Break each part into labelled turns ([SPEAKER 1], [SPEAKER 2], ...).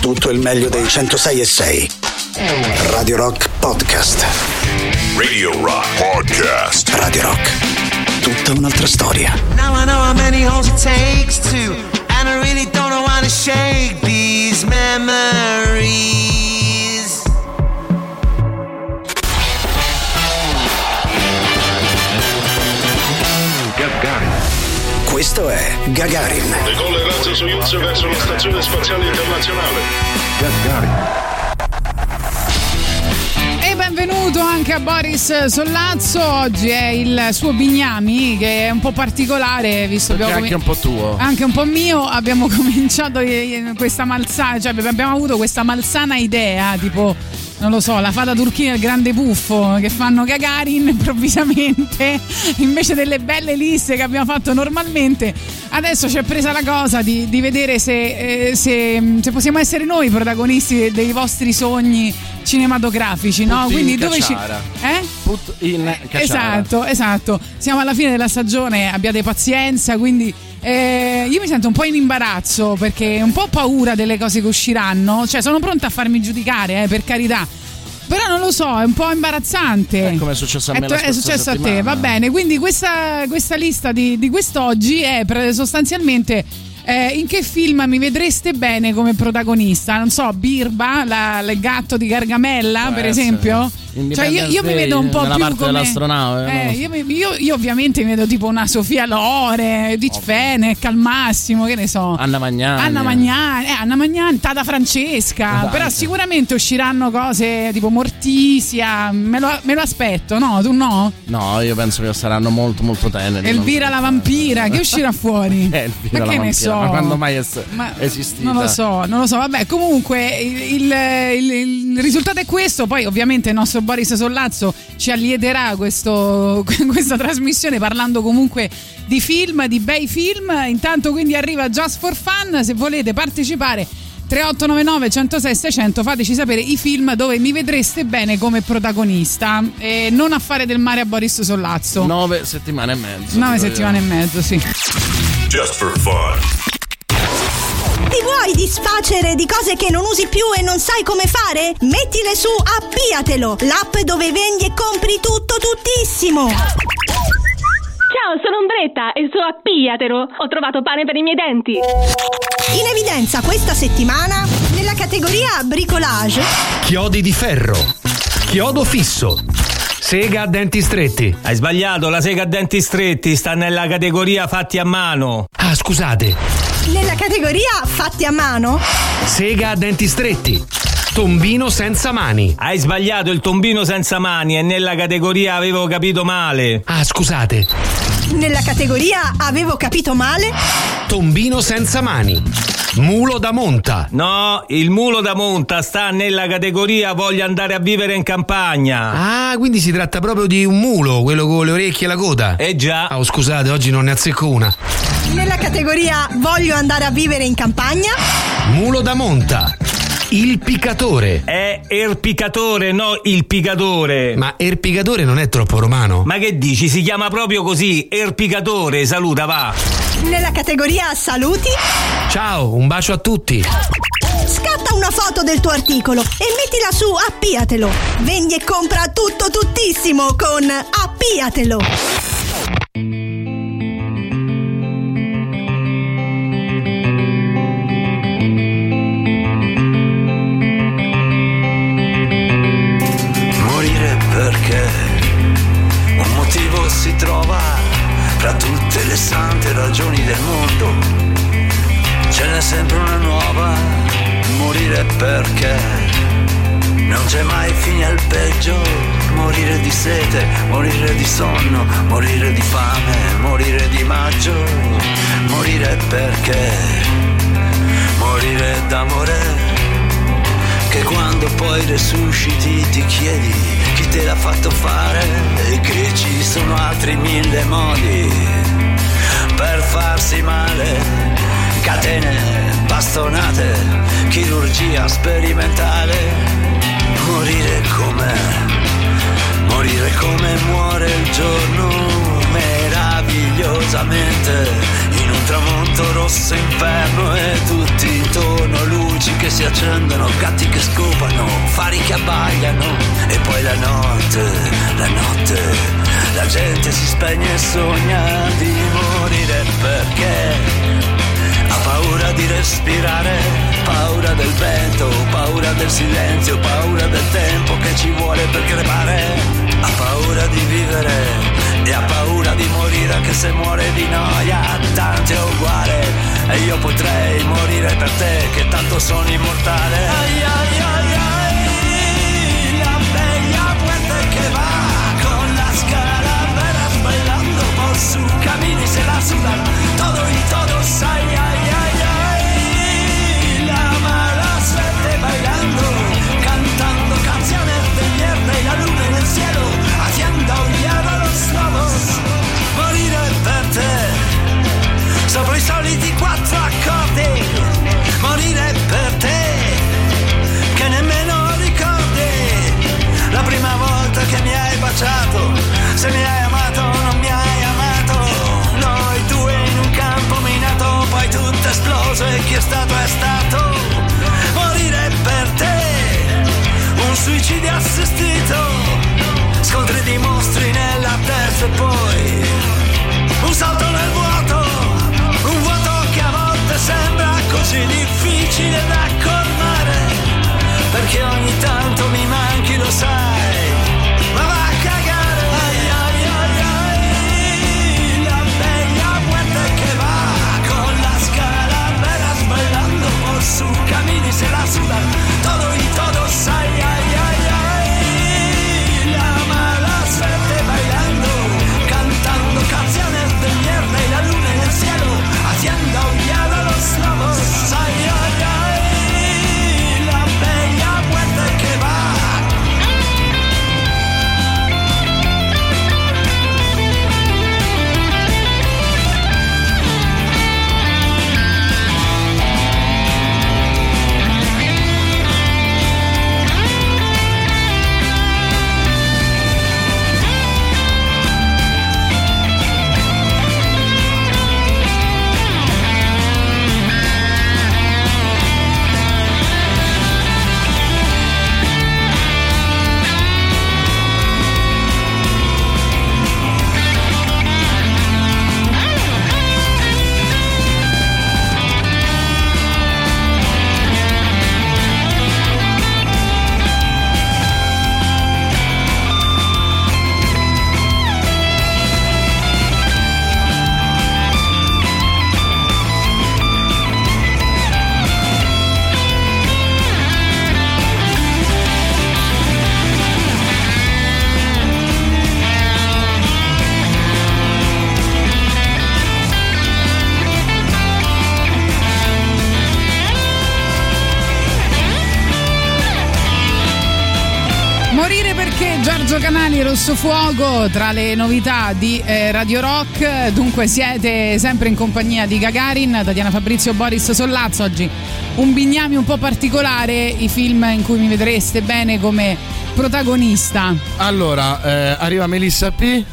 [SPEAKER 1] tutto il meglio dei 106 e 6. Radio Rock Podcast.
[SPEAKER 2] Radio Rock Podcast.
[SPEAKER 1] Radio Rock. Tutta un'altra storia.
[SPEAKER 3] Now I know how many holes it takes to, and I really don't know how to shake these memories.
[SPEAKER 1] Questo è Gagarin.
[SPEAKER 4] Decolla il razzo Soyuz verso la stazione spaziale internazionale.
[SPEAKER 5] E benvenuto anche a Boris Sollazzo. Oggi è il suo Bignami che è un po' particolare, visto
[SPEAKER 6] Perché
[SPEAKER 5] abbiamo
[SPEAKER 6] anche un po' tuo.
[SPEAKER 5] anche un po' mio. Abbiamo cominciato eh, questa malsana, cioè abbiamo avuto questa malsana idea, tipo non lo so, la fata turchina e il grande puffo che fanno Gagarin improvvisamente invece delle belle liste che abbiamo fatto normalmente. Adesso ci è presa la cosa di, di vedere se, eh, se- se possiamo essere noi i protagonisti dei, dei vostri sogni cinematografici, no?
[SPEAKER 6] Tutti
[SPEAKER 5] Quindi
[SPEAKER 6] in
[SPEAKER 5] dove ci. Eh?
[SPEAKER 6] Put in cacciara.
[SPEAKER 5] Esatto, esatto. Siamo alla fine della stagione, abbiate pazienza, quindi eh, io mi sento un po' in imbarazzo perché un po' paura delle cose che usciranno, cioè sono pronta a farmi giudicare, eh, per carità. Però non lo so, è un po' imbarazzante.
[SPEAKER 6] Eh, come è successo a me
[SPEAKER 5] È, è successo a te,
[SPEAKER 6] settimana.
[SPEAKER 5] va bene. Quindi questa, questa lista di, di quest'oggi è sostanzialmente eh, in che film mi vedreste bene come protagonista? Non so, Birba, la- il gatto di Gargamella,
[SPEAKER 6] Può
[SPEAKER 5] per
[SPEAKER 6] essere.
[SPEAKER 5] esempio? Cioè io, io mi vedo un po' più
[SPEAKER 6] parte
[SPEAKER 5] come
[SPEAKER 6] dell'astronave,
[SPEAKER 5] Eh,
[SPEAKER 6] so.
[SPEAKER 5] io, mi- io- io ovviamente mi vedo tipo una Sofia Lore, Edith Fenech al massimo, che ne so.
[SPEAKER 6] Anna Magnani.
[SPEAKER 5] Anna Magnani, eh, Anna Magnani, Tata Francesca,
[SPEAKER 6] Esatto.
[SPEAKER 5] però sicuramente usciranno cose tipo Mortisia, me lo, me lo aspetto, no? Tu no?
[SPEAKER 6] No, io penso che saranno molto molto teneri.
[SPEAKER 5] Elvira la vampira, che uscirà fuori?
[SPEAKER 6] Eh, Elvira
[SPEAKER 5] Ma che ne
[SPEAKER 6] vampira,
[SPEAKER 5] so?
[SPEAKER 6] ma quando mai è
[SPEAKER 5] Ma
[SPEAKER 6] esistita?
[SPEAKER 5] Non lo so, non lo so. Vabbè, comunque il, il- il- il risultato è questo. Poi, ovviamente, il nostro Boris Sollazzo ci allieterà questo- questa trasmissione parlando comunque di film, di bei film. Intanto, quindi arriva Just for Fun. Se volete partecipare. 3899 106 600 fateci sapere i film dove mi vedreste bene come protagonista e non a fare del mare a Boris Sollazzo
[SPEAKER 6] Nove settimane e mezzo.
[SPEAKER 5] nove
[SPEAKER 6] dico io.
[SPEAKER 5] settimane e mezzo sì
[SPEAKER 4] Just for fun.
[SPEAKER 7] Vuoi disfacere di cose che non usi più e non sai come fare? Mettile su Appiatelo, l'app dove vendi e compri tutto tuttissimo.
[SPEAKER 8] Ciao, sono Ombretta e su Appiatelo ho trovato pane per i miei denti.
[SPEAKER 7] In evidenza questa settimana nella categoria bricolage
[SPEAKER 9] Chiodi di ferro. Chiodo fisso. Sega a denti stretti.
[SPEAKER 10] Hai sbagliato, la sega a denti stretti sta nella categoria fatti a mano.
[SPEAKER 9] Ah, scusate.
[SPEAKER 7] Nella categoria fatti a mano
[SPEAKER 9] Sega a denti stretti. Tombino senza mani.
[SPEAKER 10] Hai sbagliato, il tombino senza mani è nella categoria avevo capito male.
[SPEAKER 9] Ah, scusate.
[SPEAKER 7] nella categoria avevo capito male
[SPEAKER 9] Tombino senza mani. Mulo da monta.
[SPEAKER 10] No, il mulo da monta sta nella categoria voglio andare a vivere in campagna.
[SPEAKER 9] Ah, quindi si tratta proprio di un mulo, quello con le orecchie e la coda.
[SPEAKER 10] Eh già.
[SPEAKER 9] Oh, scusate, oggi non ne azzecco una.
[SPEAKER 7] Nella categoria voglio andare a vivere in campagna
[SPEAKER 9] Mulo da monta. Il piccatore.
[SPEAKER 10] È erpicatore, no il picatore.
[SPEAKER 9] Ma erpicatore non è troppo romano?
[SPEAKER 10] Ma che dici? Si chiama proprio così, erpicatore, saluta, va.
[SPEAKER 7] nella categoria saluti
[SPEAKER 9] Ciao, un bacio a tutti.
[SPEAKER 7] scatta una foto del tuo articolo e mettila su Appiatelo vendi e compra tutto tuttissimo con Appiatelo
[SPEAKER 3] sempre una nuova. Morire perché non c'è mai fine al peggio. Morire di sete, morire di sonno, morire di fame, morire di maggio. Morire perché morire d'amore che quando poi resusciti ti chiedi chi te l'ha fatto fare e che ci sono altri mille modi per farsi male. Catene, bastonate, chirurgia sperimentale. Morire come, morire come muore il giorno meravigliosamente in un tramonto rosso inferno e tutti intorno luci che si accendono, gatti che scopano, fari che abbagliano e poi la notte, la notte, la gente si spegne e sogna di morire perché paura di respirare, paura del vento, paura del silenzio, paura del tempo che ci vuole per crepare. Ha paura di vivere e ha paura di morire anche se muore di noia. Tanto è uguale e io potrei morire per te che tanto sono immortale. Ai ai ai ai, la bella puerta che va con la scala bailando por su camino se la sudan todo y ay ay ay sopra i soliti quattro accordi morire per te che nemmeno ricordi. La prima volta che mi hai baciato se mi hai amato o non mi hai amato. Noi due in un campo minato poi tutto esploso e chi è stato è stato. Morire per te un suicidio assistito. Scontri di mostri nella testa e poi un salto nel vuoto sembra così difficile da colmare perché ogni tanto mi manchi lo sai. Ma va a cagare ai ai ai ai. La bella puerta que va con la scala veras bailando por su camino y se la sudan todo y todos
[SPEAKER 5] Rosso Fuoco tra le novità di eh, Radio Rock. Dunque siete sempre in compagnia di Gagarin, Tatiana Fabrizio Boris Sollazzo. Oggi un bignami un po' particolare, i film in cui mi vedreste bene come protagonista.
[SPEAKER 6] Allora, eh, arriva Melissa P.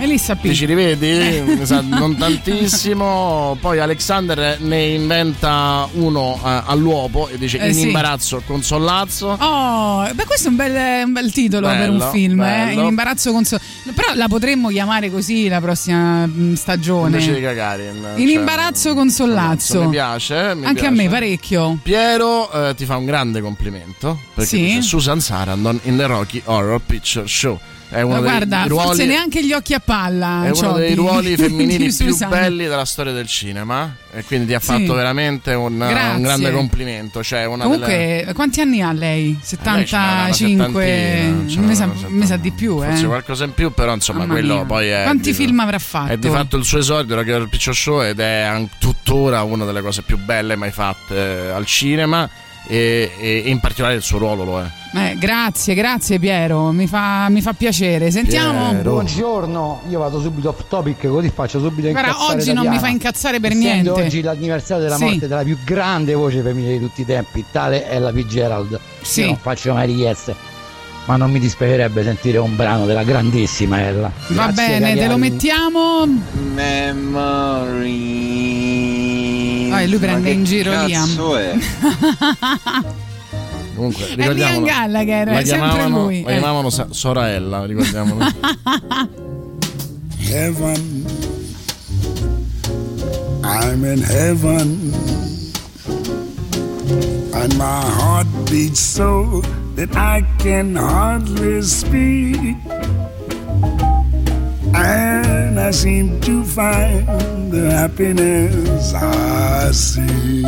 [SPEAKER 5] Melissa P.
[SPEAKER 6] Ti ci rivedi? Non tantissimo. Poi Alexander ne inventa uno eh, all'uopo e dice
[SPEAKER 5] Eh,
[SPEAKER 6] in
[SPEAKER 5] sì.
[SPEAKER 6] imbarazzo con Sollazzo.
[SPEAKER 5] Oh, beh, questo è un bel, un bel titolo per
[SPEAKER 6] Bello,
[SPEAKER 5] un film, eh? In imbarazzo con so- Però la potremmo chiamare così la prossima mh, stagione.
[SPEAKER 6] Invece di Gagarin.
[SPEAKER 5] In
[SPEAKER 6] cioè,
[SPEAKER 5] imbarazzo con Sollazzo.
[SPEAKER 6] Mi piace. mi
[SPEAKER 5] Anche a
[SPEAKER 6] piace.
[SPEAKER 5] me parecchio.
[SPEAKER 6] Piero eh, ti fa un grande complimento perché
[SPEAKER 5] Sì?
[SPEAKER 6] dice Susan Sarandon in The Rocky Horror Picture Show. È uno
[SPEAKER 5] Ma guarda,
[SPEAKER 6] ruoli,
[SPEAKER 5] forse neanche gli occhi a palla.
[SPEAKER 6] è uno dei ruoli femminili più belli della storia del cinema e quindi ti ha
[SPEAKER 5] Sì.
[SPEAKER 6] fatto veramente un, un grande complimento. Cioè una
[SPEAKER 5] Comunque,
[SPEAKER 6] delle...
[SPEAKER 5] quanti anni ha lei?
[SPEAKER 6] Lei ce n'ha una
[SPEAKER 5] 75?
[SPEAKER 6] settantina, ce n'ha
[SPEAKER 5] mi, sa,
[SPEAKER 6] una
[SPEAKER 5] mi sa di più, eh.
[SPEAKER 6] Forse qualcosa in più, però insomma
[SPEAKER 5] Mamma
[SPEAKER 6] quello
[SPEAKER 5] mia.
[SPEAKER 6] poi è.
[SPEAKER 5] Quanti
[SPEAKER 6] di-
[SPEAKER 5] film avrà fatto?
[SPEAKER 6] È di fatto il suo esordio, Rocky Horror Picture Show, ed è tuttora una delle cose più belle mai fatte eh, al cinema. E, e in particolare il suo ruolo lo è.
[SPEAKER 5] Eh, grazie, grazie Piero, mi fa, mi fa piacere. Sentiamo.
[SPEAKER 11] Buongiorno, io vado subito off topic così faccio subito
[SPEAKER 5] Guarda,
[SPEAKER 11] incazzare
[SPEAKER 5] oggi non mi
[SPEAKER 11] Tatiana.
[SPEAKER 5] fa incazzare per
[SPEAKER 11] Essendo
[SPEAKER 5] niente.
[SPEAKER 11] oggi l'anniversario della
[SPEAKER 5] Sì.
[SPEAKER 11] morte della più grande voce femminile di tutti i tempi, tale è la Fitzgerald.
[SPEAKER 5] Sì.
[SPEAKER 11] Io non faccio mai richieste. Ma non mi dispiacerebbe sentire un brano della grandissima Ella.
[SPEAKER 5] Va
[SPEAKER 11] Grazie,
[SPEAKER 5] bene, te lo mettiamo.
[SPEAKER 12] Memory.
[SPEAKER 5] Ah, e lui prende in giro Liam.
[SPEAKER 6] Comunque.
[SPEAKER 5] Liam Gallagher,
[SPEAKER 6] la
[SPEAKER 5] è sempre
[SPEAKER 6] chiamavano,
[SPEAKER 5] lui.
[SPEAKER 6] la
[SPEAKER 5] eh.
[SPEAKER 6] chiamavano Sa- Sorella, ricordiamolo.
[SPEAKER 13] heaven. I'm in heaven. And my heart beats so that I can hardly speak. And I seem to find the happiness I see.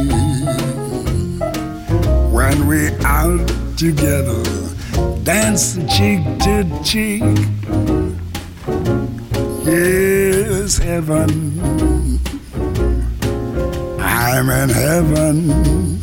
[SPEAKER 13] When we're out together, dancing cheek to cheek. Yes, heaven. I'm in heaven.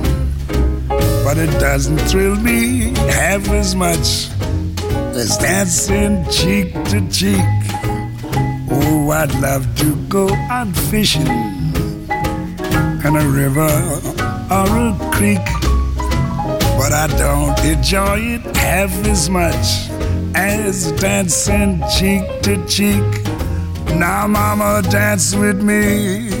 [SPEAKER 13] But it doesn't thrill me half as much as dancing cheek to cheek. Oh, I'd love to go out fishing in a river or a creek. But I don't enjoy it half as much as dancing cheek to cheek. Now, mama, dance with me.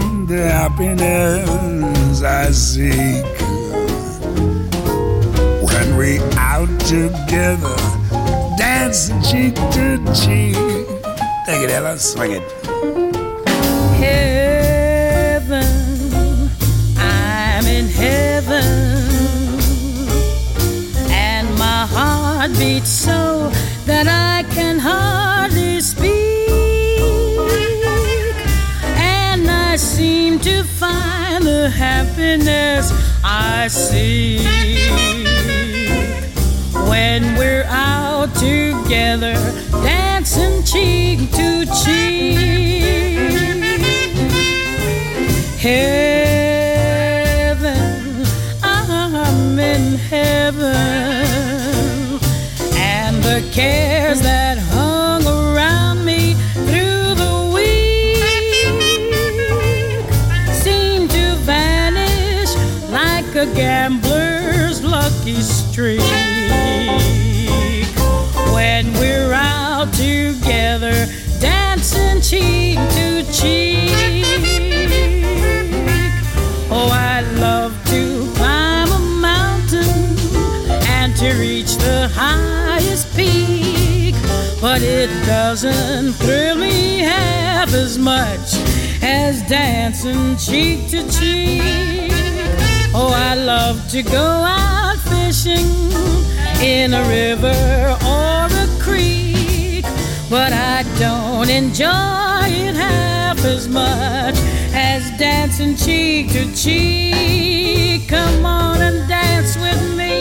[SPEAKER 13] the happiness I seek when we out together, dancing cheek to cheek. Take it, Ella, swing it.
[SPEAKER 14] heaven. I'm in heaven. And my heart beats so that I can hardly to find the happiness I seek when we're out together, dancing cheek to cheek. Heaven, I'm in heaven, and the cares that but it doesn't thrill me half as much as dancing cheek to cheek. Oh, I love to go out fishing in a river or a creek, but I don't enjoy it half as much as dancing cheek to cheek. Come on and dance with me.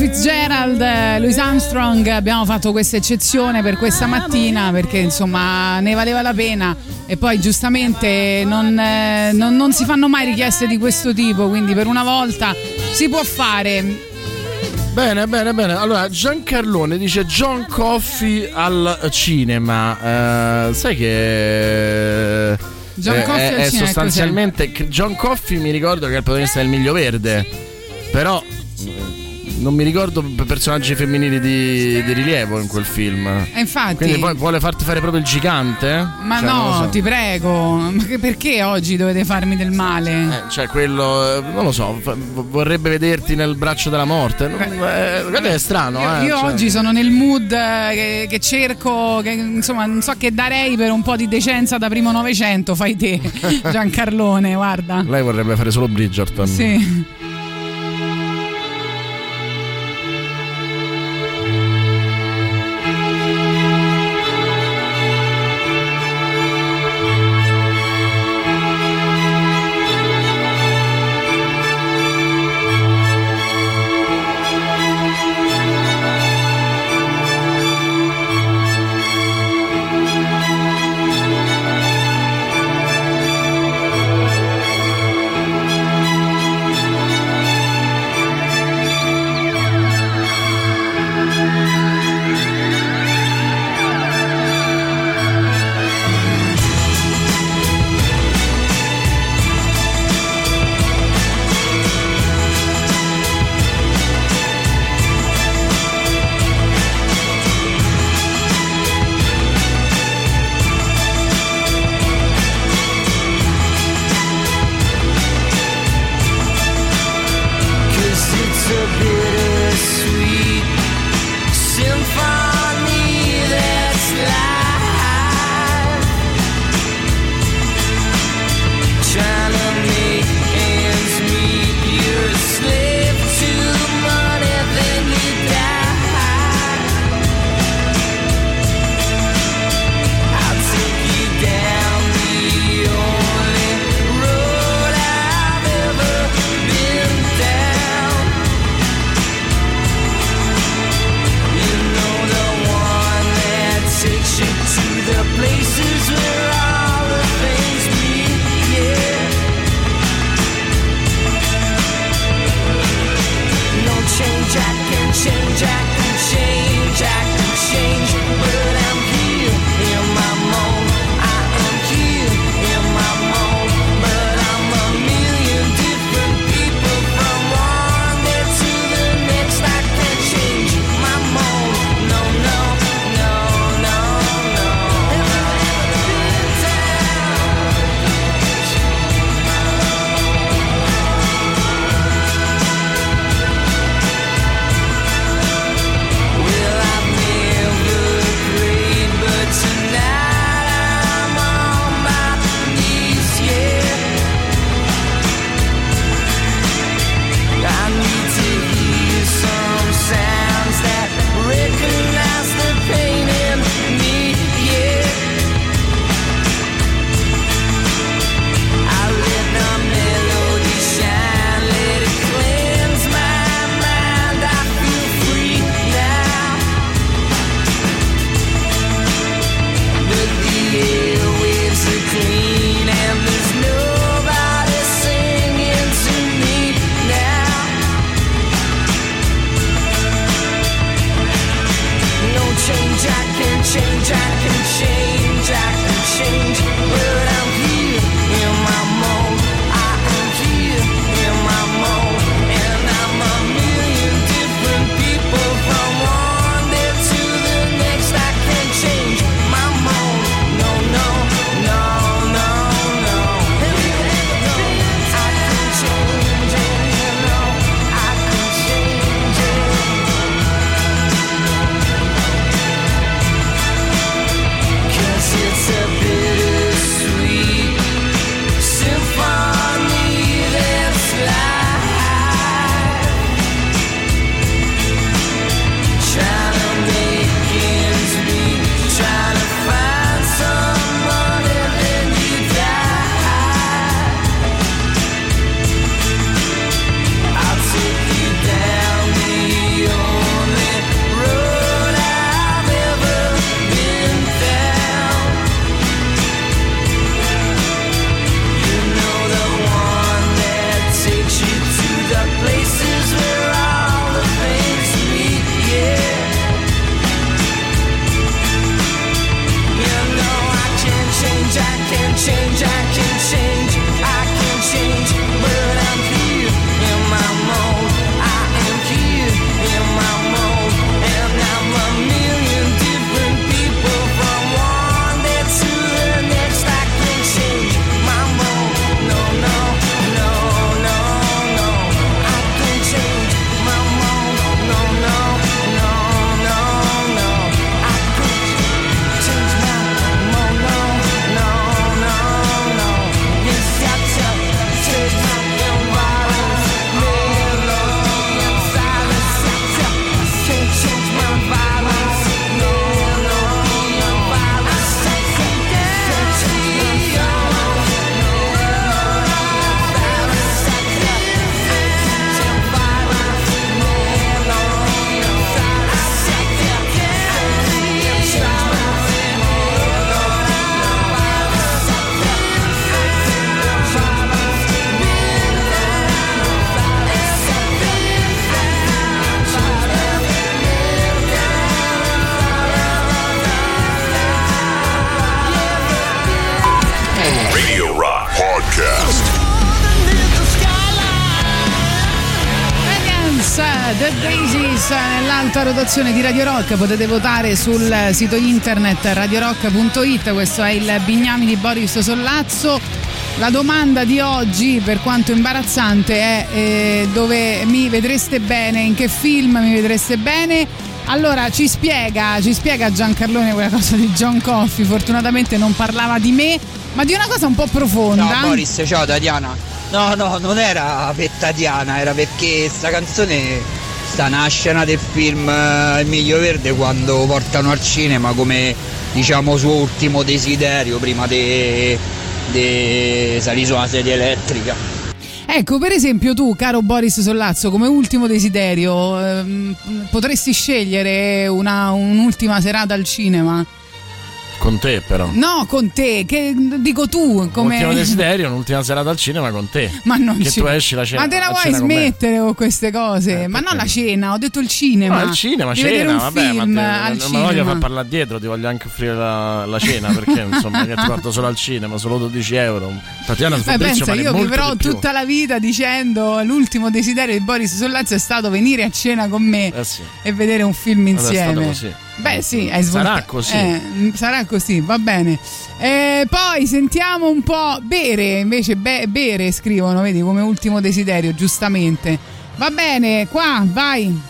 [SPEAKER 5] Fitzgerald, Louis Armstrong, abbiamo fatto questa eccezione per questa mattina perché insomma ne valeva la pena e poi giustamente non, eh, non- non si fanno mai richieste di questo tipo, quindi per una volta si può fare.
[SPEAKER 6] Bene, bene, bene. Allora, Giancarlone dice John Coffey al cinema. Eh, sai che.
[SPEAKER 5] John
[SPEAKER 6] eh,
[SPEAKER 5] Coffey
[SPEAKER 6] è,
[SPEAKER 5] al
[SPEAKER 6] è
[SPEAKER 5] cinema,
[SPEAKER 6] sostanzialmente. John Coffey mi ricordo che è il protagonista del Miglio Verde. Però. Non mi ricordo personaggi femminili di, di rilievo in quel film.
[SPEAKER 15] E infatti.
[SPEAKER 6] Quindi poi vuole farti fare proprio il gigante?
[SPEAKER 15] Ma
[SPEAKER 6] Cioè,
[SPEAKER 15] no,
[SPEAKER 6] so.
[SPEAKER 15] ti prego, perché oggi dovete farmi del male?
[SPEAKER 6] Eh, cioè, quello, eh, non lo so, vorrebbe vederti nel braccio della morte. Eh, guarda, è strano,
[SPEAKER 15] Io,
[SPEAKER 6] eh,
[SPEAKER 15] io
[SPEAKER 6] cioè.
[SPEAKER 15] oggi sono nel mood eh, che, che cerco, che, insomma, non so che darei per un po' di decenza da primo Novecento, fai te, Giancarlone, guarda.
[SPEAKER 6] Lei vorrebbe fare solo Bridgerton.
[SPEAKER 15] Sì.
[SPEAKER 5] Rotazione di Radio Rock. Potete votare sul sito internet radiorock.it. Questo è il Bignami di Boris Sollazzo. La domanda di oggi, per quanto imbarazzante, è eh, dove mi vedreste bene, in che film mi vedreste bene. Allora ci spiega, ci spiega Giancarlone quella cosa di John Coffey. Fortunatamente non parlava di me, ma di una cosa un po' profonda.
[SPEAKER 16] Ciao Boris, ciao Tatiana. No, no, non era per Tatiana, era perché sta canzone sta nella scena del film eh, Il Miglio Verde quando portano al cinema come diciamo suo ultimo desiderio prima di salire sulla sedia elettrica.
[SPEAKER 5] Ecco, per esempio tu, caro Boris Sollazzo, come ultimo desiderio, ehm, potresti scegliere una, un'ultima serata al cinema?
[SPEAKER 6] Con te, però.
[SPEAKER 5] No, con te, che dico tu. Come...
[SPEAKER 6] Ultimo desiderio, un'ultima serata al cinema con te.
[SPEAKER 5] Ma non
[SPEAKER 6] che
[SPEAKER 5] ci...
[SPEAKER 6] tu esci la cena.
[SPEAKER 5] Ma te la vuoi smettere con, con queste cose? Eh, ma non la cena, ho detto il cinema.
[SPEAKER 6] No, il cinema,
[SPEAKER 5] di
[SPEAKER 6] cena, vabbè,
[SPEAKER 5] ma, te, non
[SPEAKER 6] mi voglio far parlare dietro, ti voglio anche offrire la, la cena perché insomma che ti porto solo al cinema, solo 12 euro. Tatiana
[SPEAKER 5] eh, pensa, io vivrò tutta la vita dicendo l'ultimo desiderio di Boris Sollazzo è stato venire a cena con me
[SPEAKER 6] eh sì.
[SPEAKER 5] e vedere un film insieme.
[SPEAKER 6] È così.
[SPEAKER 5] Beh, sì, hai svoltato.
[SPEAKER 6] Sarà così.
[SPEAKER 5] Eh, sarà così, va bene. Eh, poi sentiamo un po'. Bere, invece, be- bere scrivono, vedi, come ultimo desiderio, giustamente. Va bene, qua, vai.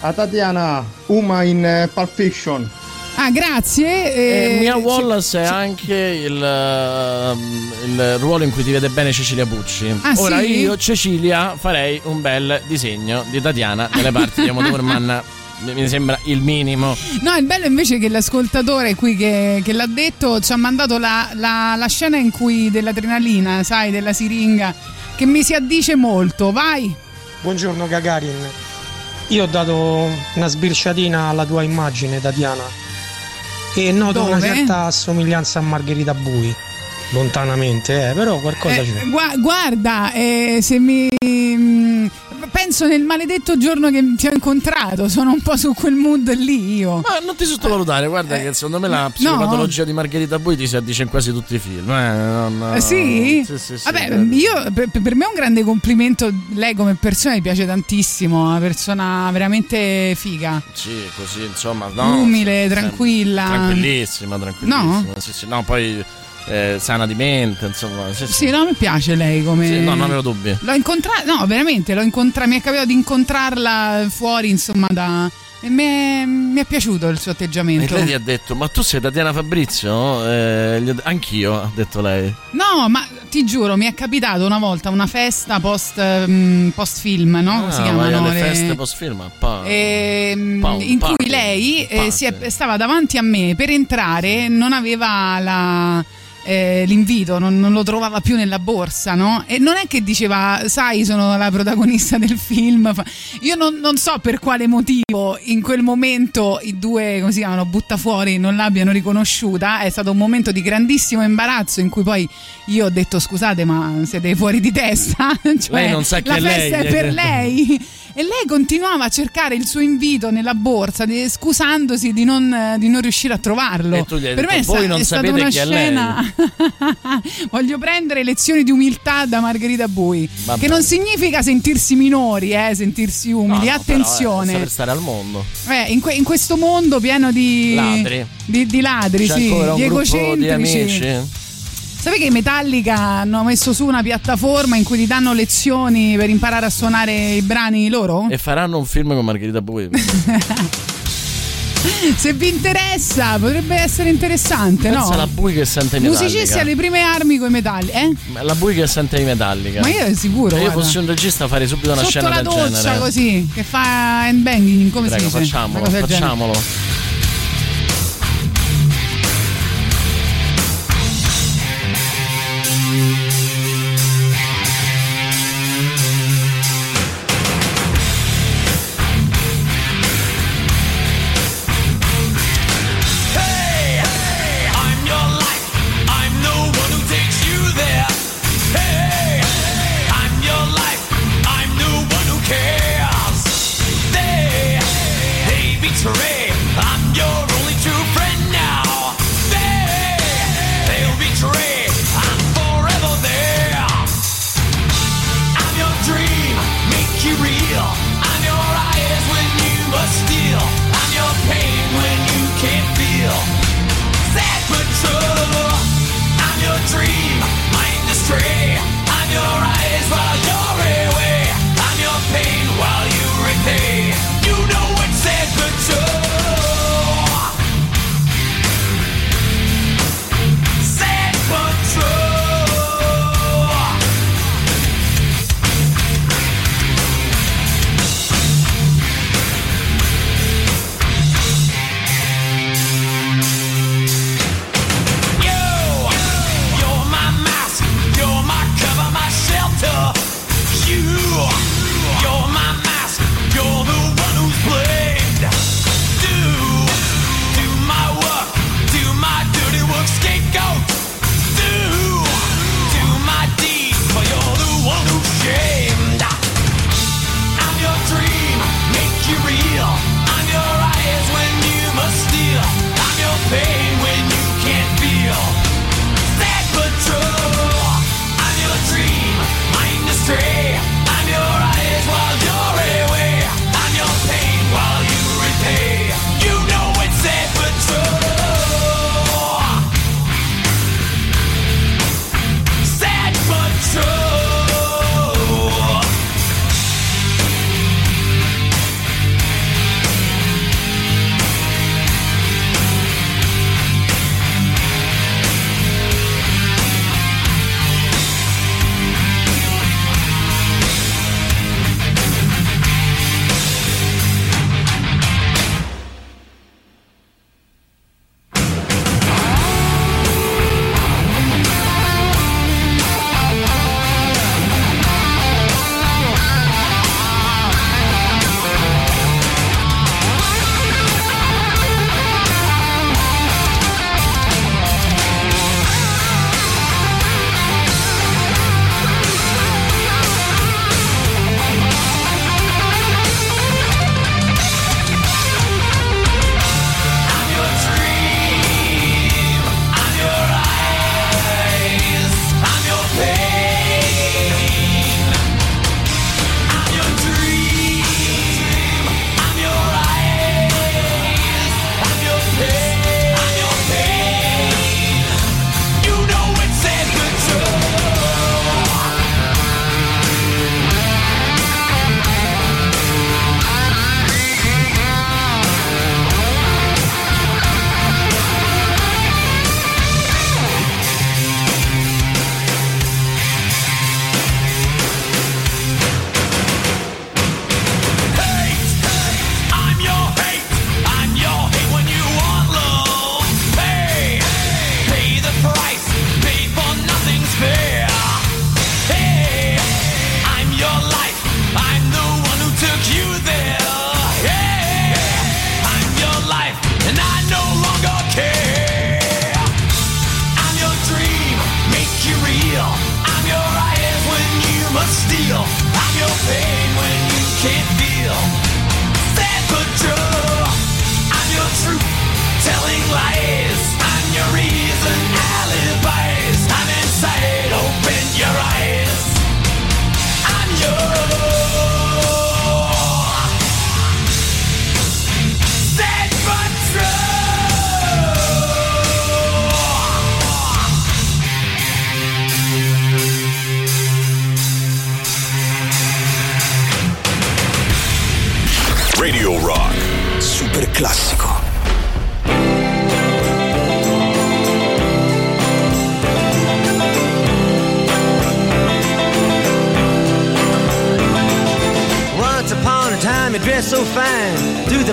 [SPEAKER 11] A Tatiana, Uma in uh, Pulp Fiction.
[SPEAKER 5] Ah, grazie.
[SPEAKER 6] Eh, Mia Wallace è anche il, uh, il, ruolo in cui ti vede bene Cecilia Pucci.
[SPEAKER 5] Ah,
[SPEAKER 6] Ora
[SPEAKER 5] sì?
[SPEAKER 6] io, Cecilia, farei un bel disegno di Tatiana nelle parti di Amo Thurman mi sembra il minimo.
[SPEAKER 5] No, il bello invece è che l'ascoltatore qui che, che l'ha detto ci ha mandato la, la, la, scena in cui dell'adrenalina, sai, della siringa, che mi si addice molto. Vai!
[SPEAKER 17] Buongiorno Gagarin. Io ho dato una sbirciatina alla tua immagine, Tatiana. E noto
[SPEAKER 5] Dove?
[SPEAKER 17] una certa somiglianza a Margherita Bui. Lontanamente, eh, però qualcosa
[SPEAKER 5] Eh,
[SPEAKER 17] c'è.
[SPEAKER 5] gua- guarda, eh, se mi. Penso nel maledetto giorno che ti ho incontrato, sono un po' su quel mood lì io.
[SPEAKER 6] Ma non ti sottovalutare, guarda che secondo me la psicopatologia di Margherita Bui ti si addice in quasi tutti i film. Eh, non-
[SPEAKER 5] Eh, sì?
[SPEAKER 6] sì, sì, sì,
[SPEAKER 5] Vabbè,
[SPEAKER 6] eh.
[SPEAKER 5] io, per, per me è un grande complimento. Lei come persona mi piace tantissimo, una persona veramente figa.
[SPEAKER 6] Sì, così insomma. No,
[SPEAKER 5] Umile, tranquilla.
[SPEAKER 6] Tranquillissima, tranquillissima. Sì, sì, no, poi eh, sana di mente, insomma. Sì, sì.
[SPEAKER 5] Sì, no, mi piace lei come.
[SPEAKER 6] Sì, no, non avevo dubbi.
[SPEAKER 5] L'ho incontrata, no, veramente, l'ho incontrata, mi è capitato di incontrarla fuori, insomma, da. E mi è, mi è piaciuto il suo
[SPEAKER 6] E
[SPEAKER 5] atteggiamento.
[SPEAKER 6] lei gli ha detto: Ma tu sei Tatiana Fabrizio? Eh, Anch'io, ha detto lei.
[SPEAKER 5] No, ma ti giuro, mi è capitato una volta una festa post, post film, no?
[SPEAKER 6] Ah,
[SPEAKER 5] si chiamano
[SPEAKER 6] alle
[SPEAKER 5] le-
[SPEAKER 6] feste post film. Pa-
[SPEAKER 5] Ehm,
[SPEAKER 6] Pa-
[SPEAKER 5] in cui
[SPEAKER 6] party,
[SPEAKER 5] lei eh, si è- stava davanti a me per entrare, non aveva la- eh, l'invito, non, non lo trovava più nella borsa, no? E non è che diceva, sai, sono la protagonista del film. Io non, non so per quale motivo in quel momento i due, come si chiamano, buttafuori non l'abbiano riconosciuta. È stato un momento di grandissimo imbarazzo in cui poi io ho detto, scusate, ma siete fuori di testa? cioè,
[SPEAKER 6] Lei non sa chi
[SPEAKER 5] la
[SPEAKER 6] è lei,
[SPEAKER 5] festa è per lei. E lei continuava a cercare il suo invito nella borsa, di- scusandosi di non, di non riuscire a trovarlo.
[SPEAKER 6] E tu gli hai
[SPEAKER 5] per
[SPEAKER 6] detto,
[SPEAKER 5] me è,
[SPEAKER 6] "Voi non
[SPEAKER 5] è stata una
[SPEAKER 6] è
[SPEAKER 5] scena. Voglio prendere lezioni di umiltà da Margherita Bui.
[SPEAKER 6] Vabbè.
[SPEAKER 5] Che non significa sentirsi minori, eh, sentirsi umili.
[SPEAKER 6] No, no, però,
[SPEAKER 5] Attenzione.
[SPEAKER 6] eh, saper stare al mondo.
[SPEAKER 5] Eh, in, que- in questo mondo pieno di
[SPEAKER 6] Ladri.
[SPEAKER 5] di, di ladri,
[SPEAKER 6] C'è
[SPEAKER 5] sì, di
[SPEAKER 6] gruppo di
[SPEAKER 5] egocentrici.
[SPEAKER 6] amici.
[SPEAKER 5] Sapevi che i Metallica hanno messo su una piattaforma in cui ti danno lezioni per imparare a suonare i brani loro?
[SPEAKER 6] E faranno un film con Margherita Bui.
[SPEAKER 5] Se vi interessa, potrebbe essere interessante,
[SPEAKER 6] Pensa
[SPEAKER 5] no?
[SPEAKER 6] alla Bui che sente i
[SPEAKER 5] Musicisti
[SPEAKER 6] Metallica.
[SPEAKER 5] alle prime armi con i metalli, eh?
[SPEAKER 6] La Bui che sente i Metallica.
[SPEAKER 5] Ma io sicuro,
[SPEAKER 6] Se io fossi un regista farei subito una
[SPEAKER 5] Sotto
[SPEAKER 6] scena
[SPEAKER 5] la
[SPEAKER 6] del
[SPEAKER 5] doccia
[SPEAKER 6] genere.
[SPEAKER 5] così, che fa handbanging, come
[SPEAKER 6] Prego,
[SPEAKER 5] si dice?
[SPEAKER 6] facciamolo, facciamolo.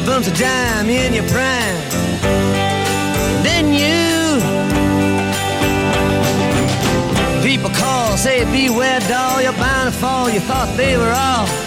[SPEAKER 15] bumps a dime in your prime. Then you. People call, say beware, doll. You're bound to fall. You thought they were all.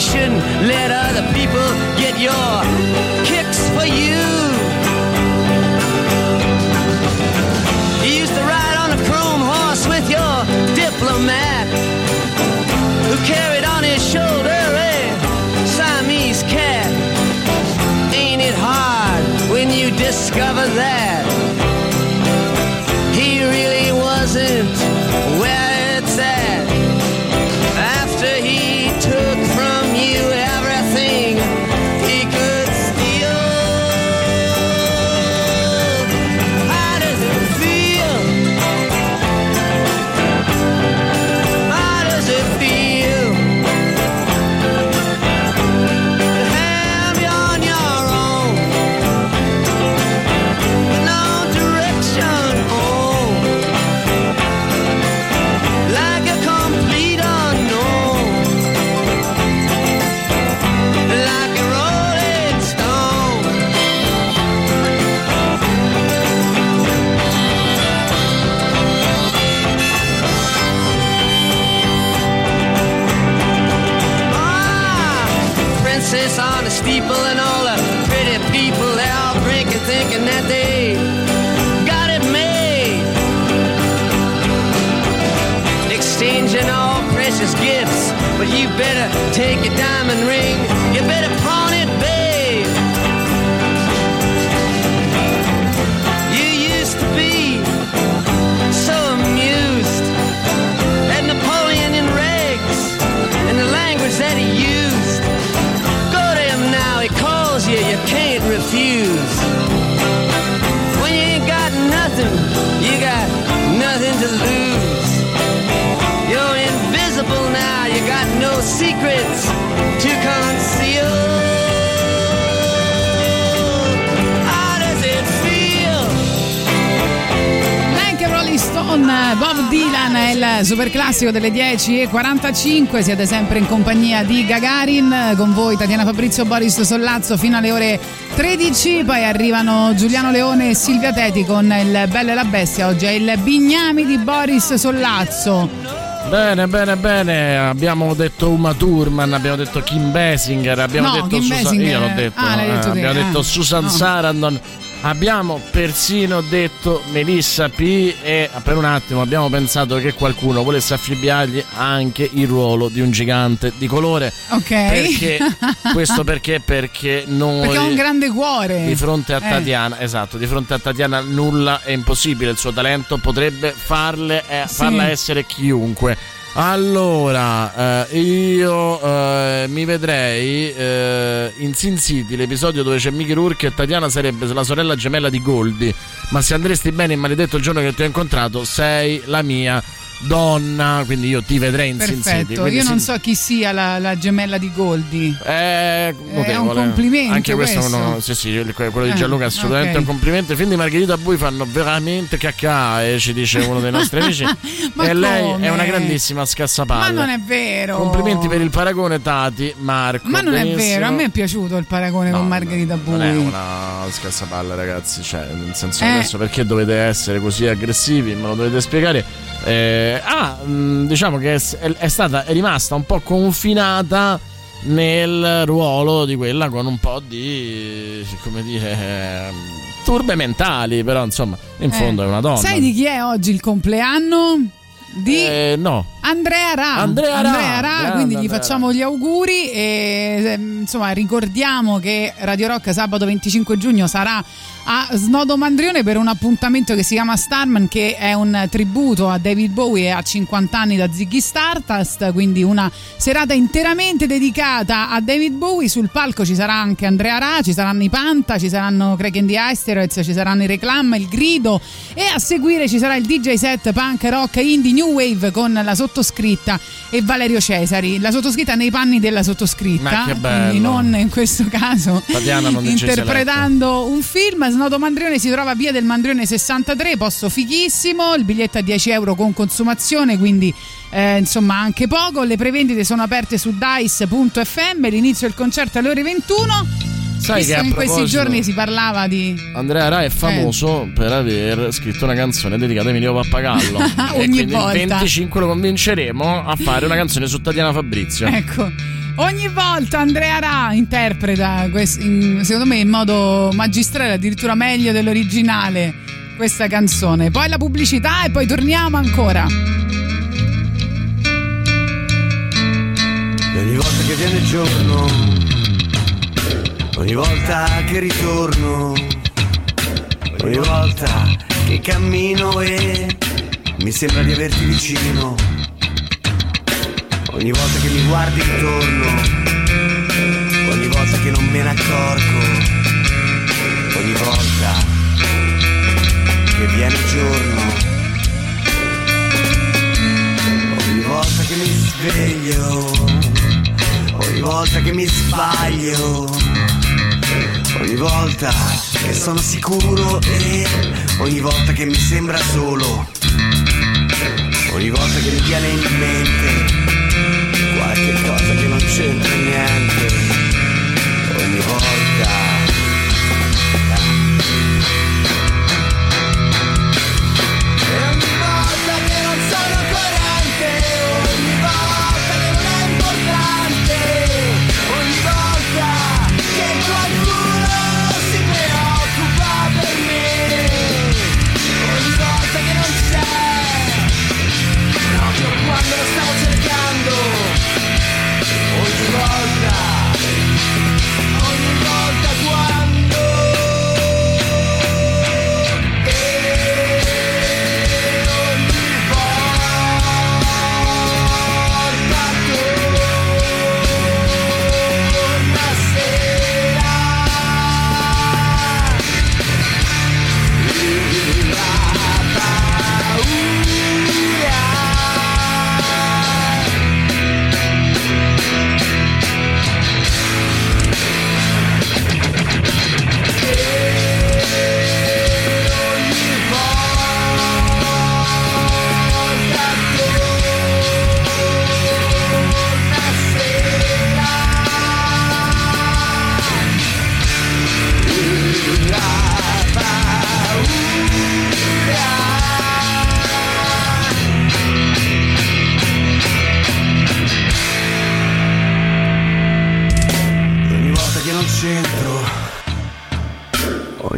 [SPEAKER 15] shouldn't let other people get your
[SPEAKER 5] classico delle 10.45. Siete sempre in compagnia di Gagarin. Con voi Tatiana Fabrizio Boris Sollazzo fino alle ore 13. Poi arrivano Giuliano Leone e Silvia Teti con il Bello e la Bestia. Oggi è il Bignami di Boris Sollazzo.
[SPEAKER 6] Bene, bene, bene. Abbiamo detto Uma Thurman, abbiamo detto Kim Basinger, abbiamo
[SPEAKER 5] No,
[SPEAKER 6] detto
[SPEAKER 5] Kim
[SPEAKER 6] Susan.
[SPEAKER 5] Basinger-
[SPEAKER 6] Io l'ho detto,
[SPEAKER 5] Ah,
[SPEAKER 6] eh,
[SPEAKER 5] detto te,
[SPEAKER 6] abbiamo
[SPEAKER 5] ah.
[SPEAKER 6] detto Susan
[SPEAKER 5] No.
[SPEAKER 6] Sarandon. Abbiamo persino detto Melissa P. E per un attimo abbiamo pensato che qualcuno volesse affibbiargli anche il ruolo di un gigante di colore.
[SPEAKER 5] Ok.
[SPEAKER 6] Perché? Questo perché? Perché noi.
[SPEAKER 5] Perché ha un grande cuore.
[SPEAKER 6] Di fronte a
[SPEAKER 5] Eh.
[SPEAKER 6] Tatiana, esatto, di fronte a Tatiana nulla è impossibile, il suo talento potrebbe farle, eh,
[SPEAKER 5] Sì.
[SPEAKER 6] farla essere chiunque. Allora, eh, io eh, mi vedrei eh, in Sin City, l'episodio dove c'è Mickey Rourke e Tatiana sarebbe la sorella gemella di Goldie. Ma se andresti bene in maledetto il giorno che ti ho incontrato, sei la mia donna, quindi io ti vedrei in Sin City.
[SPEAKER 5] Perfetto,
[SPEAKER 6] quindi
[SPEAKER 5] io non so chi sia la, la gemella di Goldie.
[SPEAKER 6] È notevole.
[SPEAKER 5] complimento
[SPEAKER 6] Anche questo,
[SPEAKER 5] questo.
[SPEAKER 6] uno- sì, sì, quello di
[SPEAKER 5] Eh,
[SPEAKER 6] Gianluca è assolutamente
[SPEAKER 5] ok.
[SPEAKER 6] un complimento. I film di Margherita Bui fanno veramente caccae, ci dice uno dei nostri amici.
[SPEAKER 5] Ma
[SPEAKER 6] e lei
[SPEAKER 5] come?
[SPEAKER 6] è una grandissima scassapalle.
[SPEAKER 5] Ma non è vero.
[SPEAKER 6] Complimenti per il paragone, Tati, Marco.
[SPEAKER 5] Ma non è
[SPEAKER 6] benissimo.
[SPEAKER 5] vero, a me è piaciuto il paragone con Margherita Bui.
[SPEAKER 6] Non è una scassapalle, ragazzi. Cioè, nel senso,
[SPEAKER 5] Eh.
[SPEAKER 6] adesso perché dovete essere così aggressivi? Me lo dovete spiegare. Eh, ah, mh, diciamo che è, è stata, è rimasta un po' confinata nel ruolo di quella con un po' di, come dire, ehm, turbe mentali, però insomma, in
[SPEAKER 5] Eh.
[SPEAKER 6] fondo è una donna.
[SPEAKER 5] Sai di chi è oggi il compleanno? Di
[SPEAKER 6] Eh, no.
[SPEAKER 5] Andrea Ra.
[SPEAKER 6] Andrea Ra, grande
[SPEAKER 5] quindi gli
[SPEAKER 6] Andrea
[SPEAKER 5] facciamo gli auguri e ehm, insomma ricordiamo che Radio Rock sabato 25 giugno sarà a Snodo Mandrione per un appuntamento che si chiama Starman che è un tributo a David Bowie e a 50 anni da Ziggy Stardust, quindi una serata interamente dedicata a David Bowie. Sul palco ci sarà anche Andrea Ra, ci saranno i Panta, ci saranno Craig and the Asteroids, ci saranno i Reclam, il Grido e a seguire ci sarà il DJ set punk rock indie new wave con la sottoscritta e Valerio Cesari. La sottoscritta nei panni della sottoscritta, quindi non in questo caso
[SPEAKER 6] non
[SPEAKER 5] interpretando un film. Snodo Mandrione si trova a via del Mandrione 63, posto fighissimo. Il biglietto a 10 euro con consumazione, quindi eh, insomma anche poco. Le prevendite sono aperte su dice.fm. L'inizio del concerto alle ore 21.
[SPEAKER 6] Sai
[SPEAKER 5] Visto
[SPEAKER 6] che
[SPEAKER 5] in questi giorni si parlava di
[SPEAKER 6] Andrea Ra è famoso per aver scritto una canzone dedicata a Emilio Pappagallo. e
[SPEAKER 5] Eh. Ogni
[SPEAKER 6] quindi
[SPEAKER 5] volta.
[SPEAKER 6] il 25 lo convinceremo a fare una canzone su Tatiana Fabrizio.
[SPEAKER 5] Ecco. Ogni volta Andrea Ra interpreta, secondo me in modo magistrale, addirittura meglio dell'originale, questa canzone. Poi la pubblicità e poi torniamo ancora.
[SPEAKER 3] E ogni volta che viene il giorno, ogni volta che ritorno, ogni volta che cammino e mi sembra di averti vicino, ogni volta che mi guardi intorno, ogni volta che non me ne accorgo, ogni volta che viene il giorno, ogni volta che mi sveglio ogni volta che mi sbaglio, ogni volta che sono sicuro e ogni volta che mi sembra solo, ogni volta che mi viene in mente qualche cosa che non c'entra niente,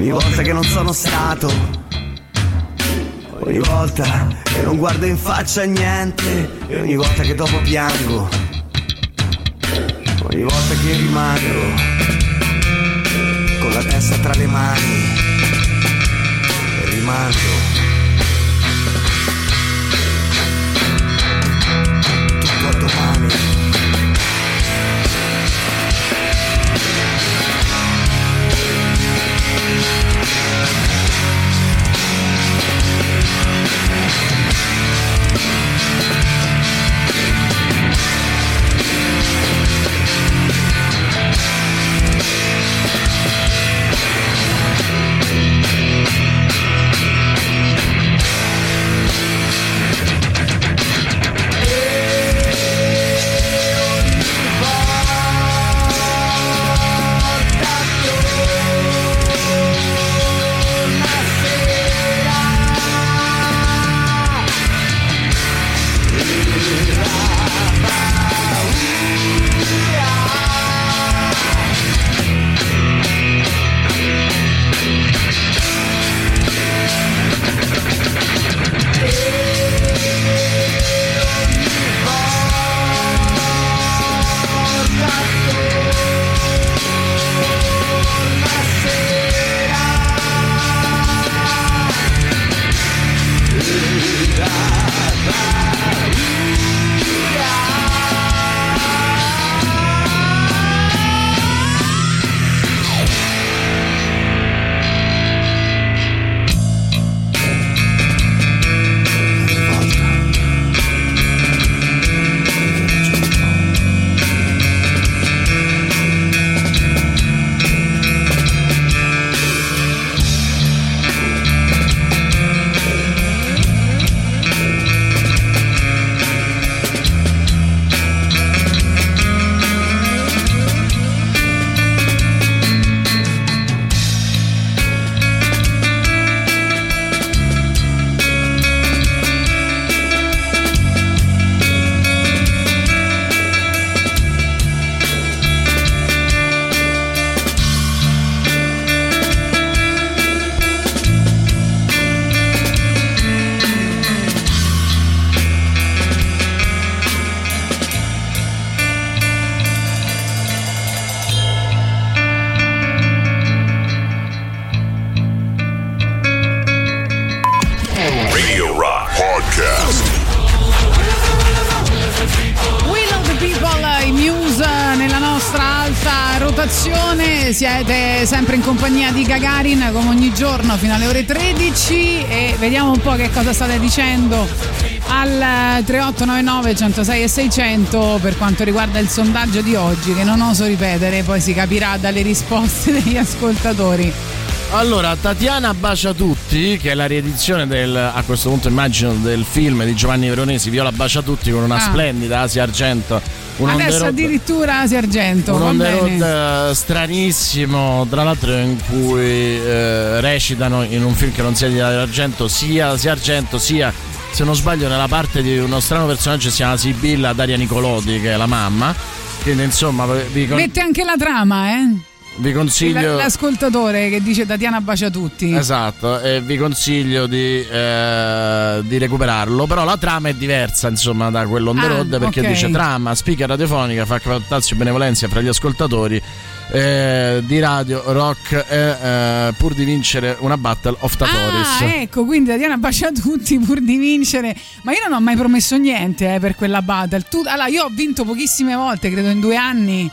[SPEAKER 3] Ogni volta che non sono
[SPEAKER 18] stato, ogni volta che non guardo in faccia niente, e ogni volta che dopo piango, ogni volta che rimango con la testa tra le mani, e
[SPEAKER 5] fino alle ore 13 e vediamo un po' che cosa state dicendo al 3899 106 e 600 per quanto riguarda il sondaggio di oggi che non oso ripetere, poi si capirà dalle risposte degli ascoltatori.
[SPEAKER 6] Allora, Tatiana Bacia Tutti, che è la riedizione del, a questo punto immagino, del film di Giovanni Veronesi, Viola Bacia Tutti, con una
[SPEAKER 5] Ah.
[SPEAKER 6] splendida Asia Argento.
[SPEAKER 5] Adesso
[SPEAKER 6] road-
[SPEAKER 5] addirittura Asia Argento.
[SPEAKER 6] un on road eh, stranissimo, tra l'altro in cui eh, recitano in un film che non sia di Argento, sia Asia Argento, sia, se non sbaglio, nella parte di uno strano personaggio si chiama Sibilla Daria Nicolodi, che è la mamma. Quindi insomma vi, con-
[SPEAKER 5] Mette anche la trama, eh?
[SPEAKER 6] Vi consiglio...
[SPEAKER 5] L'ascoltatore che dice Tatiana bacia tutti.
[SPEAKER 6] Esatto, e vi consiglio di, eh, di recuperarlo. Però la trama è diversa, insomma, da quello on the
[SPEAKER 5] Ah,
[SPEAKER 6] road perché
[SPEAKER 5] ok.
[SPEAKER 6] dice trama, speaker radiofonica, fa tazio benevolenza fra gli ascoltatori eh, di radio, rock, eh, pur di vincere una battle of Tatoris.
[SPEAKER 5] Ah, ecco, quindi Tatiana bacia tutti pur di vincere. Ma io non ho mai promesso niente eh, per quella battle. Tu, allora, io ho vinto pochissime volte, credo in due anni.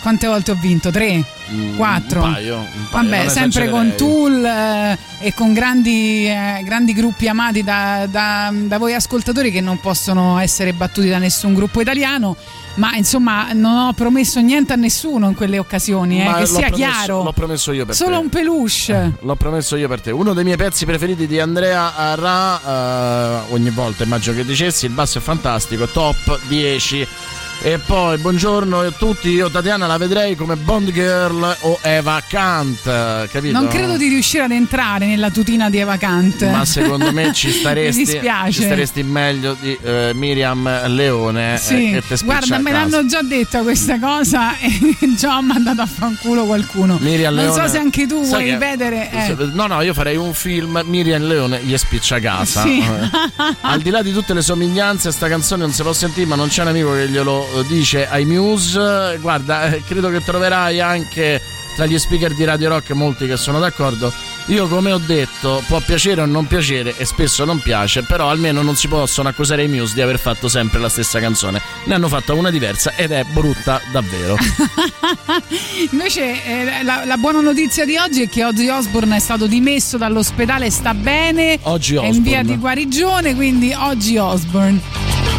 [SPEAKER 5] Quante volte ho vinto? Tre?
[SPEAKER 6] Mm,
[SPEAKER 5] Quattro?
[SPEAKER 6] Un paio. un paio,
[SPEAKER 5] Vabbè, sempre con. Tool eh, e con grandi, eh, grandi gruppi amati da, da- da voi ascoltatori che non possono essere battuti da nessun gruppo italiano. Ma insomma, non ho promesso niente a nessuno in quelle occasioni, eh, che sia
[SPEAKER 6] promesso-
[SPEAKER 5] chiaro.
[SPEAKER 6] L'ho promesso io per
[SPEAKER 5] Solo
[SPEAKER 6] te.
[SPEAKER 5] un peluche.
[SPEAKER 6] L'ho promesso io per te. Uno dei miei pezzi preferiti di Andrea Arra, eh, ogni volta immagino che dicessi, il basso è fantastico, top 10 E poi buongiorno a tutti, io Tatiana la vedrei come Bond Girl o Eva Kant, capito?
[SPEAKER 19] Non credo di riuscire ad entrare nella tutina di Eva Kant.
[SPEAKER 6] Ma secondo me ci staresti,
[SPEAKER 19] Mi dispiace.
[SPEAKER 6] ci staresti meglio di eh, Miriam Leone
[SPEAKER 19] Sì,
[SPEAKER 6] eh, te spiccia
[SPEAKER 19] guarda, me l'hanno già detta questa cosa e già ho mandato a fanculo qualcuno.
[SPEAKER 6] Miriam
[SPEAKER 19] non
[SPEAKER 6] Leone-
[SPEAKER 19] so se anche tu vuoi
[SPEAKER 6] che-
[SPEAKER 19] ripetere. eh.
[SPEAKER 6] No, no, io farei un film Miriam Leone gli spiccia casa.
[SPEAKER 19] Sì.
[SPEAKER 6] Eh. Al di là di tutte le somiglianze, sta canzone non si può sentire, ma non c'è un amico che glielo eh, dice ai Muse. Guarda, credo che troverai anche tra gli speaker di Radio Rock molti che sono d'accordo. Io, come ho detto, può piacere o non piacere, e spesso non piace, però almeno non si possono accusare i Muse di aver fatto sempre la stessa canzone. Ne hanno fatta una diversa ed è brutta davvero.
[SPEAKER 19] Invece eh, la, la buona notizia di oggi è che Ozzy Osbourne è stato dimesso dall'ospedale, sta bene,
[SPEAKER 6] Oggi
[SPEAKER 19] è in via di guarigione, quindi oggi Osbourne.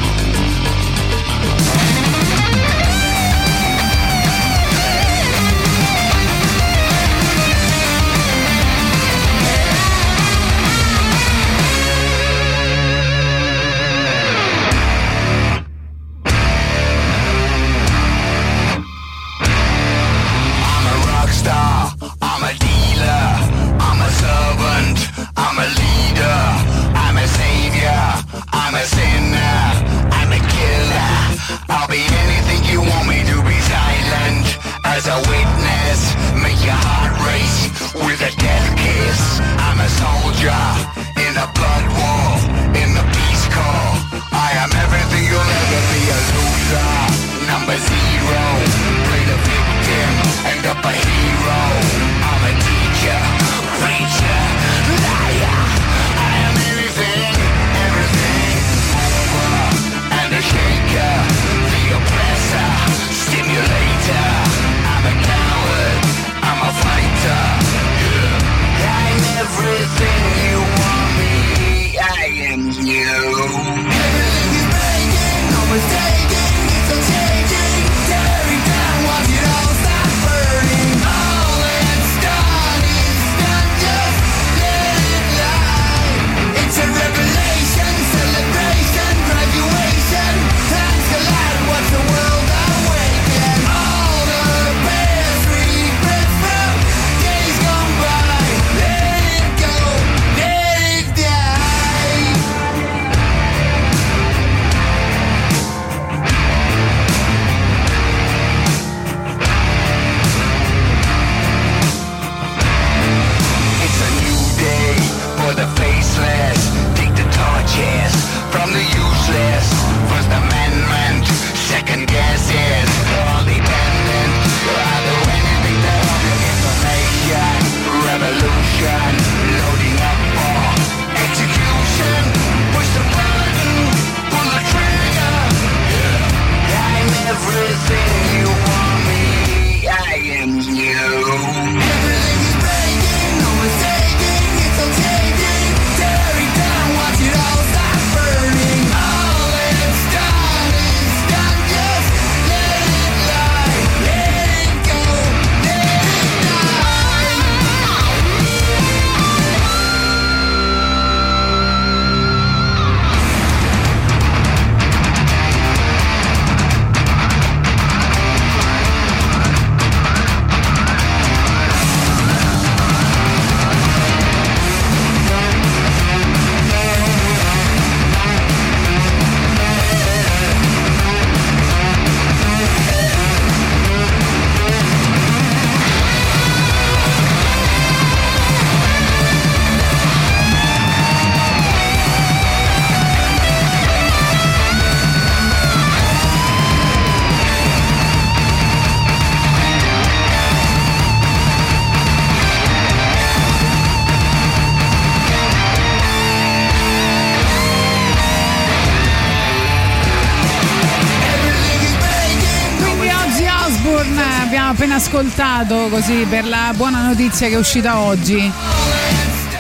[SPEAKER 19] Ascoltato così per la buona notizia che è uscita oggi.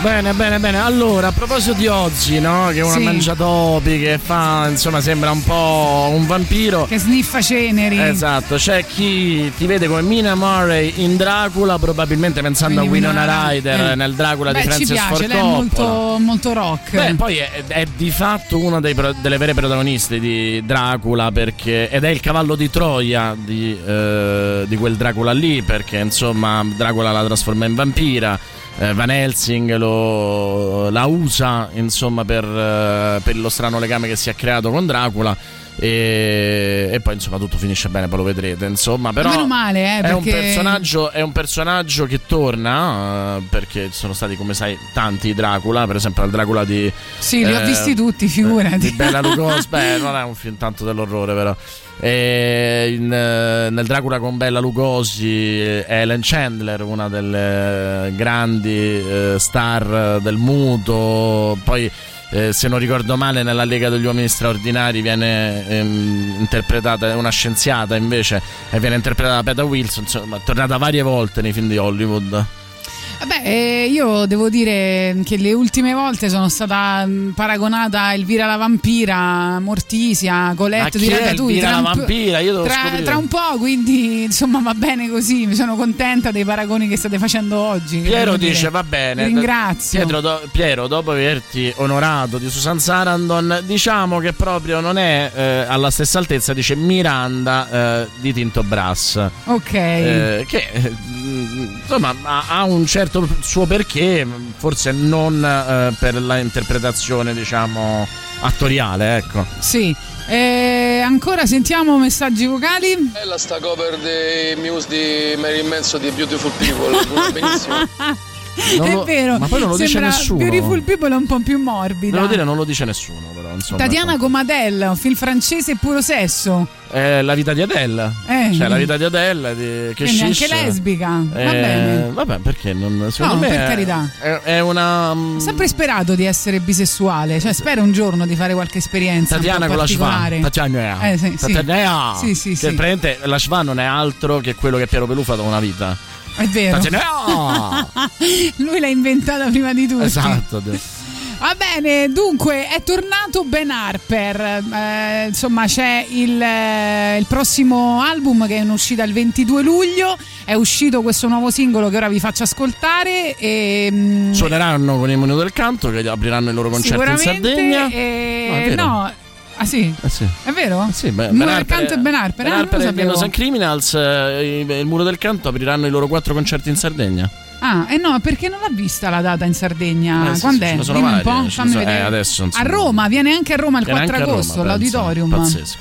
[SPEAKER 6] Bene, bene, bene. Allora, a proposito di Ozzy, no? Che è una
[SPEAKER 5] Sì.
[SPEAKER 6] mangiatopi, che fa, insomma, sembra un po' un vampiro.
[SPEAKER 5] Che sniffa ceneri.
[SPEAKER 6] Esatto, c'è chi ti vede come Mina Murray in Dracula, probabilmente pensando
[SPEAKER 5] Quindi
[SPEAKER 6] a Winona Ryder
[SPEAKER 5] eh.
[SPEAKER 6] nel Dracula
[SPEAKER 5] Beh,
[SPEAKER 6] di Francis Ford
[SPEAKER 5] lei è
[SPEAKER 6] Coppola.
[SPEAKER 5] molto, molto rock.
[SPEAKER 6] Beh, poi è, è di fatto una dei pro- delle vere protagoniste di Dracula perché, ed è il cavallo di Troia di, eh, di quel Dracula lì perché insomma Dracula la trasforma in vampira. Eh, Van Helsing lo- la usa insomma per, eh, per lo strano legame che si è creato con Dracula e, e poi insomma tutto finisce bene, poi lo vedrete insomma però
[SPEAKER 5] Meno male, eh,
[SPEAKER 6] è, un
[SPEAKER 5] perché-
[SPEAKER 6] personaggio, è un personaggio che torna eh, perché ci sono stati come sai tanti Dracula per esempio il Dracula di
[SPEAKER 5] Sì, li ho
[SPEAKER 6] eh,
[SPEAKER 5] visti tutti, figurati.
[SPEAKER 6] di Bella Lugosi beh non è un film tanto dell'orrore però E in, eh, nel Dracula con Bella Lugosi eh, Ellen Chandler una delle grandi eh, star del muto poi eh, se non ricordo male nella Lega degli Uomini Straordinari viene ehm, interpretata una scienziata invece e viene interpretata da Peter Wilson insomma è tornata varie volte nei film di Hollywood
[SPEAKER 5] Vabbè, eh, io devo dire che le ultime volte sono stata mh, paragonata a Elvira la vampira, Mortisia, Colette di Ratatouille.
[SPEAKER 6] Elvira la vampira? Io devo
[SPEAKER 5] tra, tra un po', quindi insomma va bene così. Mi sono contenta dei paragoni che state facendo oggi.
[SPEAKER 6] Piero dice va bene
[SPEAKER 5] Ringrazio.
[SPEAKER 6] Pietro, do- Piero dopo averti onorato di Susan Sarandon diciamo che proprio non è eh, alla stessa altezza dice Miranda eh, di Tinto Brass
[SPEAKER 5] Ok.
[SPEAKER 6] eh, che eh, insomma ha, ha un certo suo perché forse non eh, per la interpretazione diciamo attoriale ecco
[SPEAKER 5] Sì. Eh, ancora sentiamo messaggi vocali.
[SPEAKER 20] Bella sta cover dei Muse di Marilyn Manson di Beautiful People, benissimo.
[SPEAKER 6] Non
[SPEAKER 5] è
[SPEAKER 6] lo-
[SPEAKER 5] vero.
[SPEAKER 6] ma poi non lo dice nessuno.
[SPEAKER 5] Beautiful People è un po' più morbida.
[SPEAKER 6] devo dire non lo dice nessuno però insomma
[SPEAKER 5] Tatiana Comadel, un film francese puro sesso.
[SPEAKER 6] È la vita di Adele.
[SPEAKER 5] Eh.
[SPEAKER 6] Cioè, la vita di Adele. Di, che
[SPEAKER 5] Quindi anche
[SPEAKER 6] shish.
[SPEAKER 5] lesbica. Va
[SPEAKER 6] Eh,
[SPEAKER 5] bene.
[SPEAKER 6] Vabbè, perché non. Secondo
[SPEAKER 5] No,
[SPEAKER 6] me
[SPEAKER 5] per
[SPEAKER 6] è-
[SPEAKER 5] carità.
[SPEAKER 6] È, è una. mm,
[SPEAKER 5] Ho sempre sperato di essere bisessuale, cioè spero un giorno di fare qualche esperienza.
[SPEAKER 6] Tatiana con la Schwa. Tatiana.
[SPEAKER 5] Eh, sì, sì.
[SPEAKER 6] Tatiana.
[SPEAKER 5] Sì, sì,
[SPEAKER 6] Che
[SPEAKER 5] sì.
[SPEAKER 6] praticamente la Schwa non è altro che quello che Piero Pelù fa da una vita.
[SPEAKER 5] È vero.
[SPEAKER 6] Tatiana.
[SPEAKER 5] Lui l'ha inventata prima di tutti.
[SPEAKER 6] esatto.
[SPEAKER 5] Va bene, dunque è tornato Ben Harper. Eh, insomma, c'è il, eh, il prossimo album che è in uscita il 22 luglio. È uscito questo nuovo singolo che ora vi faccio ascoltare. E, mm,
[SPEAKER 6] Suoneranno con i Menu del Canto che apriranno i loro concerti in. Sardegna.
[SPEAKER 5] e-
[SPEAKER 6] No, è vero.
[SPEAKER 5] no, ah sì,
[SPEAKER 6] Eh sì.
[SPEAKER 5] è vero?
[SPEAKER 6] Sì, beh,
[SPEAKER 5] il muro del canto è Ben Harper.
[SPEAKER 6] Ben
[SPEAKER 5] ah, non
[SPEAKER 6] Harper
[SPEAKER 5] lo
[SPEAKER 6] e. Innocent Criminals, eh, il, il Muro del Canto apriranno i loro quattro concerti in Sardegna.
[SPEAKER 5] Ah, eh no, perché non l'ha vista la data in Sardegna?
[SPEAKER 6] Eh,
[SPEAKER 5] Quando è? Dimmi un po', fammi
[SPEAKER 6] so-
[SPEAKER 5] vedere.
[SPEAKER 6] eh, adesso,
[SPEAKER 5] a. Roma, viene anche a Roma il
[SPEAKER 6] Viene
[SPEAKER 5] 4
[SPEAKER 6] anche a Roma,
[SPEAKER 5] agosto, all'auditorium.
[SPEAKER 6] Pazzesco.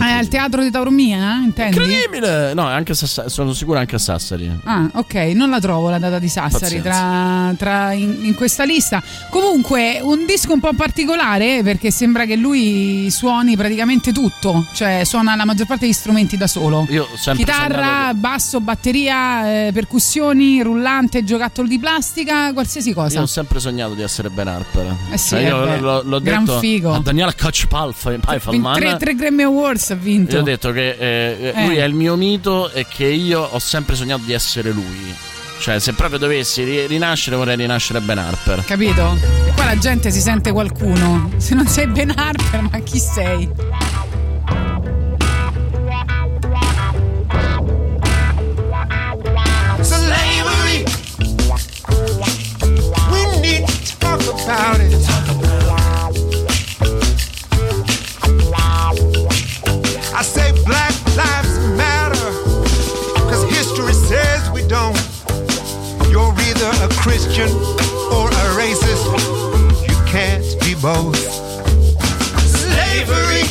[SPEAKER 5] Eh, al teatro di Taormina, intendi?
[SPEAKER 6] Incredibile! No, anche a Sassa- sono sicuro anche a Sassari.
[SPEAKER 5] Ah, ok, non la trovo la data di Sassari tra, tra in, in questa lista. Comunque, un disco un po' particolare perché sembra che lui suoni praticamente tutto, cioè suona la maggior parte degli strumenti da solo.
[SPEAKER 6] Io sempre
[SPEAKER 5] Chitarra,
[SPEAKER 6] sognato
[SPEAKER 5] basso, batteria, eh, percussioni, rullante, giocattolo di plastica, qualsiasi
[SPEAKER 6] che-
[SPEAKER 5] cosa.
[SPEAKER 6] Io ho sempre sognato di essere Ben Harper.
[SPEAKER 5] Eh sì,
[SPEAKER 6] Cioè, io
[SPEAKER 5] vabbè.
[SPEAKER 6] l'ho, l'ho
[SPEAKER 5] Gran
[SPEAKER 6] detto
[SPEAKER 5] figo.
[SPEAKER 6] a Daniela Koch-Palfman.
[SPEAKER 5] tre, tre Grammy Awards ha vinto.
[SPEAKER 6] Io ho detto che eh,
[SPEAKER 5] Eh.
[SPEAKER 6] lui è il mio mito e che io ho sempre sognato di essere lui. Cioè, se proprio dovessi ri- rinascere, vorrei rinascere Ben Harper.
[SPEAKER 5] Capito? E qua la gente si sente qualcuno. Se non sei Ben Harper, ma chi sei?
[SPEAKER 21] Either a Christian or a racist. You can't be both. Slavery.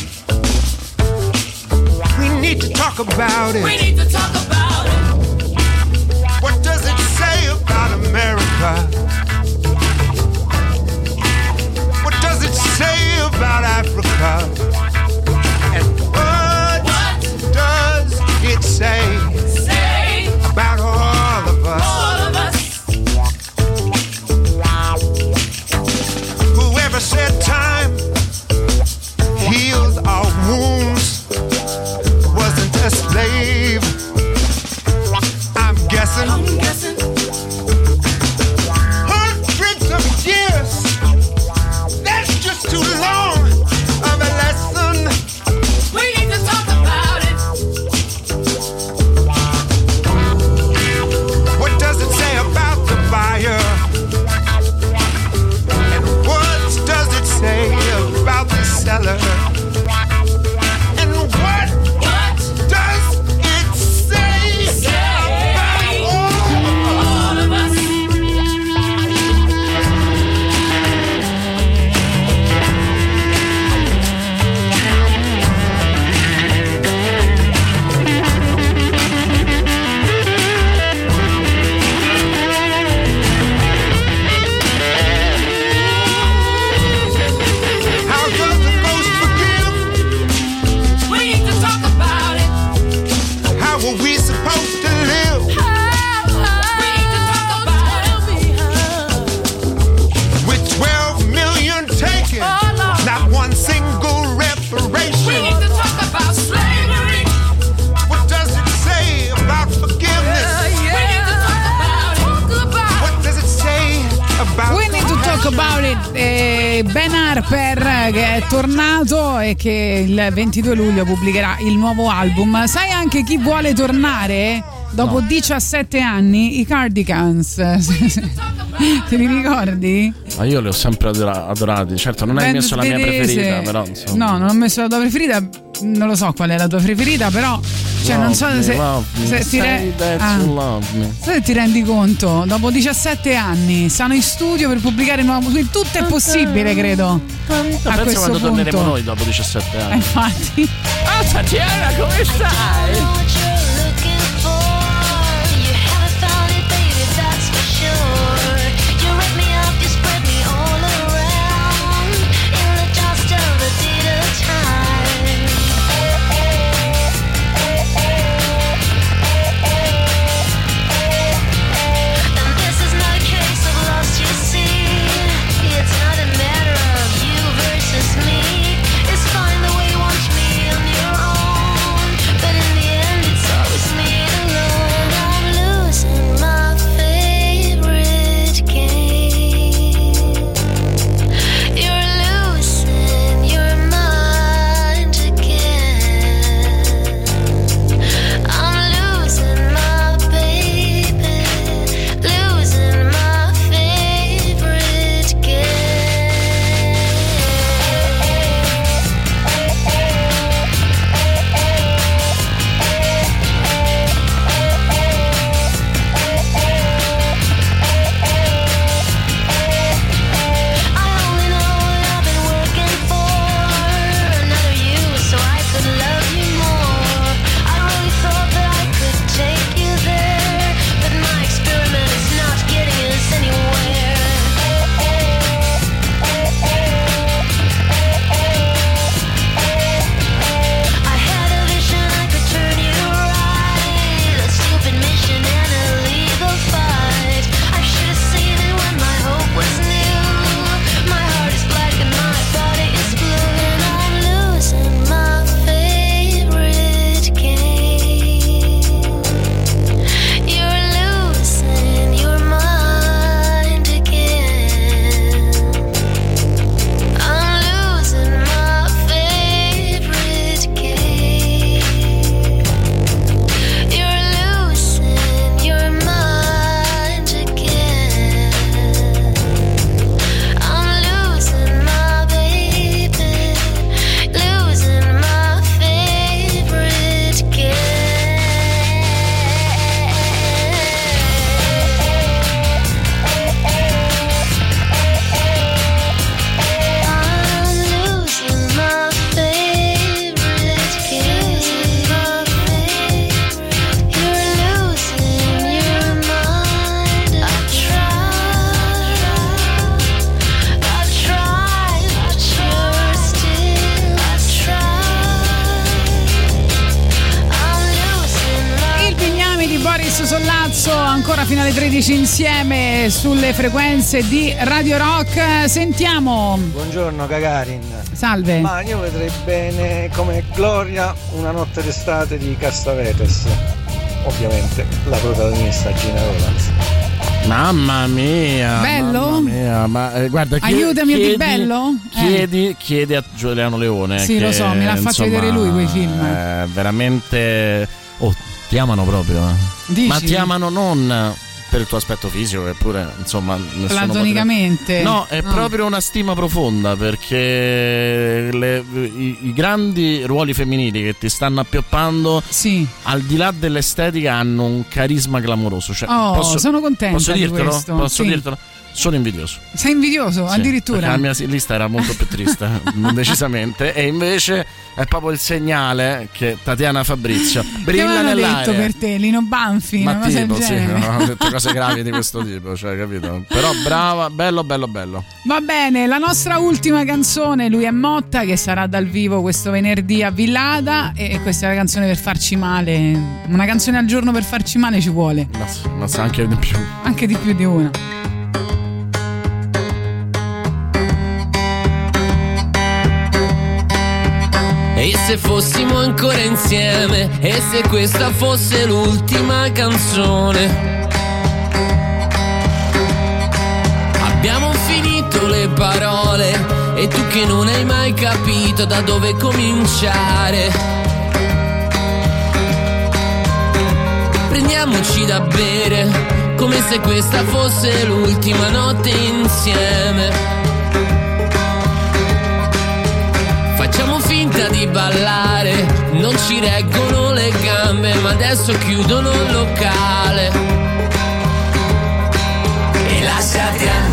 [SPEAKER 21] We need to talk about it.
[SPEAKER 14] We need to talk about it.
[SPEAKER 21] What does it say about America? What does it say about Africa? And what, does it Say
[SPEAKER 5] e che il 22 luglio pubblicherà il nuovo album. Sai anche chi vuole tornare? Dopo 17 anni, i Cardigans. Te li ricordi?
[SPEAKER 22] Ma io li ho sempre adora- adorati. Certo, non hai messo la mia preferita, però insomma.
[SPEAKER 5] No, non ho messo la tua preferita. Non lo so qual è la tua preferita, però. Cioè, non so se,
[SPEAKER 22] me,
[SPEAKER 5] se ti, re- ah. se ti rendi conto, dopo 17 anni stanno in studio per pubblicare il nuovo. quindi Tutto è possibile, credo.
[SPEAKER 22] No,
[SPEAKER 5] a
[SPEAKER 22] penso
[SPEAKER 5] questo
[SPEAKER 22] quando
[SPEAKER 5] punto.
[SPEAKER 22] torneremo noi dopo 17
[SPEAKER 5] Eh,
[SPEAKER 22] anni.
[SPEAKER 5] Infatti.
[SPEAKER 22] Ah, Tatiana, come stai?
[SPEAKER 5] 11 insieme sulle frequenze di Radio Rock. Sentiamo.
[SPEAKER 12] Buongiorno Gagarin.
[SPEAKER 5] Salve.
[SPEAKER 12] Ma io vedrei bene come Gloria una notte d'estate di Castavetes. Ovviamente la protagonista Gina Rolands.
[SPEAKER 22] Mamma mia!
[SPEAKER 5] Bello?
[SPEAKER 22] Mamma mia. Ma, eh, guarda, chiedi,
[SPEAKER 5] Aiutami chiedi, di bello? Chiedi, eh.
[SPEAKER 22] chiedi, a Giuliano Leone.
[SPEAKER 5] Sì,
[SPEAKER 22] che,
[SPEAKER 5] lo so, me l'ha fatto vedere lui quei film.
[SPEAKER 22] Eh, veramente. Oh, ti amano proprio. Eh.
[SPEAKER 5] Dici?
[SPEAKER 22] Ma ti amano non per il tuo aspetto fisico, eppure insomma.
[SPEAKER 5] Platonicamente.
[SPEAKER 22] potrebbe- No, è
[SPEAKER 5] No.
[SPEAKER 22] proprio una stima profonda perché le- i, i grandi ruoli femminili che ti stanno appioppando, al di là dell'estetica, hanno un carisma clamoroso. Cioè,
[SPEAKER 5] Oh,
[SPEAKER 22] posso,
[SPEAKER 5] sono contenta
[SPEAKER 22] Posso
[SPEAKER 5] di
[SPEAKER 22] dirtelo?
[SPEAKER 5] questo,
[SPEAKER 22] Posso
[SPEAKER 5] sì.
[SPEAKER 22] dirtelo?
[SPEAKER 6] Sono invidioso.
[SPEAKER 5] Sei invidioso,
[SPEAKER 6] Sì,
[SPEAKER 5] addirittura.
[SPEAKER 6] La mia lista era molto più triste, decisamente. E invece è proprio il segnale che Tatiana Fabrizio brilla
[SPEAKER 5] avevano detto
[SPEAKER 6] nell'aria.
[SPEAKER 5] per te? Lino Banfi,
[SPEAKER 6] Ma tipo, sì, no, ho detto cose gravi di questo tipo, cioè, capito? Però brava, bello, bello, bello.
[SPEAKER 5] Va bene, la nostra ultima canzone, lui è Motta, che sarà dal vivo questo venerdì a Villada. E questa è la canzone per farci male. Una canzone al giorno per farci male ci vuole.
[SPEAKER 6] Ma, ma sa anche di più.
[SPEAKER 5] Anche di più di una.
[SPEAKER 15] Se fossimo ancora insieme? E se questa fosse l'ultima canzone? Abbiamo finito le parole e tu che non hai mai capito da dove cominciare. Prendiamoci da bere come se questa fosse l'ultima notte insieme. Facciamo finta di ballare, non ci reggono le gambe, ma adesso chiudono il locale. E lasciati andare.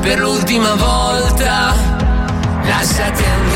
[SPEAKER 15] Per l'ultima volta lasciati andare.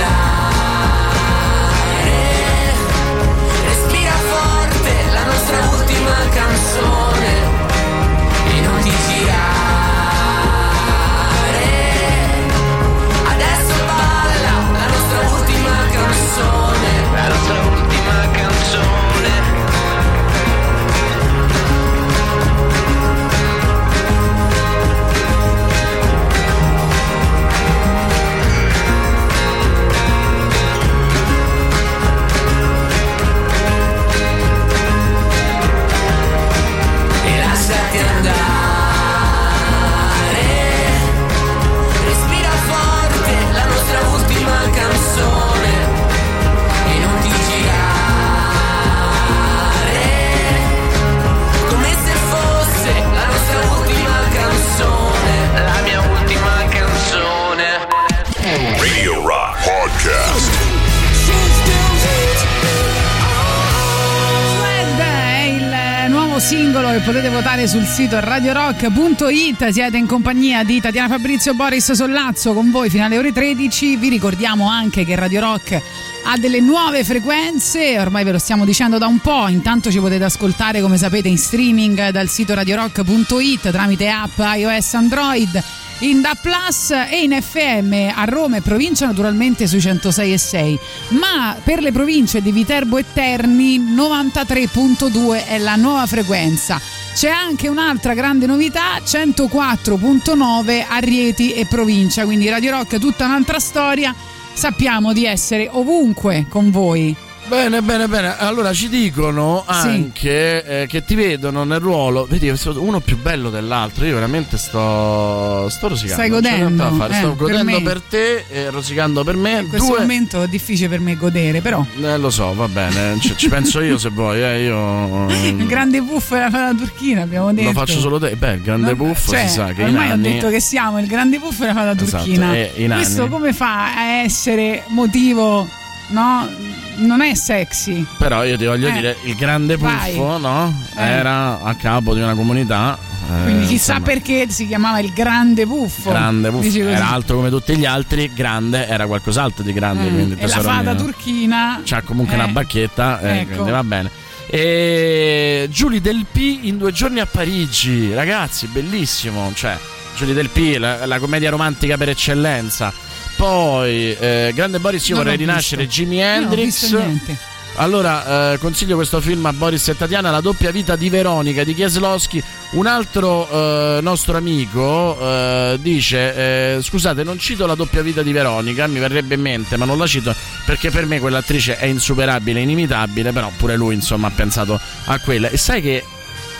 [SPEAKER 5] Sul sito radiorock.it. Siete in compagnia di Tatiana Fabrizio Boris Sollazzo con voi fino alle ore 13. Vi ricordiamo anche che Radio Rock ha delle nuove frequenze, ormai ve lo stiamo dicendo da un po', intanto ci potete ascoltare come sapete in streaming dal sito radiorock.it tramite app iOS Android in DA Plus e in FM a Roma e provincia naturalmente sui 106 e 6 ma per le province di Viterbo e Terni 93.2 è la nuova frequenza. C'è anche un'altra grande novità 104.9 a Rieti e provincia. Quindi Radio Rock è tutta un'altra storia sappiamo di essere ovunque con voi
[SPEAKER 6] Bene, bene, bene. Allora ci dicono anche eh, che ti vedono nel ruolo. Vedi, uno più bello dell'altro. Io veramente sto. Sto rosicando.
[SPEAKER 5] Stai godendo, eh,
[SPEAKER 6] sto
[SPEAKER 5] per
[SPEAKER 6] godendo
[SPEAKER 5] me.
[SPEAKER 6] per, te e rosicando per me.
[SPEAKER 5] in questo
[SPEAKER 6] Due.
[SPEAKER 5] momento è difficile per me godere però
[SPEAKER 6] Eh, lo so, va bene. Ci, ci penso io se vuoi. Eh, io.
[SPEAKER 5] il grande buffo della fata turchina abbiamo detto
[SPEAKER 6] Lo faccio solo te. Beh, il grande
[SPEAKER 5] No,
[SPEAKER 6] buffo
[SPEAKER 5] cioè,
[SPEAKER 6] si sa che
[SPEAKER 5] ormai
[SPEAKER 6] anni.
[SPEAKER 5] ho detto che siamo il grande buffo della fata
[SPEAKER 6] Esatto,
[SPEAKER 5] turchina.
[SPEAKER 6] e in
[SPEAKER 5] Questo come fa a essere motivo, no? Non è sexy.
[SPEAKER 6] Però io ti voglio
[SPEAKER 5] Eh,
[SPEAKER 6] dire, il grande
[SPEAKER 5] vai.
[SPEAKER 6] buffo, no?
[SPEAKER 5] Eh.
[SPEAKER 6] Era a capo di una comunità. eh,
[SPEAKER 5] Quindi chissà
[SPEAKER 6] insomma,
[SPEAKER 5] perché si chiamava il grande buffo.
[SPEAKER 6] Grande
[SPEAKER 5] così.
[SPEAKER 6] Era alto come tutti gli altri, grande era qualcos'altro di grande.
[SPEAKER 5] Eh,
[SPEAKER 6] quindi
[SPEAKER 5] e la fata turchina.
[SPEAKER 6] C'ha comunque
[SPEAKER 5] eh,
[SPEAKER 6] una bacchetta, eh,
[SPEAKER 5] ecco.
[SPEAKER 6] quindi va bene. E Giulia Del P in due giorni a Parigi, ragazzi, bellissimo. Cioè, Giulio Del P, la, la commedia romantica per eccellenza. Poi, eh, Grande Boris, io
[SPEAKER 5] Non
[SPEAKER 6] vorrei rinascere
[SPEAKER 5] visto.
[SPEAKER 6] Jimi Hendrix. Allora, eh, consiglio questo film a Boris e Tatiana, La doppia vita di Veronica di Kieslowski. Un altro eh, nostro amico eh, dice: eh, Scusate, non cito la doppia vita di Veronica, mi verrebbe in mente, ma non la cito perché per me quell'attrice è insuperabile, inimitabile. Però pure lui, insomma, ha pensato a quella. E sai che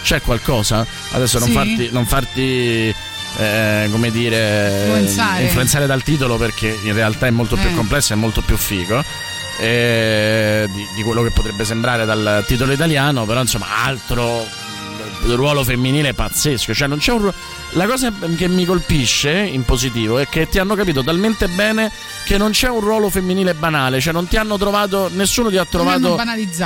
[SPEAKER 6] c'è qualcosa? Adesso non
[SPEAKER 5] Sì?
[SPEAKER 6] farti. Non farti eh, come dire
[SPEAKER 5] Influenzare.
[SPEAKER 6] influenzare dal titolo perché in realtà è molto più
[SPEAKER 5] Eh.
[SPEAKER 6] complesso e molto più figo eh, di, di quello che potrebbe sembrare dal titolo italiano, però insomma altro ruolo femminile pazzesco, cioè non c'è un ru- la cosa che mi colpisce in positivo è che ti hanno capito talmente bene che non c'è un ruolo femminile banale, cioè non ti hanno trovato nessuno ti ha trovato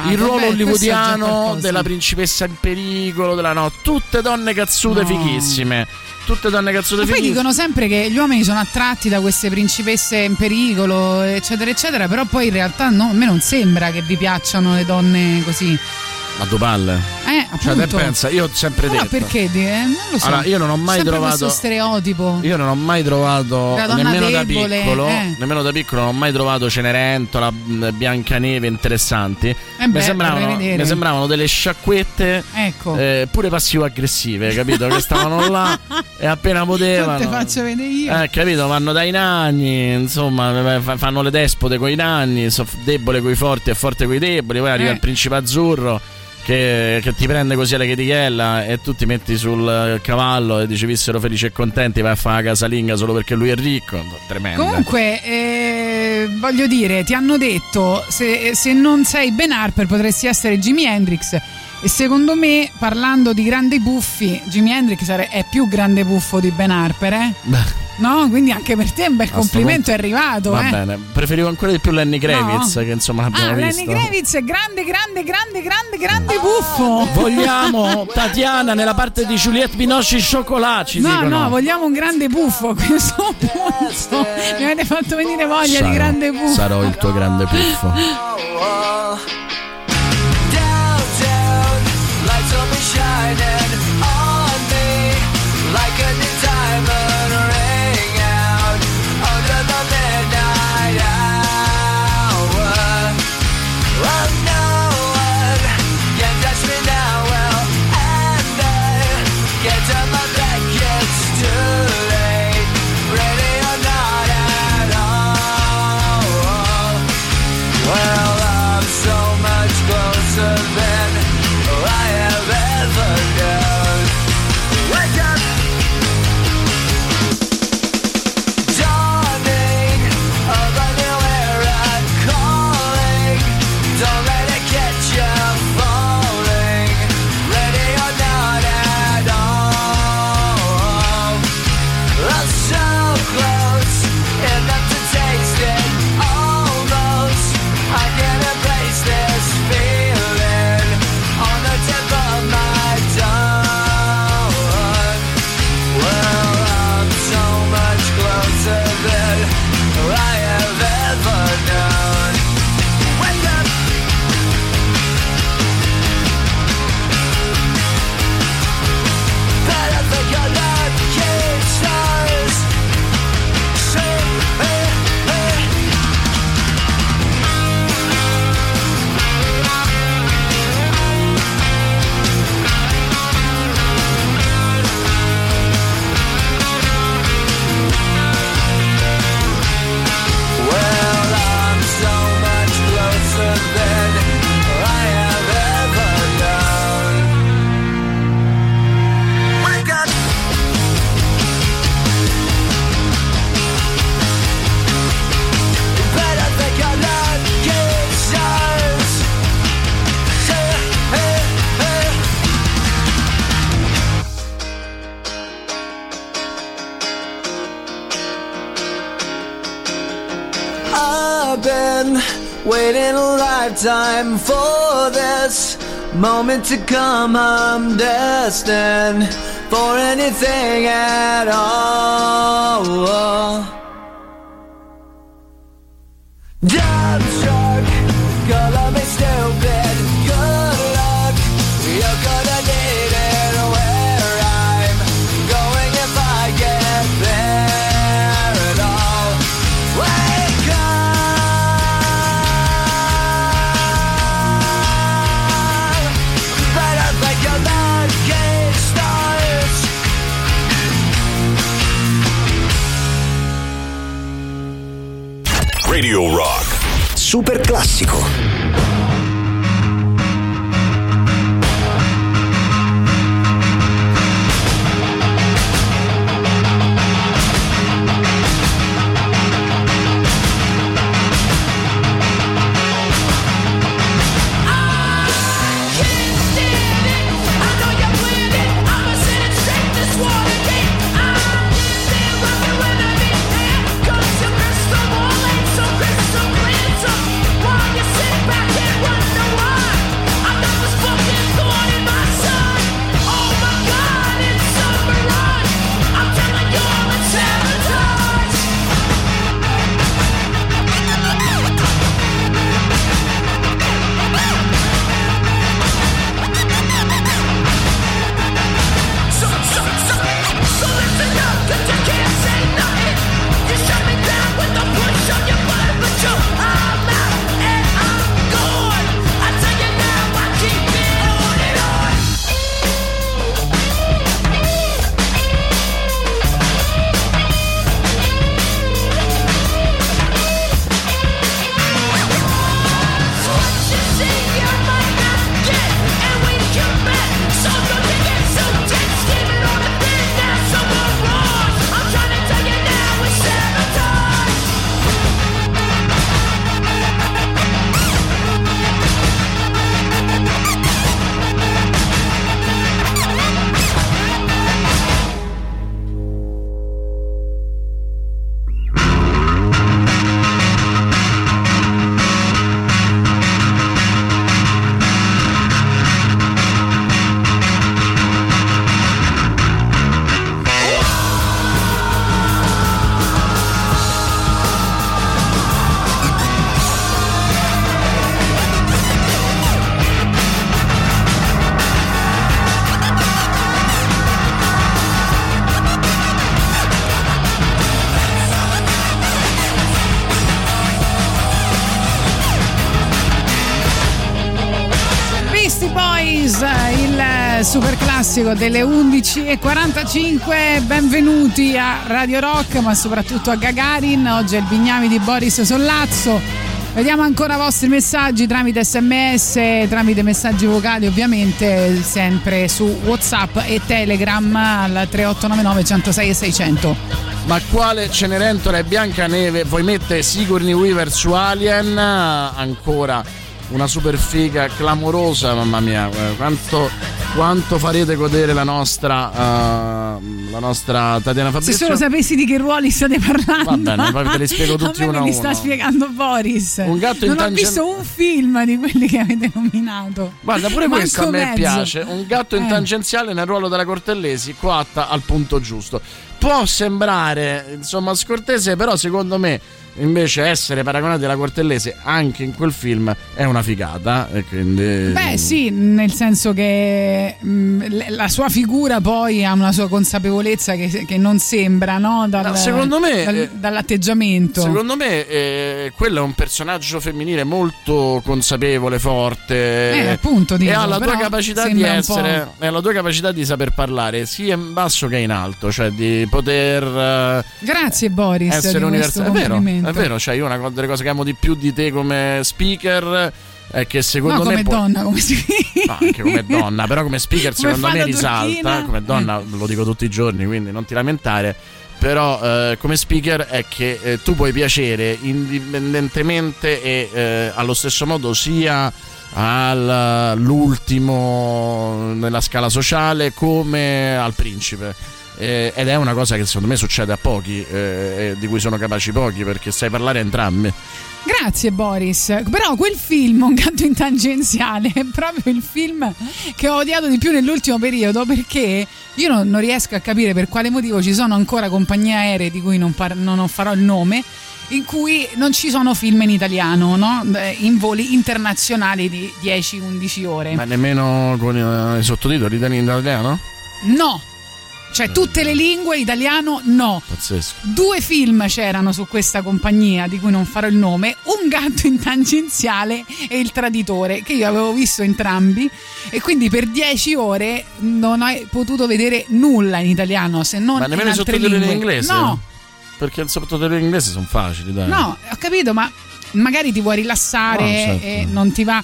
[SPEAKER 6] il ruolo
[SPEAKER 5] Beh,
[SPEAKER 6] hollywoodiano della principessa in pericolo, della no, tutte donne cazzute
[SPEAKER 5] No.
[SPEAKER 6] fighissime. Tutte donne cazzute
[SPEAKER 5] Ma poi dicono sempre che gli uomini sono attratti da queste principesse in pericolo, eccetera, eccetera, però poi in realtà no, a me non sembra che vi piacciono le donne così.
[SPEAKER 6] Ma due palle.
[SPEAKER 5] Eh,
[SPEAKER 6] Cioè, te pensa, io ho sempre
[SPEAKER 5] Allora
[SPEAKER 6] detto.
[SPEAKER 5] perché? di- eh, non lo so.
[SPEAKER 6] Allora, io non ho mai
[SPEAKER 5] Sempre
[SPEAKER 6] trovato-
[SPEAKER 5] questo stereotipo.
[SPEAKER 6] Io non ho mai trovato, nemmeno da
[SPEAKER 5] debole,
[SPEAKER 6] piccolo,
[SPEAKER 5] eh.
[SPEAKER 6] nemmeno da piccolo, non ho mai trovato Cenerentola, mh, Biancaneve interessanti.
[SPEAKER 5] Eh
[SPEAKER 6] mi,
[SPEAKER 5] beh,
[SPEAKER 6] sembravano,
[SPEAKER 5] vorrei vedere.
[SPEAKER 6] mi sembravano delle sciacquette,
[SPEAKER 5] Ecco.
[SPEAKER 6] eh, pure passivo-aggressive, capito? che stavano là e appena
[SPEAKER 5] Non
[SPEAKER 6] potevano.
[SPEAKER 5] te faccio vedere io.
[SPEAKER 6] Eh, capito? Vanno dai nanni, insomma, eh, fa- fanno le despote coi nanni, so debole coi forti e forte coi deboli. Poi arriva
[SPEAKER 5] Eh.
[SPEAKER 6] il principe azzurro che, che ti prende così alla chetichella e tu ti metti sul cavallo e dici vissero felici e contenti, vai a fare la casalinga solo perché lui è ricco. Tremendo.
[SPEAKER 5] Comunque, eh, voglio dire, ti hanno detto se, se non sei Ben Harper potresti essere Jimi Hendrix. E secondo me, parlando di grandi buffi, Jimi Hendrix è più grande buffo di Ben Harper, eh? No? Quindi anche per te un bel complimento è arrivato,
[SPEAKER 6] Va
[SPEAKER 5] eh?
[SPEAKER 6] bene, preferivo ancora di più Lenny Kravitz, che insomma l'abbiamo
[SPEAKER 5] Ah, Lenny
[SPEAKER 6] visto.
[SPEAKER 5] Kravitz è grande, grande, grande, grande, grande buffo.
[SPEAKER 6] Vogliamo Tatiana nella parte di Juliette Binoche Chocolat, ci
[SPEAKER 5] No,
[SPEAKER 6] dicono.
[SPEAKER 5] no, vogliamo un grande buffo a questo punto. Mi avete fatto venire voglia
[SPEAKER 6] Sarò-
[SPEAKER 5] di grande buffo.
[SPEAKER 6] Sarò il tuo grande puffo.
[SPEAKER 15] Downtown, lights will be shining waiting a lifetime for this moment to come. I'm destined for anything at all.
[SPEAKER 1] Classico
[SPEAKER 5] delle 11.45. Benvenuti a Radio Rock, ma soprattutto a Gagarin. Oggi è il Bignami di Boris Sollazzo. Vediamo ancora i vostri messaggi tramite sms, tramite messaggi vocali ovviamente, sempre su WhatsApp e Telegram al 3899 106 e 600.
[SPEAKER 6] Ma quale Cenerentola e Biancaneve vuoi mettere Sigourney Weaver su Alien? Ancora una super figa clamorosa, mamma mia, quanto, quanto farete godere la nostra, eh, la nostra Tatiana
[SPEAKER 5] Se
[SPEAKER 6] Fabrizio?
[SPEAKER 5] solo sapessi di che ruoli state parlando.
[SPEAKER 6] Va bene, poi te li spiego tutti
[SPEAKER 5] a
[SPEAKER 6] uno a
[SPEAKER 5] li sta
[SPEAKER 6] uno.
[SPEAKER 5] spiegando Boris.
[SPEAKER 6] Un gatto
[SPEAKER 5] non
[SPEAKER 6] in
[SPEAKER 5] ho
[SPEAKER 6] tangen-
[SPEAKER 5] visto un film di quelli che avete nominato.
[SPEAKER 6] Guarda, pure
[SPEAKER 5] Manco
[SPEAKER 6] questo a me
[SPEAKER 5] mezzo.
[SPEAKER 6] piace. Un gatto in
[SPEAKER 5] Eh.
[SPEAKER 6] tangenziale nel ruolo della Cortellesi, coatta al punto giusto. Può sembrare, insomma, scortese, però secondo me invece essere paragonati alla Cortellesi anche in quel film è una figata. Quindi...
[SPEAKER 5] Beh, sì, nel senso che mh, l- la sua figura poi ha una sua consapevolezza che, che non sembra, no? Dal-
[SPEAKER 6] No, secondo me,
[SPEAKER 5] dal-
[SPEAKER 6] eh,
[SPEAKER 5] dall'atteggiamento.
[SPEAKER 6] Secondo me eh, quello è un personaggio femminile molto consapevole, forte
[SPEAKER 5] Eh, appunto, dico,
[SPEAKER 6] e ha la tua capacità di essere e ha la tua capacità di saper parlare sia in basso che in alto, cioè di poter eh,
[SPEAKER 5] Grazie Boris.
[SPEAKER 6] essere universale. È vero, è vero, cioè io una delle cose che amo di più di te come speaker è che secondo
[SPEAKER 5] no,
[SPEAKER 6] me
[SPEAKER 5] come
[SPEAKER 6] può-
[SPEAKER 5] donna, come si
[SPEAKER 6] No, anche come donna, però come speaker
[SPEAKER 5] Come
[SPEAKER 6] secondo me risalta.
[SPEAKER 5] Turchina.
[SPEAKER 6] Come donna lo dico tutti i giorni, quindi non ti lamentare. Però eh, come speaker è che eh, tu puoi piacere indipendentemente e eh, allo stesso modo sia all'ultimo nella scala sociale come al principe. Eh, ed è una cosa che secondo me succede a pochi, eh, di cui sono capaci pochi, perché sai parlare a entrambi.
[SPEAKER 5] Grazie Boris, però quel film, Un gatto in tangenziale, è proprio il film che ho odiato di più nell'ultimo periodo perché io non, non riesco a capire per quale motivo ci sono ancora compagnie aeree di cui non, par- non farò il nome in cui non ci sono film in italiano, no? In voli internazionali di 10-11 ore.
[SPEAKER 6] Ma nemmeno con eh, i sottotitoli in italiano?
[SPEAKER 5] No, cioè tutte le lingue, italiano no.
[SPEAKER 6] Pazzesco.
[SPEAKER 5] Due film c'erano su questa compagnia di cui non farò il nome, Un gatto in tangenziale e Il traditore, che io avevo visto entrambi e quindi per dieci ore non ho potuto vedere nulla in italiano se non
[SPEAKER 6] Ma nemmeno
[SPEAKER 5] in altre
[SPEAKER 6] in inglese?
[SPEAKER 5] No,
[SPEAKER 6] Perché i sottotitoli in inglese sono facili, dai.
[SPEAKER 5] no, ho capito, ma magari ti vuoi rilassare
[SPEAKER 6] Ah, certo.
[SPEAKER 5] e non ti va.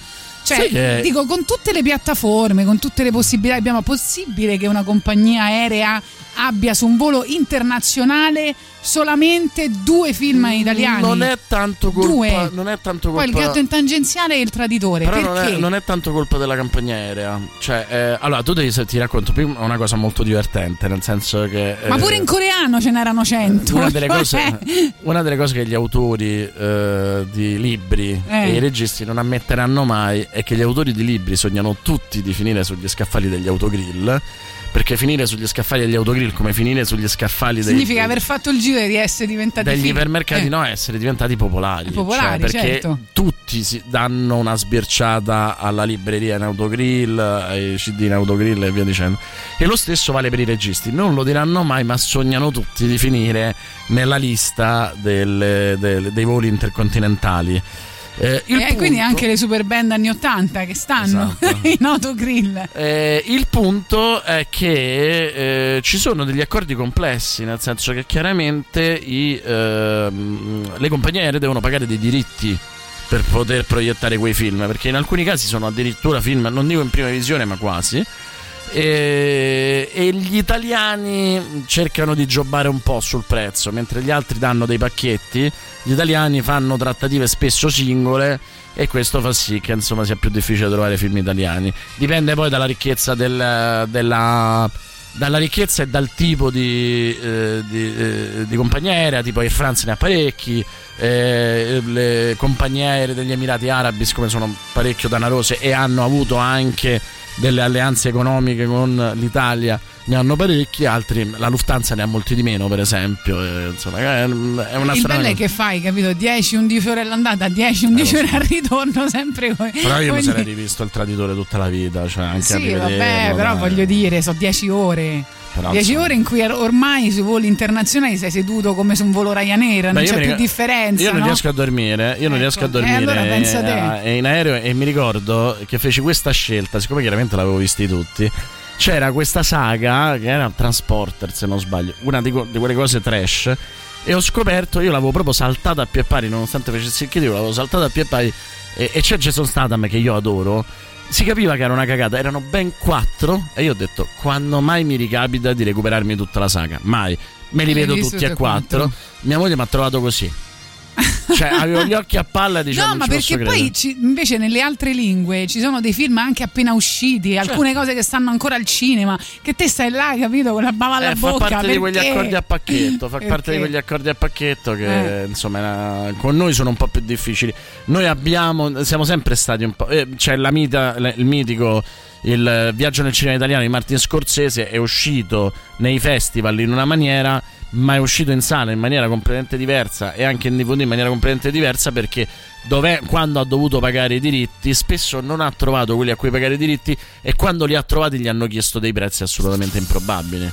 [SPEAKER 5] Cioè,
[SPEAKER 6] che-
[SPEAKER 5] dico, con tutte le piattaforme, con tutte le possibilità che abbiamo, possibile che una compagnia aerea abbia su un volo internazionale solamente due film italiani?
[SPEAKER 6] Non è tanto colpa,
[SPEAKER 5] Due.
[SPEAKER 6] non è tanto
[SPEAKER 5] Poi il
[SPEAKER 6] colpa-
[SPEAKER 5] gatto in tangenziale e il traditore.
[SPEAKER 6] Però non è, non è tanto colpa della compagnia aerea. Cioè, eh, allora, tu devi, ti racconto prima una cosa molto divertente, nel senso che.
[SPEAKER 5] Ma
[SPEAKER 6] eh,
[SPEAKER 5] pure in coreano ce n'erano cento.
[SPEAKER 6] una delle,
[SPEAKER 5] cioè-
[SPEAKER 6] cose, una delle cose che gli autori eh, di libri
[SPEAKER 5] Eh.
[SPEAKER 6] e i registi non ammetteranno mai è che gli autori di libri sognano tutti di finire sugli scaffali degli autogrill. Perché finire sugli scaffali degli autogrill come finire sugli scaffali dei,
[SPEAKER 5] Significa aver fatto il giro di essere diventati
[SPEAKER 6] degli ipermercati
[SPEAKER 5] Eh.
[SPEAKER 6] no essere diventati popolari,
[SPEAKER 5] Popolari,
[SPEAKER 6] Cioè, perché
[SPEAKER 5] certo.
[SPEAKER 6] tutti si danno una sbirciata alla libreria in autogrill ai cd in autogrill e via dicendo e lo stesso vale per i registi non lo diranno mai ma sognano tutti di finire nella lista delle- delle- dei voli intercontinentali Eh,
[SPEAKER 5] E quindi
[SPEAKER 6] punto-
[SPEAKER 5] anche le super band anni 80 che stanno in autogrill.
[SPEAKER 6] Eh, il punto è che eh, ci sono degli accordi complessi, nel senso che chiaramente i, ehm, le compagnie aeree devono pagare dei diritti per poter proiettare quei film, perché in alcuni casi sono addirittura film, non dico in prima visione, ma quasi. E, e gli italiani cercano di giocare un po' sul prezzo, mentre gli altri danno dei pacchetti, gli italiani fanno trattative spesso singole e questo fa sì che insomma sia più difficile trovare film italiani. Dipende poi dalla ricchezza del- della dalla ricchezza e dal tipo di, eh, di, eh, di compagnia aerea, tipo Air France ne ha parecchi, eh, le compagnie aeree degli Emirati Arabi, siccome sono parecchio danarose e hanno avuto anche delle alleanze economiche con l'Italia, ne hanno parecchi, altri, la Lufthansa ne ha molti di meno, per esempio. eh, insomma, è, una
[SPEAKER 5] il
[SPEAKER 6] strana
[SPEAKER 5] bello è che fai, capito? 10-11 ore all'andata, 10-11 ore al ritorno, sempre come.
[SPEAKER 6] Però io mi
[SPEAKER 5] come
[SPEAKER 6] sarei rivisto il traditore tutta la vita, cioè anche a
[SPEAKER 5] Sì,
[SPEAKER 6] rivederlo,
[SPEAKER 5] vabbè, però
[SPEAKER 6] dai.
[SPEAKER 5] voglio dire, sono 10 ore.
[SPEAKER 6] Però,
[SPEAKER 5] 10
[SPEAKER 6] insomma.
[SPEAKER 5] ore in cui ormai sui voli internazionali sei seduto come su un volo Ryanair, non
[SPEAKER 6] Beh,
[SPEAKER 5] c'è più differenza.
[SPEAKER 6] Io non
[SPEAKER 5] no?
[SPEAKER 6] riesco a dormire, io non riesco a
[SPEAKER 5] E
[SPEAKER 6] dormire
[SPEAKER 5] allora pensa te.
[SPEAKER 6] eh, in aereo e mi ricordo che feci questa scelta, siccome chiaramente l'avevo visti tutti. C'era questa saga che era Transporter, se non sbaglio, una di, di quelle cose trash. E ho scoperto, io l'avevo proprio saltata a pie pari, nonostante facessi il chiedo, l'avevo saltata a pie pari. E, e c'è Jason Statham che io adoro. Si capiva che era una cagata, erano ben quattro. E io ho detto: quando mai mi ricapita di recuperarmi tutta la saga? Mai. Me li
[SPEAKER 5] E
[SPEAKER 6] vedo tutti e
[SPEAKER 5] quattro.
[SPEAKER 6] Mia moglie mi ha trovato così. Cioè, avevo gli occhi a palla dicevo:
[SPEAKER 5] No, ma perché poi ci- invece nelle altre lingue ci sono dei film anche appena usciti,
[SPEAKER 6] Certo.
[SPEAKER 5] alcune cose che stanno ancora al cinema, che te stai là, capito, con la bava alla
[SPEAKER 6] Eh, fa
[SPEAKER 5] bocca.
[SPEAKER 6] parte di quegli
[SPEAKER 5] perché?
[SPEAKER 6] accordi a pacchetto. Fa parte
[SPEAKER 5] Perché?
[SPEAKER 6] di quegli accordi a pacchetto che
[SPEAKER 5] Eh.
[SPEAKER 6] insomma con noi sono un po' più difficili. Noi abbiamo, siamo sempre stati un po'. eh, c'è la mita, il mitico. Il viaggio nel cinema italiano di Martin Scorsese è uscito nei festival in una maniera, ma è uscito in sala in maniera completamente diversa e anche in DVD in maniera completamente diversa perché dove, quando ha dovuto pagare i diritti spesso non ha trovato quelli a cui pagare i diritti e quando li ha trovati gli hanno chiesto dei prezzi assolutamente improbabili.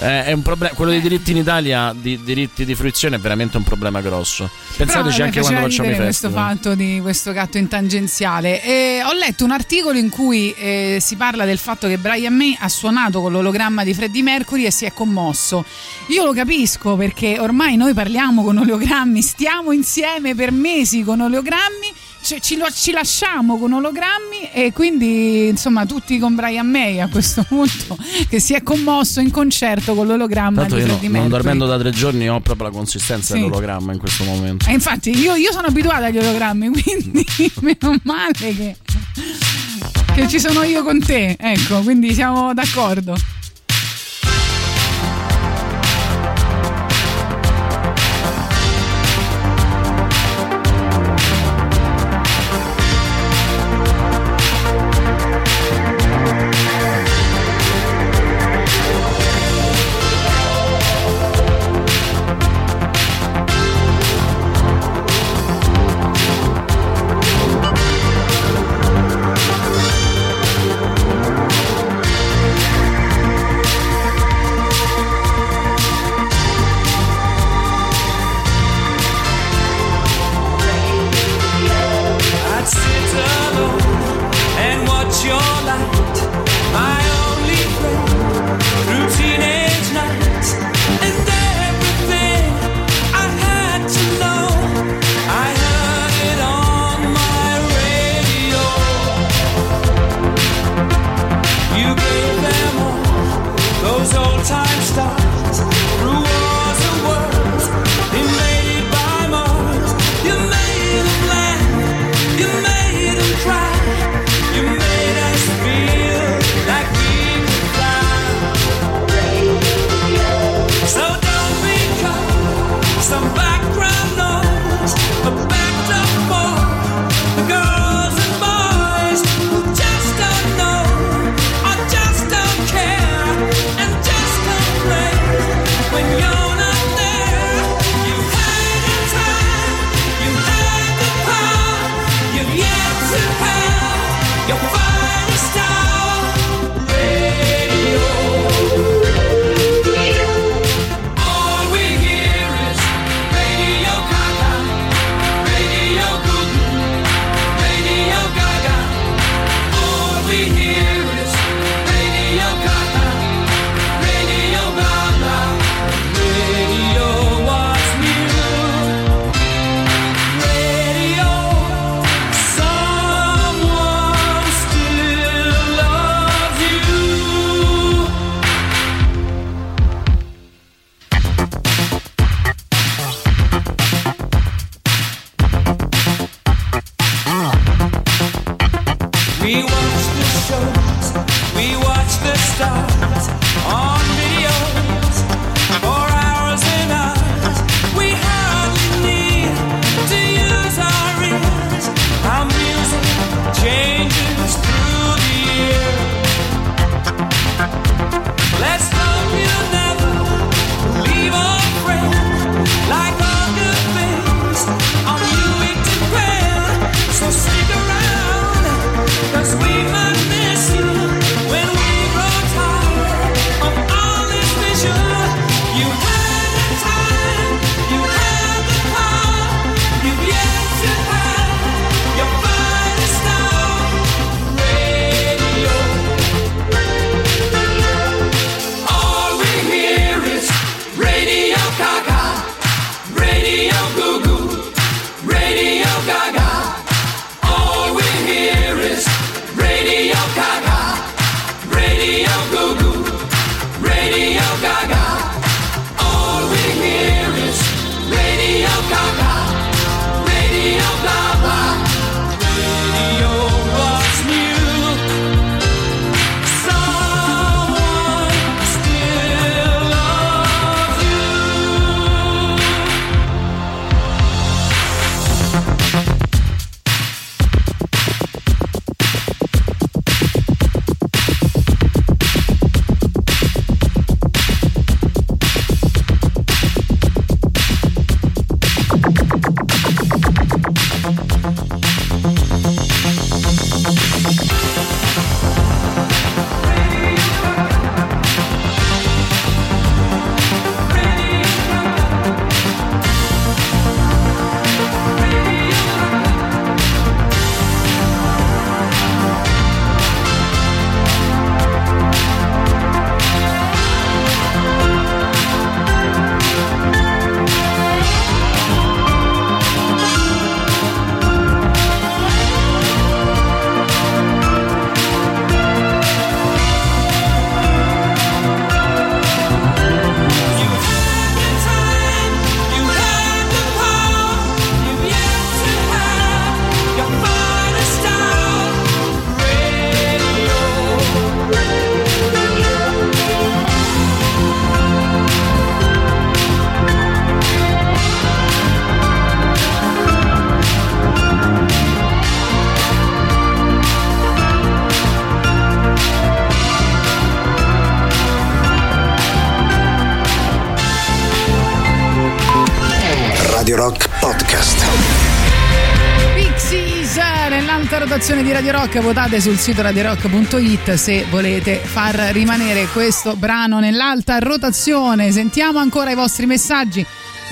[SPEAKER 6] Eh, è un problema, quello dei diritti in Italia, di diritti di fruizione, è veramente un problema grosso. Pensateci
[SPEAKER 5] Però,
[SPEAKER 6] anche
[SPEAKER 5] mi
[SPEAKER 6] quando facciamo i festival.
[SPEAKER 5] questo fatto di questo gatto in tangenziale. E ho letto un articolo in cui eh, si parla del fatto che Brian May ha suonato con l'ologramma di Freddie Mercury e si è commosso. Io lo capisco perché ormai noi parliamo con ologrammi, stiamo insieme per mesi con ologrammi. Cioè, ci, lo- ci lasciamo con ologrammi e quindi insomma tutti con Brian May a questo punto che si è commosso in concerto con l'ologramma
[SPEAKER 6] Tanto
[SPEAKER 5] di
[SPEAKER 6] io no-
[SPEAKER 5] Freddie
[SPEAKER 6] non dormendo da tre giorni ho proprio la consistenza
[SPEAKER 5] Sì.
[SPEAKER 6] dell'ologramma in questo momento.
[SPEAKER 5] E infatti io, io sono abituata agli ologrammi, quindi meno male che, che ci sono io con te. Ecco, quindi siamo d'accordo.
[SPEAKER 1] Rock
[SPEAKER 5] votate sul sito radiorock.it se volete far rimanere questo brano nell'alta rotazione. Sentiamo ancora i vostri messaggi.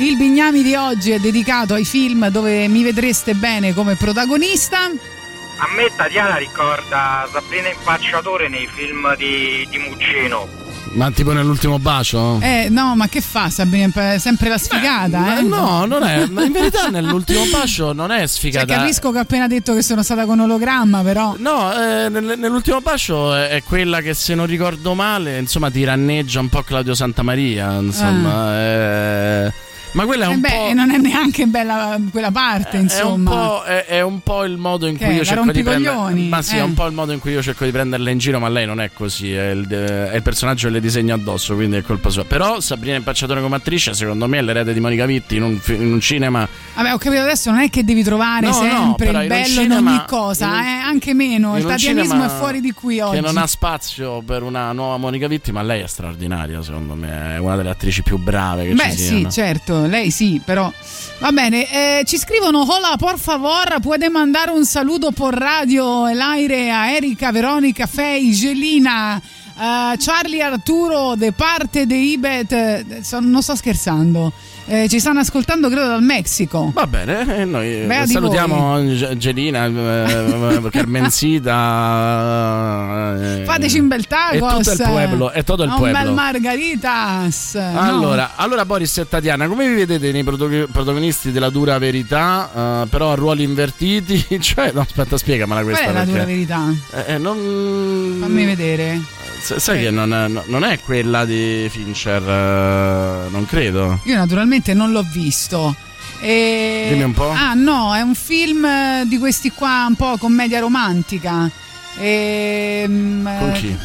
[SPEAKER 5] Il Bignami di oggi è dedicato ai film dove mi vedreste bene come protagonista.
[SPEAKER 23] A me Tatiana ricorda Sabrina Impacciatore nei film di, di Muccino.
[SPEAKER 6] Ma tipo nell'ultimo bacio?
[SPEAKER 5] eh no ma che fa Sabrina sempre la sfigata eh?
[SPEAKER 6] No, non è. ma In verità nell'ultimo bacio non è
[SPEAKER 5] Cioè,
[SPEAKER 6] sfigata.
[SPEAKER 5] capisco che ho appena detto che sono stata con ologramma però
[SPEAKER 6] No, eh, nel- nell'ultimo bacio è quella che se non ricordo male, insomma, ti ranneggia un po' Claudio Santamaria, insomma. eh. Ma quella è
[SPEAKER 5] Eh
[SPEAKER 6] un
[SPEAKER 5] beh,
[SPEAKER 6] po'.
[SPEAKER 5] non è neanche bella quella parte,
[SPEAKER 6] È un,
[SPEAKER 5] insomma.
[SPEAKER 6] po', è, è un po' il modo in
[SPEAKER 5] Che
[SPEAKER 6] cui
[SPEAKER 5] è,
[SPEAKER 6] io cerco di prendere. Ma sì,
[SPEAKER 5] Eh.
[SPEAKER 6] è un po' il modo in cui io cerco di prenderla in giro, ma lei non è così. È il, è il personaggio che le disegna addosso, quindi è colpa sua. Però Sabrina Impacciatore come attrice, secondo me, è l'erede di Monica Vitti in un, in un cinema.
[SPEAKER 5] Vabbè, ho capito adesso non è che devi trovare
[SPEAKER 6] No, no,
[SPEAKER 5] sempre
[SPEAKER 6] però
[SPEAKER 5] il
[SPEAKER 6] in un
[SPEAKER 5] bello in
[SPEAKER 6] cinema-
[SPEAKER 5] ogni cosa,
[SPEAKER 6] in un-
[SPEAKER 5] eh, anche meno.
[SPEAKER 6] in
[SPEAKER 5] Il
[SPEAKER 6] un
[SPEAKER 5] tatianismo è fuori di qui oggi.
[SPEAKER 6] Che non ha spazio per una nuova Monica Vitti, ma lei è straordinaria, secondo me. È una delle attrici più brave che
[SPEAKER 5] Beh,
[SPEAKER 6] ci
[SPEAKER 5] sì,
[SPEAKER 6] siano.
[SPEAKER 5] Lei sì, però. Va bene, eh, ci scrivono: Hola, por favor, puede mandare un saludo por radio el aire a Erika, Veronica, Fei, Gelina. eh, Charlie Arturo de parte de Ibet eh, non sto scherzando Eh, ci stanno ascoltando credo dal Messico
[SPEAKER 6] Va bene, e noi
[SPEAKER 5] Beh,
[SPEAKER 6] salutiamo Ge- Gelina, eh, Carmencita. eh,
[SPEAKER 5] fateci un bel tacos
[SPEAKER 6] E tutto il pueblo. E tutto il
[SPEAKER 5] un
[SPEAKER 6] pueblo.
[SPEAKER 5] bel margaritas no?
[SPEAKER 6] Allora, allora, Boris e Tatiana, come vi vedete nei protagonisti della dura verità, eh, però a ruoli invertiti? cioè, no, aspetta, spiegamela
[SPEAKER 5] qual
[SPEAKER 6] questa.
[SPEAKER 5] è la dura verità?
[SPEAKER 6] Eh, eh, non...
[SPEAKER 5] fammi vedere
[SPEAKER 6] Sai che non è, no- non è quella di Fincher, eh, non credo.
[SPEAKER 5] Io naturalmente non l'ho visto. E...
[SPEAKER 6] Dimmi un po'.
[SPEAKER 5] Ah no, è un film eh, di questi qua un po' commedia romantica. Ehm,
[SPEAKER 6] Con
[SPEAKER 5] eh,
[SPEAKER 6] chi?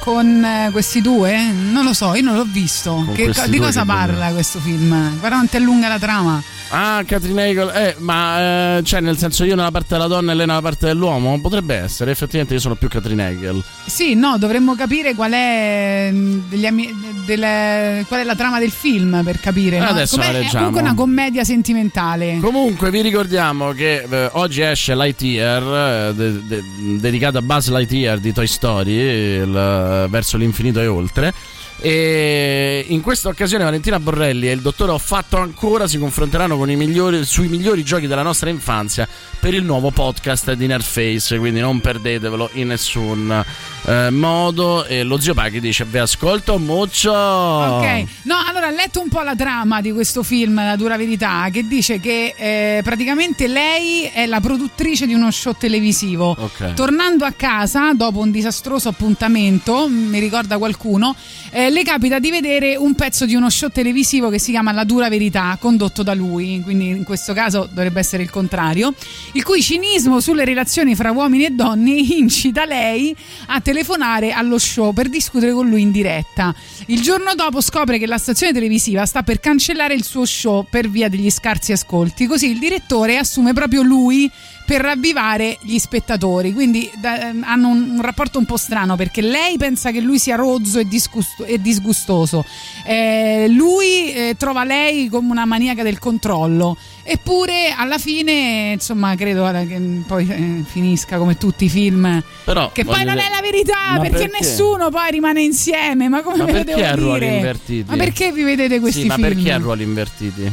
[SPEAKER 5] Con eh, questi due? Non lo so, io non l'ho visto. Che- di cosa parla questo film? Guarda quanto è lunga la trama.
[SPEAKER 6] Ah, Catherine Hegel, eh, ma eh, cioè nel senso io nella parte della donna e lei nella parte dell'uomo? Potrebbe essere, effettivamente io sono più Catherine Hegel.
[SPEAKER 5] Sì, no, dovremmo capire qual è, degli ami- delle- qual è la trama del film per capire. no?
[SPEAKER 6] Adesso
[SPEAKER 5] Com'è-
[SPEAKER 6] la
[SPEAKER 5] È
[SPEAKER 6] leggiamo.
[SPEAKER 5] comunque una commedia sentimentale.
[SPEAKER 6] Comunque vi ricordiamo che eh, oggi esce Lightyear, eh, de- de- dedicato a Buzz Lightyear di Toy Story, il- verso l'infinito e oltre. E in questa occasione Valentina Borrelli e il dottore Ho fatto ancora si confronteranno con i migliori, sui migliori giochi della nostra infanzia per il nuovo podcast di Nerdface, quindi non perdetevelo in nessun eh, modo. E lo zio Paghi dice: Vi ascolto mucho.
[SPEAKER 5] Ok, no, allora ho letto un po' la trama di questo film, La dura verità, che dice che eh, praticamente lei è la produttrice di uno show televisivo.
[SPEAKER 6] Ok.
[SPEAKER 5] Tornando a casa dopo un disastroso appuntamento, mi ricorda qualcuno, eh, le capita di vedere un pezzo di uno show televisivo che si chiama La dura verità, condotto da lui, quindi in questo caso dovrebbe essere il contrario, il cui cinismo sulle relazioni fra uomini e donne incita lei a telefonare allo show per discutere con lui in diretta. Il giorno dopo scopre che la stazione televisiva sta per cancellare il suo show per via degli scarsi ascolti, così il direttore assume proprio lui per ravvivare gli spettatori. Quindi da- ehm, hanno un, un rapporto un po' strano perché lei pensa che lui sia rozzo e, disgusto- e disgustoso. Eh, lui eh, trova lei come una maniaca del controllo. Eppure alla fine, insomma, credo che poi eh, finisca come tutti i film.
[SPEAKER 6] Però,
[SPEAKER 5] Che poi non
[SPEAKER 6] dire-
[SPEAKER 5] è la verità,
[SPEAKER 6] Ma
[SPEAKER 5] perché,
[SPEAKER 6] perché?
[SPEAKER 5] nessuno poi rimane insieme. Ma come
[SPEAKER 6] Ma
[SPEAKER 5] ve lo
[SPEAKER 6] perché
[SPEAKER 5] devo
[SPEAKER 6] a ruoli
[SPEAKER 5] dire?
[SPEAKER 6] invertiti?
[SPEAKER 5] Ma perché vi vedete questi
[SPEAKER 6] sì, ma
[SPEAKER 5] film?
[SPEAKER 6] perché a ruoli invertiti?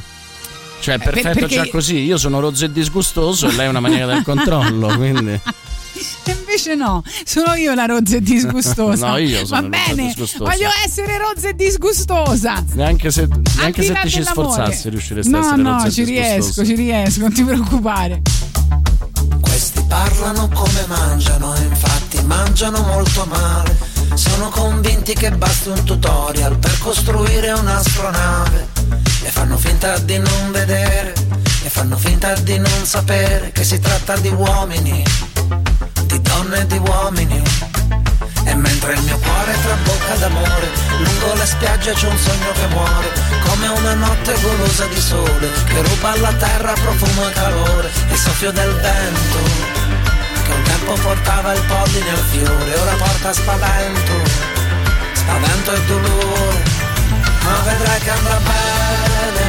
[SPEAKER 6] Cioè,
[SPEAKER 5] per-
[SPEAKER 6] perfetto
[SPEAKER 5] perché-
[SPEAKER 6] già così. Io sono rozzo e disgustoso e lei è una maniaca del controllo. Quindi.
[SPEAKER 5] E invece no, sono io la rozza e disgustosa.
[SPEAKER 6] No, io sono
[SPEAKER 5] Va
[SPEAKER 6] la rozza e
[SPEAKER 5] bene,
[SPEAKER 6] disgustosa.
[SPEAKER 5] voglio essere rozza e disgustosa.
[SPEAKER 6] Neanche se, neanche se ti ci sforzassi riusciresti a
[SPEAKER 5] No,
[SPEAKER 6] essere
[SPEAKER 5] no,
[SPEAKER 6] rozzo e
[SPEAKER 5] ci riesco, ci riesco, non ti preoccupare.
[SPEAKER 18] Questi parlano come mangiano, infatti mangiano molto male. Sono convinti che basti un tutorial per costruire un'astronave. E fanno finta di non vedere, e fanno finta di non sapere che si tratta di uomini, di donne e di uomini. E mentre il mio cuore trabocca d'amore, lungo le spiagge c'è un sogno che muore, come una notte golosa di sole, che ruba alla terra profumo e calore, il soffio del vento, un tempo portava il polline al fiore, ora porta spavento, spavento e dolore, ma vedrai che andrà bene,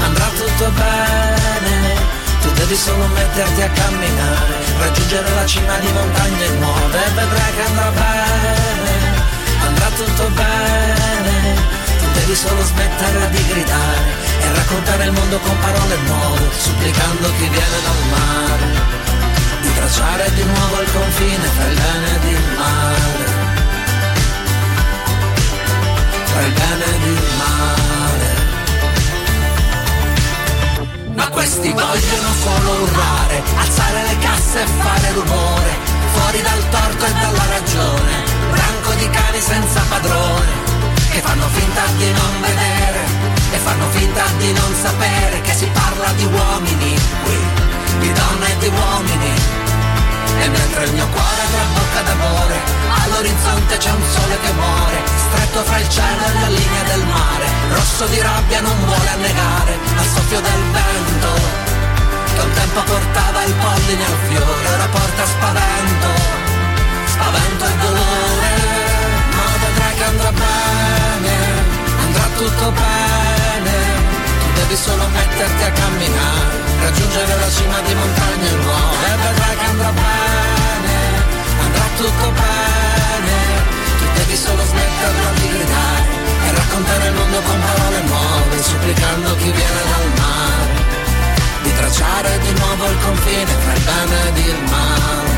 [SPEAKER 18] andrà tutto bene, tu devi solo metterti a camminare, raggiungere la cima di montagne nuove. E vedrai che andrà bene, andrà tutto bene, tu devi solo smettere di gridare e raccontare il mondo con parole nuove, supplicando chi viene dal mare, di tracciare di nuovo il confine tra il bene ed il male, tra il bene ed il male. Ma questi vogliono solo urlare, alzare le casse e fare rumore, fuori dal torto e dalla ragione, branco di cani senza padrone, che fanno finta di non vedere, e fanno finta di non sapere che si parla di uomini qui, di donne e di uomini. E mentre il mio cuore trabocca d'amore, all'orizzonte c'è un sole che muore, stretto fra il cielo e la linea del mare, rosso di rabbia non vuole annegare al soffio del vento, che un tempo portava il polline al fiore, ora porta spavento, spavento e dolore, ma vedrai che andrà bene, andrà tutto bene, tu devi solo metterti a camminare, raggiungere la cima di montagne nuove, e vedrai che andrà bene, andrà tutto bene, tu devi solo smetterla di gridare e raccontare il mondo con parole nuove, supplicando chi viene dal mare, di tracciare di nuovo il confine tra il bene ed il male,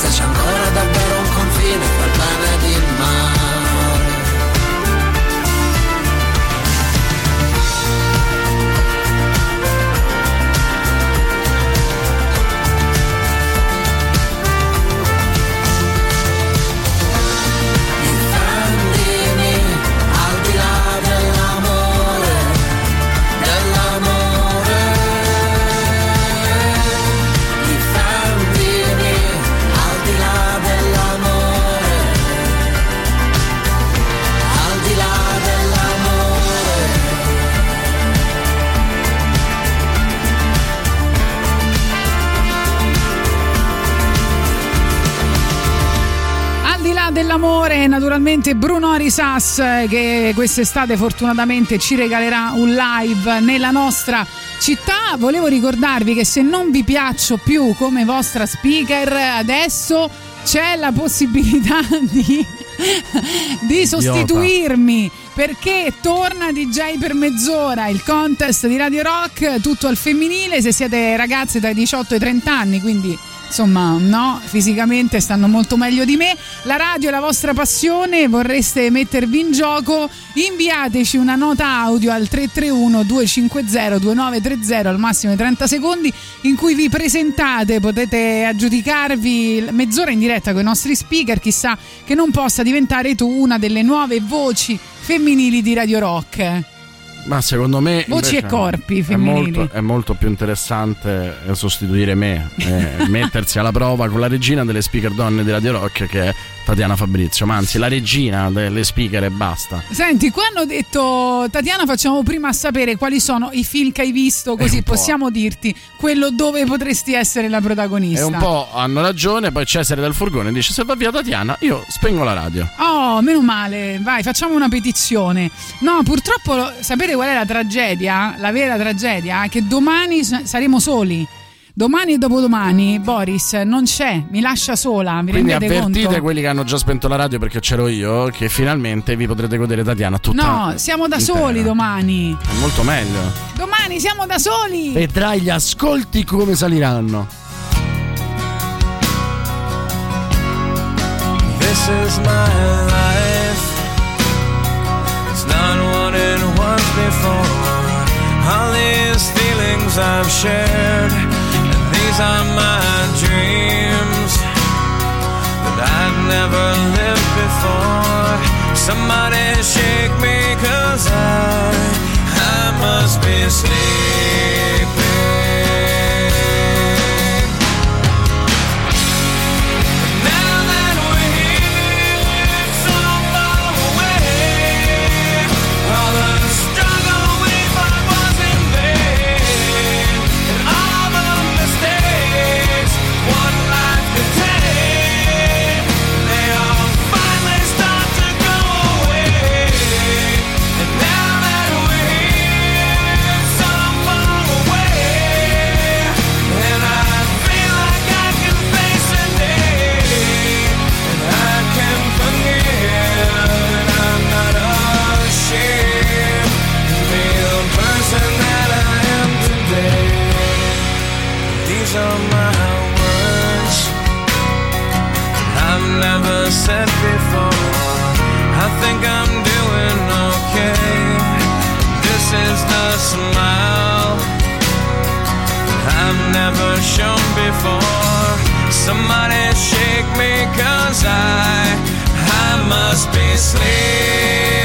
[SPEAKER 18] se c'è ancora davvero un confine tra il bene ed il male. Dell'amore,
[SPEAKER 5] naturalmente Bruno Arisas eh, che quest'estate fortunatamente ci regalerà un live nella nostra città. Volevo ricordarvi che se non vi piaccio più come vostra speaker, adesso c'è la possibilità di, di sostituirmi perché torna DJ per mezz'ora il contest di Radio Rock tutto al femminile se siete ragazze tra i 18 e i 30 anni quindi insomma, no, fisicamente stanno molto meglio di me. La radio è la vostra passione, vorreste mettervi in gioco? Inviateci una nota audio al 331 250 2930 al massimo di 30 secondi in cui vi presentate, potete aggiudicarvi mezz'ora in diretta con i nostri speaker, chissà che non possa diventare tu una delle nuove voci femminili di Radio Rock.
[SPEAKER 6] Ma secondo me.
[SPEAKER 5] Voci e corpi
[SPEAKER 6] è
[SPEAKER 5] femminili.
[SPEAKER 6] molto, è molto più interessante eh, sostituire me, eh, mettersi alla prova con la regina delle speaker donne di Radio Rock che è Tatiana Fabrizio. Ma anzi, la regina delle speaker e basta.
[SPEAKER 5] Senti, qua hanno detto Tatiana, facciamo prima sapere quali sono i film che hai visto, così possiamo dirti quello dove potresti essere la protagonista.
[SPEAKER 6] E un po' hanno ragione, poi Cesare del Furgone dice: Se va via Tatiana, io spengo la radio.
[SPEAKER 5] Oh, meno male, vai, facciamo una petizione. No, purtroppo sapete qual è la tragedia? La vera tragedia? Che domani saremo soli. Domani e dopodomani Boris non c'è, mi lascia sola, vi
[SPEAKER 6] Quindi avvertite
[SPEAKER 5] conto?
[SPEAKER 6] quelli che hanno già spento la radio perché c'ero io, che finalmente vi potrete godere Tatiana tutta.
[SPEAKER 5] No, siamo da
[SPEAKER 6] intera.
[SPEAKER 5] soli domani.
[SPEAKER 6] È molto meglio.
[SPEAKER 5] Domani siamo da soli.
[SPEAKER 6] Vedrai gli ascolti come saliranno.
[SPEAKER 24] This is my life. It's not what it was before. All these feelings I've shared, are my dreams that I've never lived before. Somebody shake me, cause I, I must be sleeping. said before, I think I'm doing okay. This is the smile I've never shown before. Somebody shake me, cause I, I must be sleeping.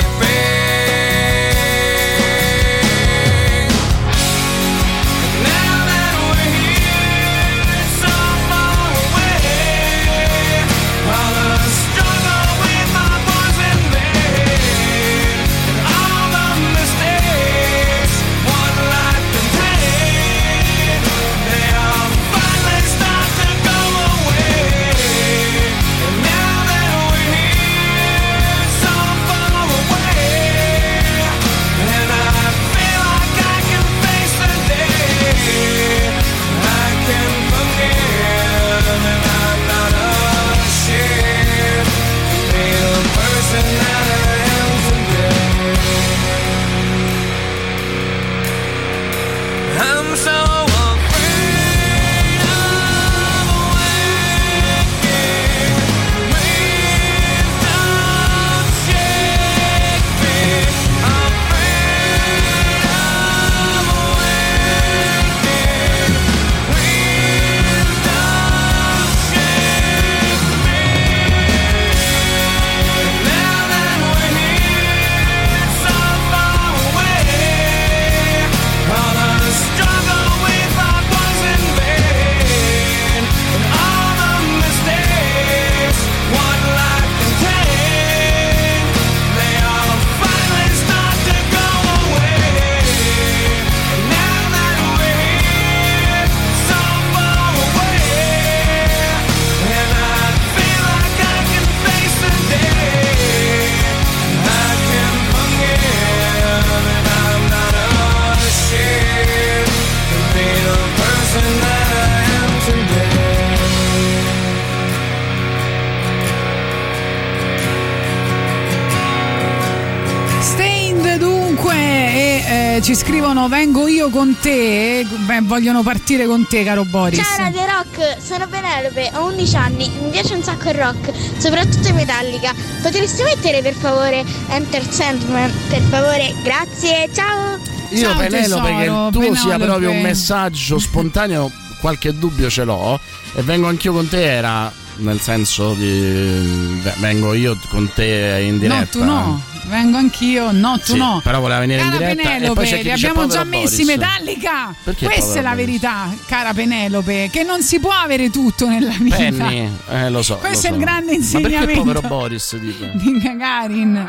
[SPEAKER 5] Io con te, Beh, vogliono partire con te caro Boris.
[SPEAKER 25] Ciao Radio Rock, sono Penelope, ho 11 anni, mi piace un sacco il rock, soprattutto i Metallica. Potresti mettere per favore Enter Sandman? Per favore, grazie, ciao!
[SPEAKER 6] Io
[SPEAKER 5] Ciao,
[SPEAKER 6] Penelope che il
[SPEAKER 5] tesoro,
[SPEAKER 6] tuo sia
[SPEAKER 5] Penelope.
[SPEAKER 6] proprio un messaggio spontaneo, qualche dubbio ce l'ho. E vengo anch'io con te era nel senso di vengo io con te in diretta.
[SPEAKER 5] No, tu no, vengo anch'io, no, tu
[SPEAKER 6] Sì,
[SPEAKER 5] no.
[SPEAKER 6] però voleva venire in
[SPEAKER 5] Cara
[SPEAKER 6] diretta e poi
[SPEAKER 5] Penelope,
[SPEAKER 6] c'è chi
[SPEAKER 5] li abbiamo già messi
[SPEAKER 6] Boris.
[SPEAKER 5] Metallica.
[SPEAKER 6] Perché
[SPEAKER 5] Questa è la
[SPEAKER 6] Boris?
[SPEAKER 5] verità, cara Penelope, che non si può avere tutto nella vita.
[SPEAKER 6] Penny, eh, lo so.
[SPEAKER 5] Questo
[SPEAKER 6] lo
[SPEAKER 5] è il
[SPEAKER 6] so.
[SPEAKER 5] grande
[SPEAKER 6] Ma perché
[SPEAKER 5] insegnamento.
[SPEAKER 6] povero Boris dite?
[SPEAKER 5] di Gagarin.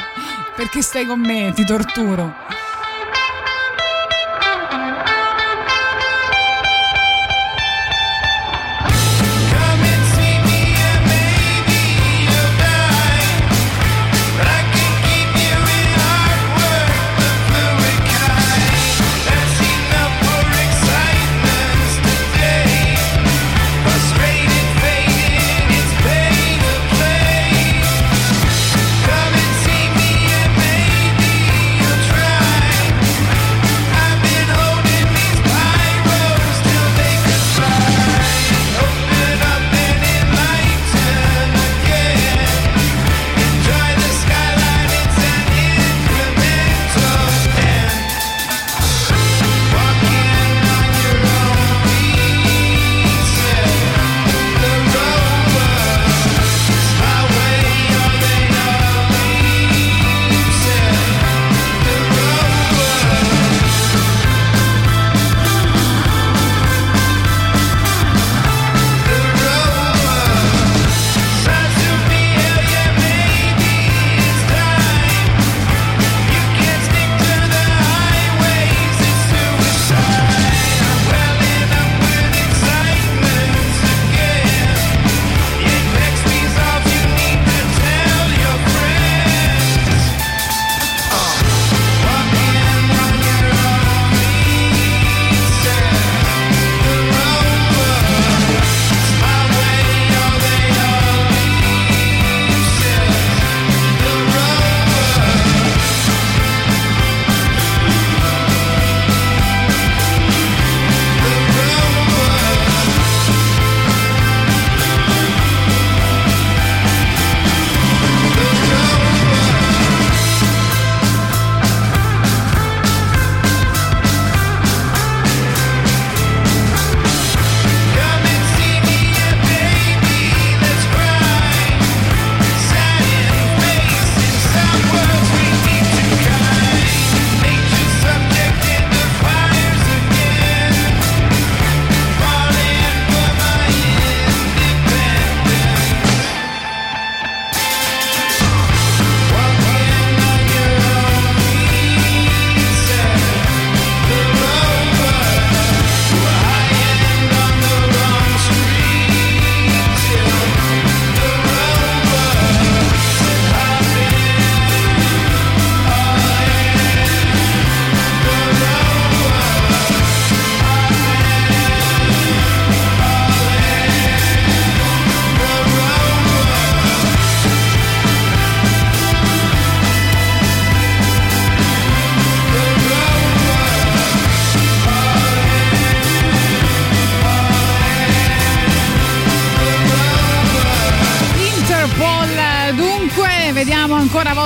[SPEAKER 5] Perché stai con me, ti torturo.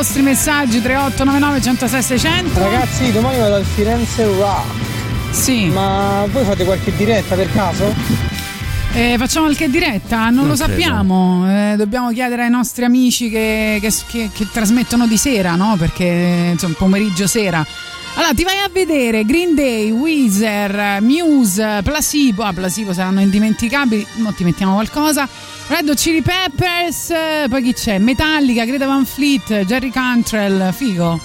[SPEAKER 5] Vostri messaggi 3899 106 600.
[SPEAKER 17] Ragazzi, domani vado al Firenze Rock.
[SPEAKER 5] Sì.
[SPEAKER 17] Ma voi fate qualche diretta per caso?
[SPEAKER 5] Eh, facciamo qualche diretta? Non,
[SPEAKER 17] Non
[SPEAKER 5] lo sappiamo. Eh, dobbiamo chiedere ai nostri amici che, che- che- che trasmettono di sera, no? Perché insomma, pomeriggio sera. Allora, ti vai a vedere Green Day, Weezer, Muse, Placebo. Ah, Placebo saranno indimenticabili. Non ti mettiamo qualcosa. Red Hot Chili Peppers. Poi chi c'è? Metallica, Greta Van Fleet, Jerry Cantrell. Figo.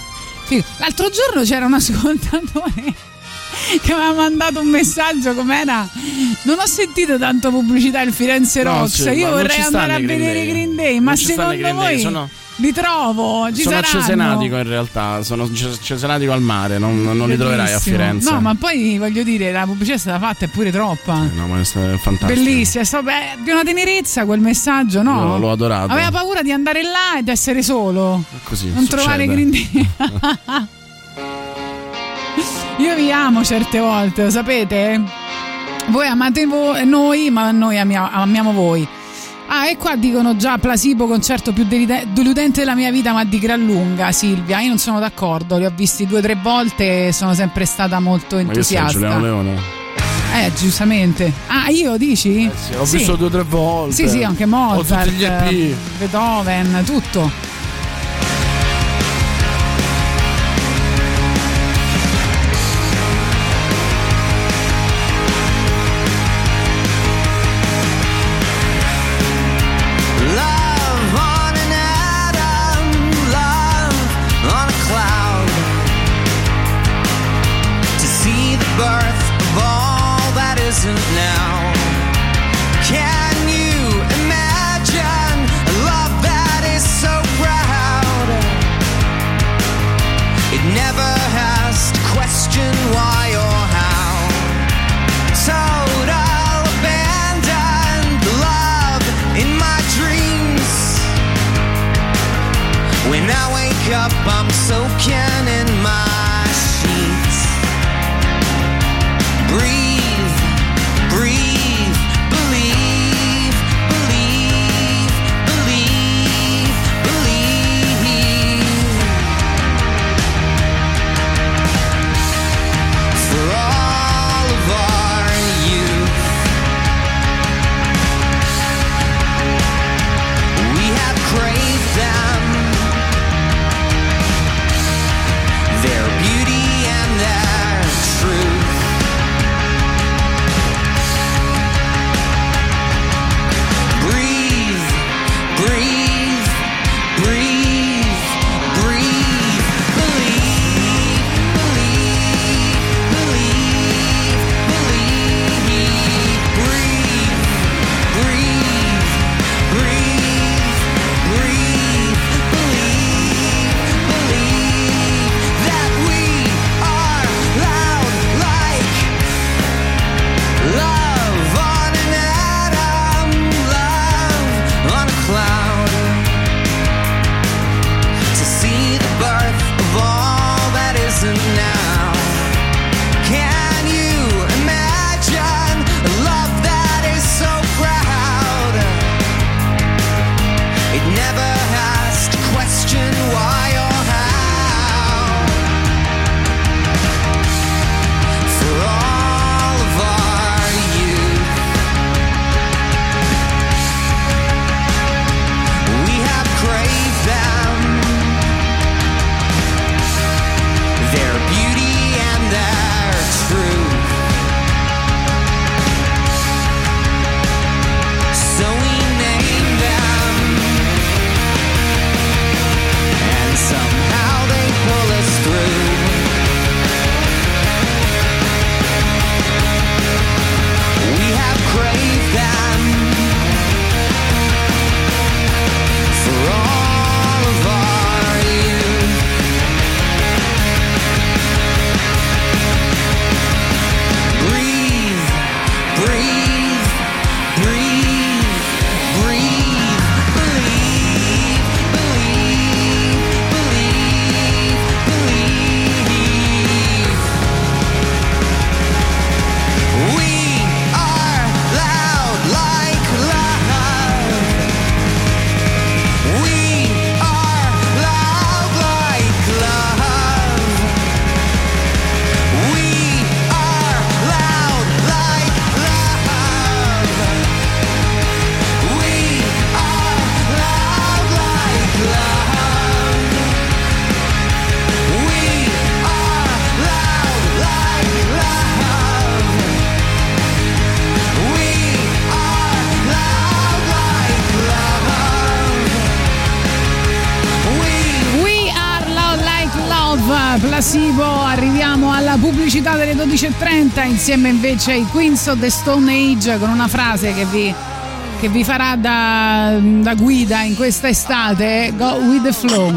[SPEAKER 5] Figo. L'altro giorno c'era un ascoltatore che mi ha mandato un messaggio com'era non ho sentito tanto pubblicità il Firenze
[SPEAKER 6] No,
[SPEAKER 5] Rocks
[SPEAKER 6] sì,
[SPEAKER 5] io vorrei andare a
[SPEAKER 6] Green
[SPEAKER 5] vedere i. Green Day
[SPEAKER 6] Non
[SPEAKER 5] ma secondo
[SPEAKER 6] Green Day,
[SPEAKER 5] voi
[SPEAKER 6] sono-
[SPEAKER 5] li trovo ci
[SPEAKER 6] sono
[SPEAKER 5] saranno
[SPEAKER 6] Cesenatico in realtà, sono Cesenatico al mare, non, non li troverai a. Firenze.
[SPEAKER 5] no ma poi voglio dire la pubblicità è stata fatta è pure troppa
[SPEAKER 6] No, ma è fantastico.
[SPEAKER 5] Bellissima, è stato- beh, di una tenerezza quel messaggio, no?
[SPEAKER 6] L'ho- l'ho adorato.
[SPEAKER 5] Aveva paura di andare là ed essere solo.
[SPEAKER 6] Così,
[SPEAKER 5] non
[SPEAKER 6] succede.
[SPEAKER 5] trovare Green Day. Io vi amo certe volte, lo sapete? Voi amate noi, ma noi amia- amiamo voi. Ah, e qua dicono già Plasibo concerto più deludente della mia vita, ma di gran lunga, Silvia. Io non sono d'accordo, li ho visti due o tre volte e sono sempre stata molto
[SPEAKER 6] Ma che sei
[SPEAKER 5] entusiasta.
[SPEAKER 6] Giuliano Leone?
[SPEAKER 5] Eh, giustamente. Ah, io dici?
[SPEAKER 6] Sì, ho visto due o tre volte.
[SPEAKER 5] Sì, sì, anche
[SPEAKER 6] Ho
[SPEAKER 5] Mozart,
[SPEAKER 6] tutti gli EP.
[SPEAKER 5] Beethoven, tutto.
[SPEAKER 24] Never asked question why 12.30 insieme invece ai Queens of the Stone Age con una frase che vi, che vi farà da, da guida in questa estate, Go with the flow.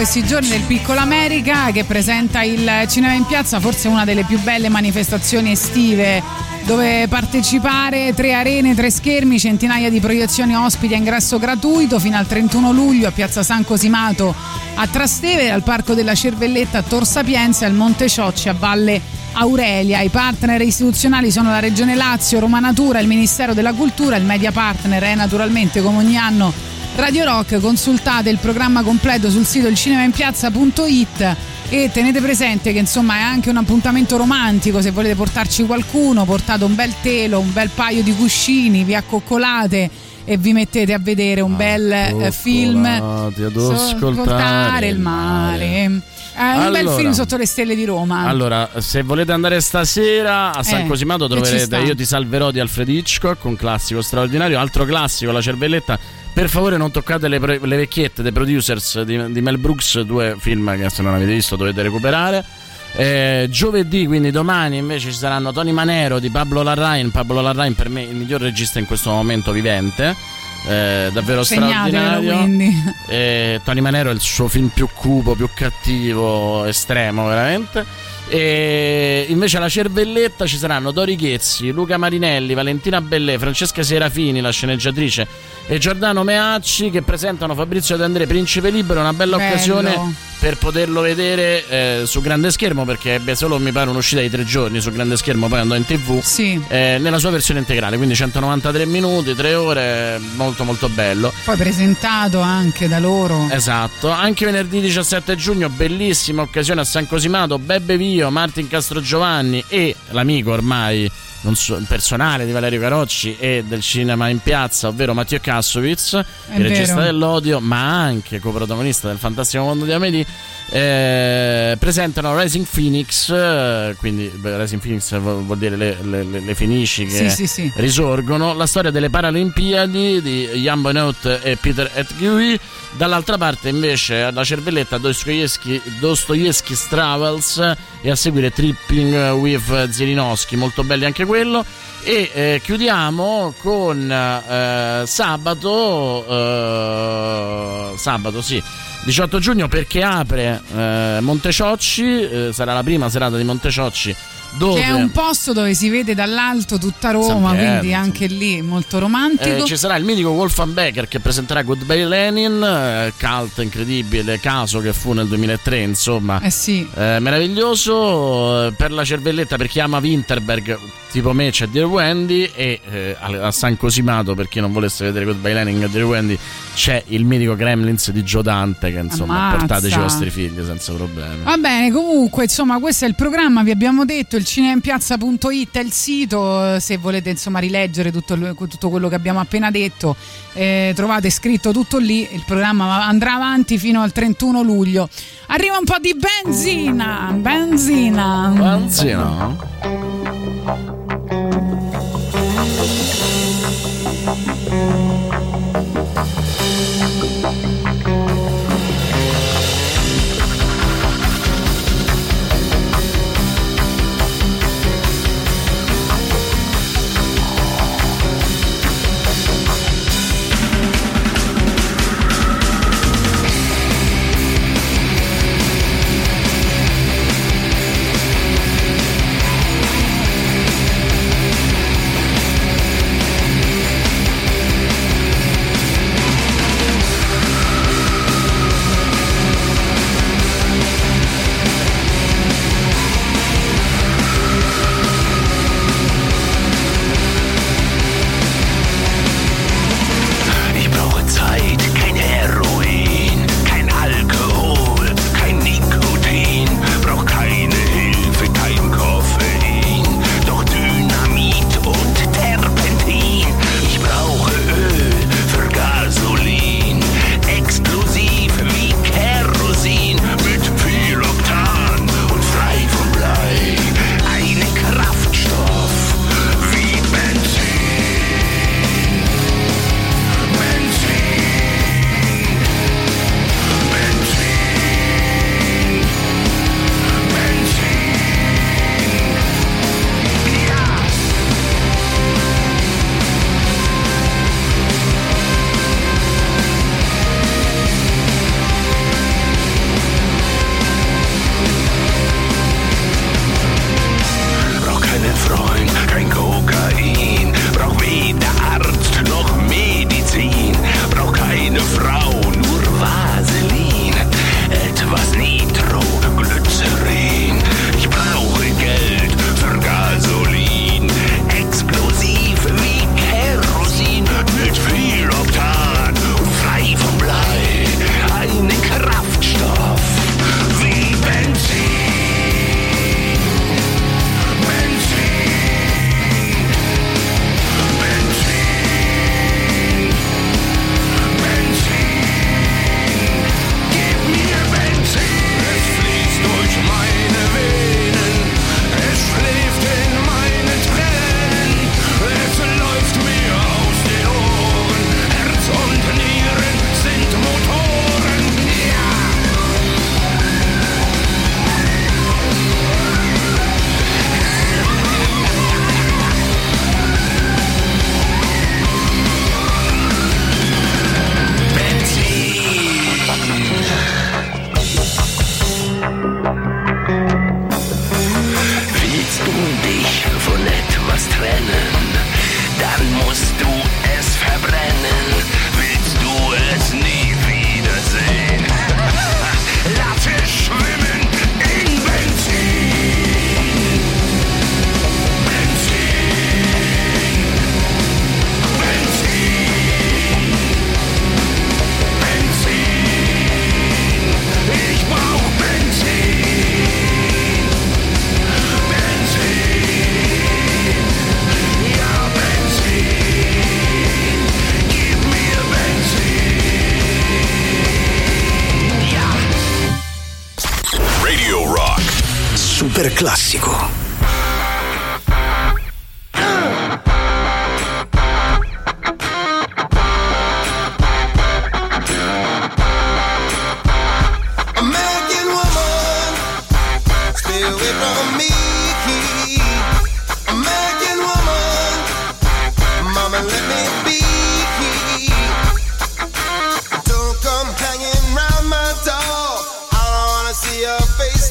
[SPEAKER 24] Questi giorni del Piccolo America che presenta il Cinema in Piazza, forse una delle più belle manifestazioni estive dove partecipare, tre arene, tre schermi, centinaia di proiezioni ospiti a ingresso gratuito fino al 31 luglio a Piazza San Cosimato a Trastevere, al Parco della Cervelletta a Tor Sapienza e al Monte Ciocci a Valle Aurelia. I partner istituzionali sono la Regione Lazio, Roma Natura, il Ministero della Cultura, il media partner è naturalmente come ogni anno Radio Rock, consultate il programma completo sul sito ilcinemainpiazza.it e tenete presente che insomma è anche un appuntamento romantico, se volete portarci qualcuno, portate un bel telo, un bel paio di cuscini, vi accoccolate e vi mettete a vedere un bel eh, film
[SPEAKER 6] ad
[SPEAKER 24] So-
[SPEAKER 6] ascoltare
[SPEAKER 24] il mare. Eh, un bel
[SPEAKER 6] Allora.
[SPEAKER 24] film sotto le stelle di Roma.
[SPEAKER 6] Allora, se volete andare stasera a San
[SPEAKER 24] Eh,
[SPEAKER 6] Cosimato troverete. Io ti salverò di Alfred Hitchcock, un classico straordinario, altro classico, La cervelletta. Per favore non toccate le, pre- le vecchiette dei producers di, di Mel Brooks, due film che se non avete visto dovete recuperare. Eh, giovedì, quindi domani invece ci saranno Tony Manero di Pablo Larrain. Pablo Larrain per me il miglior regista in questo momento vivente. Eh, davvero straordinario.
[SPEAKER 24] quindi.
[SPEAKER 6] Eh, Tony Manero è il suo film più cupo, più cattivo, estremo veramente. E invece alla cervelletta ci saranno Dori Ghezzi, Luca Marinelli, Valentina Bellè, Francesca Serafini, la sceneggiatrice, e Giordano Meacci che presentano Fabrizio De André, Principe Libero, una bella
[SPEAKER 5] Bello.
[SPEAKER 6] occasione per poterlo vedere eh, su grande schermo perché ebbe solo mi pare un'uscita di tre giorni su grande schermo poi andò in tv eh, nella sua versione integrale quindi 193 minuti 3 ore molto molto bello
[SPEAKER 5] Poi presentato anche da loro.
[SPEAKER 6] Esatto, anche venerdì 17 giugno, bellissima occasione a San Cosimato, Bebbe Vio, Martin Castro Giovanni e l'amico ormai non so, personale di Valerio Carocci e del cinema in piazza, ovvero Matteo Kassovitz, il regista
[SPEAKER 5] vero.
[SPEAKER 6] dell'odio, ma anche coprotagonista del fantastico mondo di Amelie. Eh, presentano Rising Phoenix, eh, quindi beh, Rising Phoenix vuol dire le, le- le- le fenici che
[SPEAKER 5] Sì, sì, sì.
[SPEAKER 6] risorgono. La storia delle Paralimpiadi di Jan Bonot e Peter Etgui. Dall'altra parte, invece, alla cervelletta Dostoevsky, Dostoevsky's Travels e a seguire Tripping with Zielinowski, molto belli anche quello. E eh, chiudiamo con eh, sabato, eh, sabato sì, 18 giugno perché apre eh, Monteciocci, eh, sarà la prima serata di Monteciocci dove
[SPEAKER 5] Che è un posto dove si vede dall'alto tutta Roma,
[SPEAKER 6] Piero,
[SPEAKER 5] quindi anche lì molto romantico.
[SPEAKER 6] Eh, ci sarà il mitico Wolfgang Becker che presenterà Goodbye Lenin, eh, cult incredibile, caso che fu nel 2003, insomma.
[SPEAKER 5] Eh sì.
[SPEAKER 6] Eh, meraviglioso eh, per la cervelletta per chi ama Winterberg tipo me c'è Dear Wendy e eh, a a San Cosimato per chi non volesse vedere Goodbye Lenin e Dear Wendy c'è il mitico Gremlins di Joe Dante che insomma
[SPEAKER 5] Ammazza.
[SPEAKER 6] portateci i vostri figli senza problemi
[SPEAKER 5] Va bene, comunque, insomma, questo è il programma, vi abbiamo detto, il cinemainpiazza.it è il sito, eh, se volete insomma rileggere tutto, tutto quello che abbiamo appena detto, eh, trovate scritto tutto lì, il programma andrà avanti fino al 31 luglio. Arriva un po' di benzina, benzina.
[SPEAKER 6] Benzina?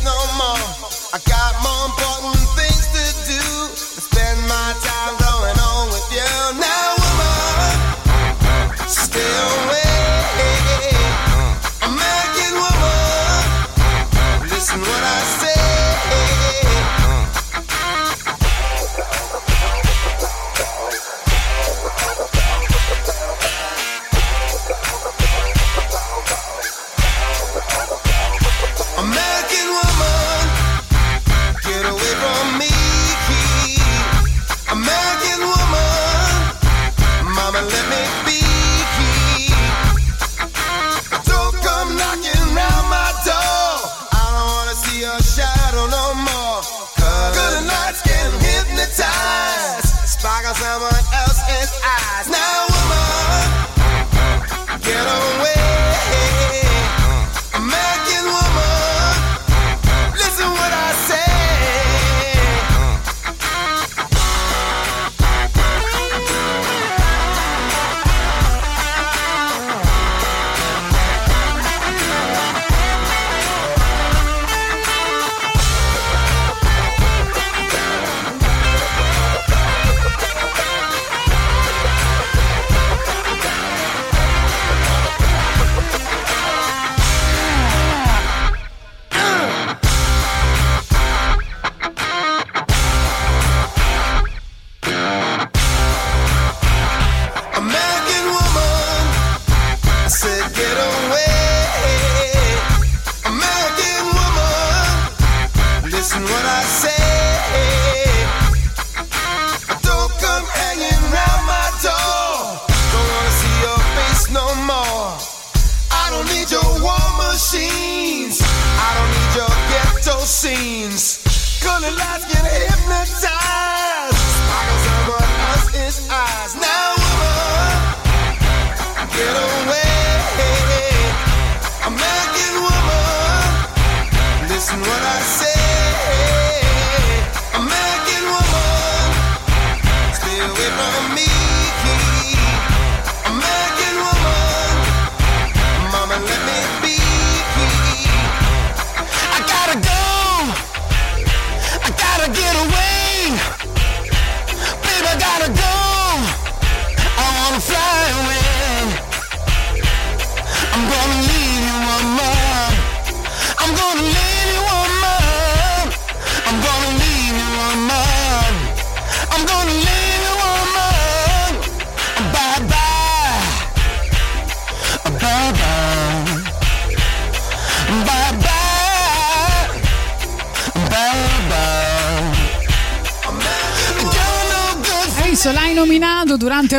[SPEAKER 21] no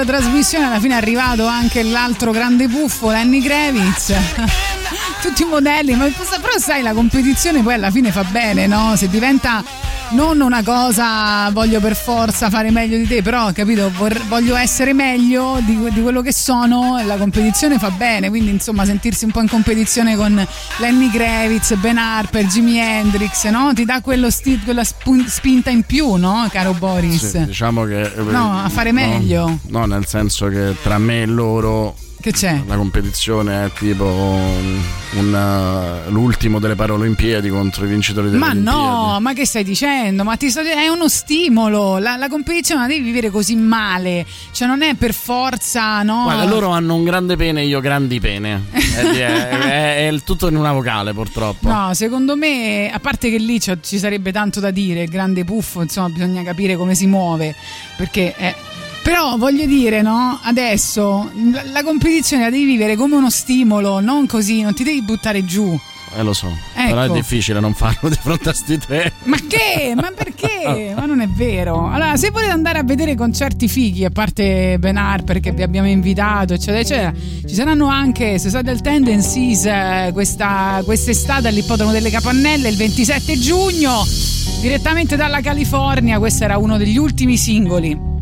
[SPEAKER 5] della trasmissione alla fine è arrivato anche l'altro grande buffo, Lenny Kravitz. Tutti i modelli, ma però sai la competizione poi alla fine fa bene, no? Se diventa non una cosa voglio per forza fare meglio di te, però capito, vor- voglio essere meglio di, di, quello che sono, la competizione fa bene, quindi insomma sentirsi un po' in competizione con Lenny Kravitz, Ben Harper, Jimi Hendrix, no? Ti dà sti- quella sp- spinta in più, no, caro Boris?
[SPEAKER 6] Sì, diciamo che...
[SPEAKER 5] Eh, no, a fare
[SPEAKER 6] no,
[SPEAKER 5] meglio.
[SPEAKER 6] No, nel senso che tra me e loro...
[SPEAKER 5] Che c'è?
[SPEAKER 6] La competizione è tipo un- uh, l'ultimo delle Paralimpiadi contro i vincitori delle
[SPEAKER 5] Ma
[SPEAKER 6] Olimpiadi.
[SPEAKER 5] no, ma che stai dicendo? Ma ti sto è uno stimolo. La, la competizione la devi vivere così male. Cioè, non è per forza, no?
[SPEAKER 6] Guarda, loro hanno un grande pene, io grandi pene. È, è- è- è il tutto in una vocale, purtroppo.
[SPEAKER 5] No, secondo me, a parte che lì ci sarebbe tanto da dire, il grande puffo, insomma, bisogna capire come si muove, perché è... Però voglio dire, no? Adesso la, competizione la devi vivere come uno stimolo, non così, non ti devi buttare giù.
[SPEAKER 6] Eh, lo so.
[SPEAKER 5] Ecco.
[SPEAKER 6] Però è difficile non farlo di fronte a sti tre.
[SPEAKER 5] Ma che? Ma perché? Ma non è vero. Allora, se volete andare a vedere concerti fighi, a parte Ben Harper che vi abbiamo invitato, eccetera, eccetera, ci saranno anche Suicidal Tendencies eh, questa, quest'estate all'Ippodromo delle Capannelle il 27 giugno, direttamente dalla California. Questo era uno degli ultimi singoli.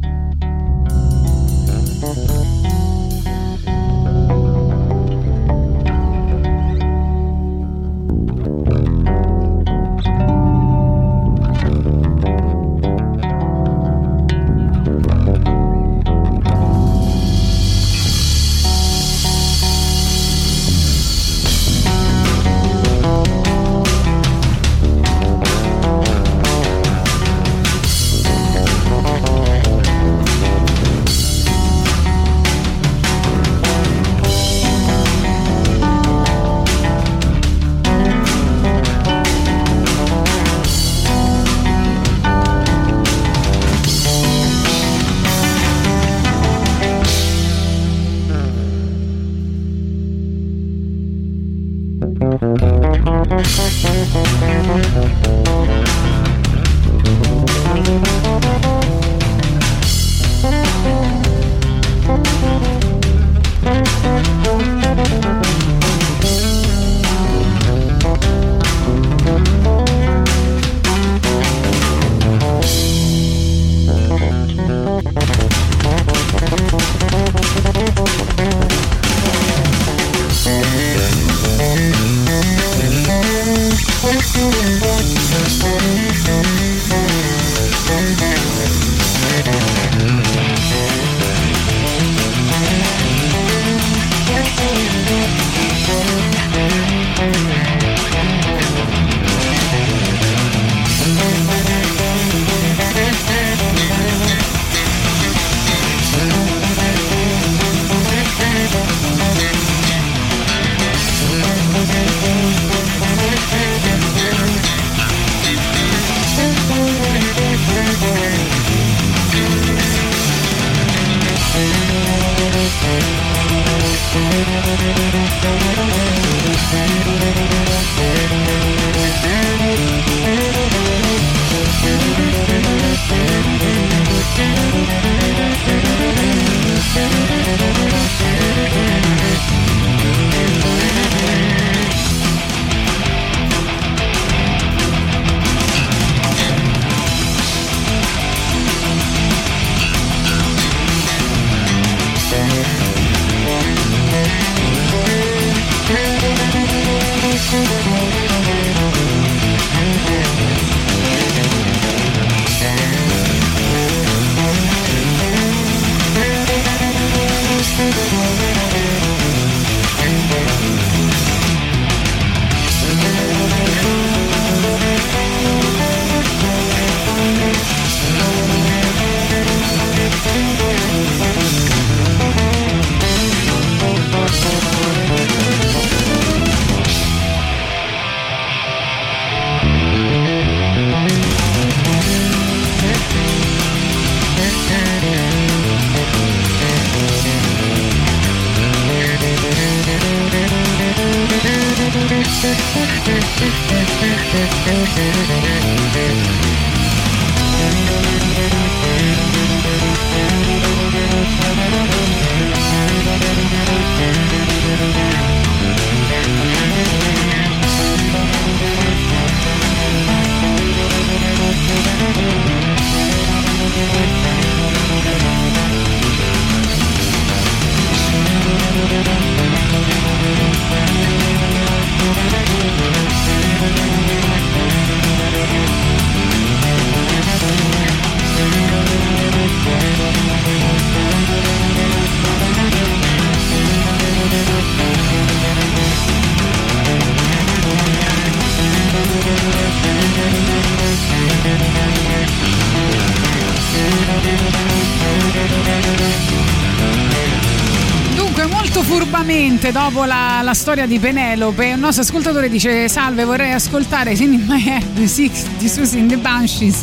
[SPEAKER 5] Furbamente dopo la, la storia di Penelope, un nostro ascoltatore dice: Salve, vorrei ascoltare Sin in My Head di Six di Susie in the Banshees.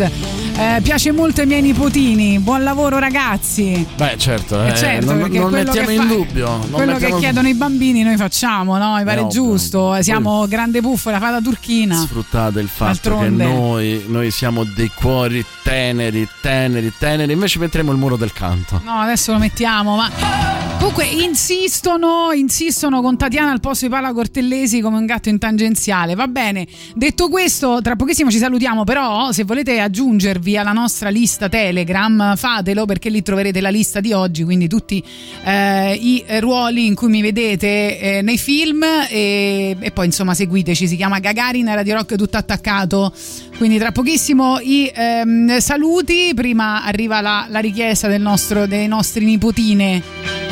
[SPEAKER 5] Eh, piace molto ai miei nipotini. Buon lavoro, ragazzi.
[SPEAKER 6] Beh, certo, eh,
[SPEAKER 5] Eh, certo,
[SPEAKER 6] non, non mettiamo in
[SPEAKER 5] fa-
[SPEAKER 6] dubbio. non
[SPEAKER 5] Quello
[SPEAKER 6] mettiamo-
[SPEAKER 5] che chiedono i bambini noi facciamo, no? Mi pare
[SPEAKER 6] ovvio.
[SPEAKER 5] giusto. Siamo grande puffo, la fata turchina.
[SPEAKER 6] Sfruttate il fatto
[SPEAKER 5] D'altronde.
[SPEAKER 6] che noi, noi siamo dei cuori teneri, teneri, teneri. Invece metteremo il muro del canto.
[SPEAKER 5] No, adesso lo mettiamo, ma. Comunque insistono, insistono con Tatiana al posto di Paola Cortellesi come un gatto in tangenziale. Va bene. Detto questo, tra pochissimo ci salutiamo, però se volete aggiungervi alla nostra lista Telegram, fatelo perché lì troverete la lista di oggi, quindi tutti eh, i ruoli in cui mi vedete eh, nei film e, e poi insomma seguiteci, si chiama Gagarin Radio Rock tutto attaccato. Quindi tra pochissimo i ehm, saluti, prima arriva la, la richiesta nostro, dei nostri nipotine.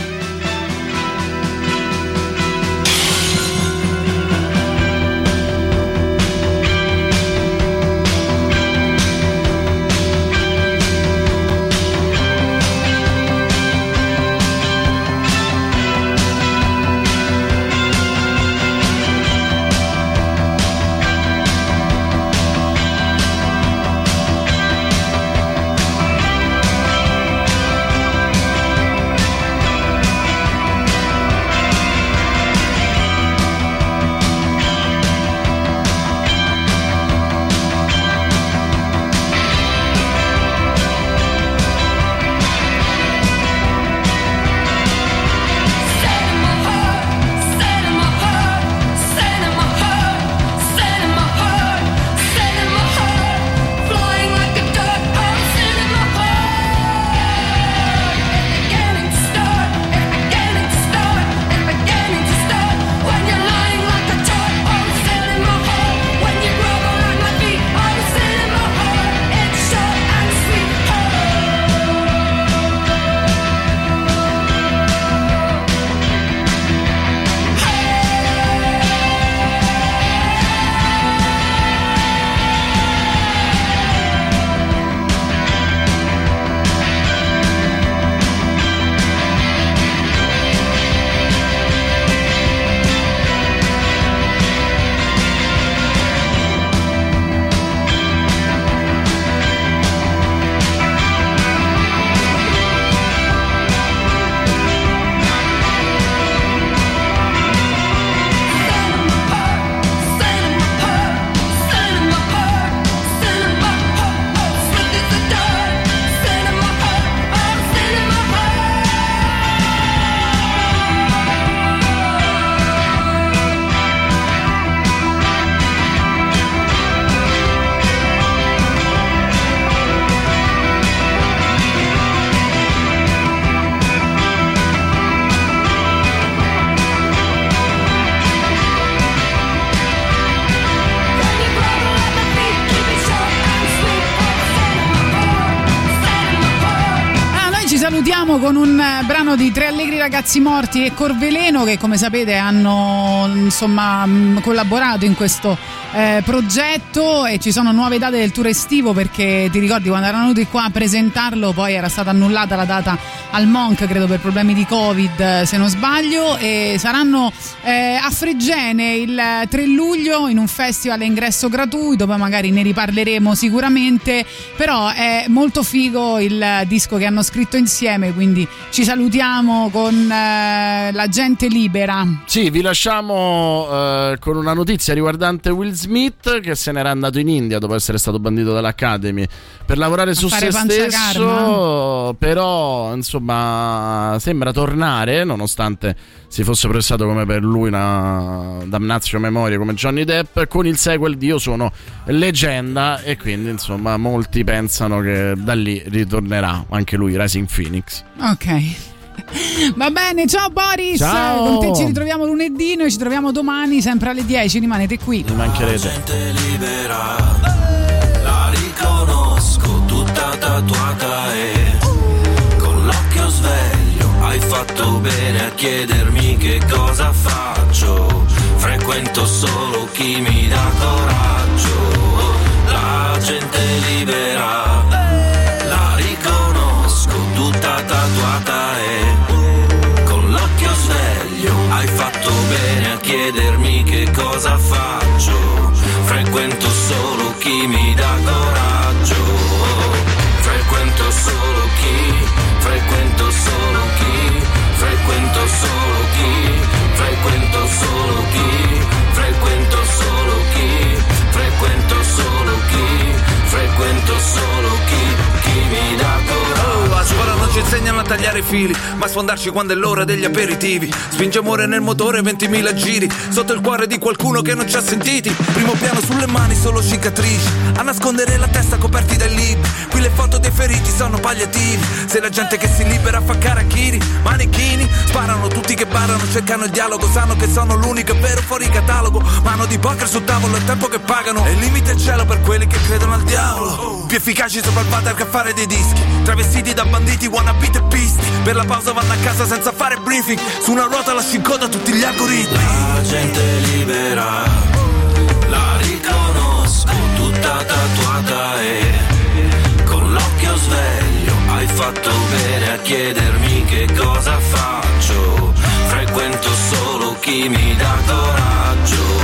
[SPEAKER 5] Tre Allegri Ragazzi Morti e Corveleno che come sapete hanno insomma mh, collaborato in questo eh, progetto e ci sono nuove date del tour estivo perché ti ricordi quando erano venuti qua a presentarlo poi era stata annullata la data al Monk credo per problemi di Covid eh, se non sbaglio e saranno eh, a Fregene il 3 luglio in un festival a ingresso gratuito poi magari ne riparleremo sicuramente però è molto figo il disco che hanno scritto insieme quindi ci salutiamo con eh, la gente libera.
[SPEAKER 6] Sì, vi lasciamo eh, con una notizia riguardante Will Smith che se n'era andato in India dopo essere stato bandito dall'Academy per lavorare su
[SPEAKER 5] fare
[SPEAKER 6] se stesso, però insomma sembra tornare nonostante si fosse processato come per lui una damnatio memoria come Johnny Depp con il sequel di Io sono leggenda e quindi insomma molti pensano che da lì ritornerà anche lui Rising Phoenix.
[SPEAKER 5] ok Va bene, ciao Boris!
[SPEAKER 6] Ciao.
[SPEAKER 5] Con te ci ritroviamo lunedì, noi ci troviamo domani sempre alle 10, rimanete qui.
[SPEAKER 6] Mi mancherete.
[SPEAKER 3] gente libera La riconosco tutta tatuata e hai fatto bene a chiedermi che cosa faccio. Frequento solo chi mi dà coraggio. La gente libera, la riconosco tutta tatuata e con l'occhio sveglio. Hai fatto bene a chiedermi che cosa faccio. Frequento solo chi mi dà coraggio. Frequento solo chi solo chi, frequento solo chi, frequento solo chi, frequento solo chi, frequento solo chi, chi mi dà
[SPEAKER 26] ci insegnano a tagliare i fili, ma a sfondarci quando è l'ora degli aperitivi. Spinge amore nel motore, 20.000 giri, sotto il cuore di qualcuno che non ci ha sentiti. Primo piano sulle mani, solo cicatrici, a nascondere la testa coperti dai libri. Qui le foto dei feriti sono palliativi. Se la gente che si libera fa carachiri, manichini, sparano tutti che barano, cercano il dialogo, sanno che sono l'unico vero fuori catalogo. Mano di poker sul tavolo, il tempo che pagano. E il limite è il cielo per quelli che credono al diavolo. Più efficaci sopra il water che a fare dei dischi. Travestiti da banditi, wannabe e pisti. Per la pausa vanno a casa senza fare briefing. Su una ruota lasci in coda tutti gli algoritmi.
[SPEAKER 3] La gente libera, la riconosco, tutta tatuata e con l'occhio sveglio hai fatto bene a chiedermi che cosa faccio. Frequento solo chi mi dà coraggio.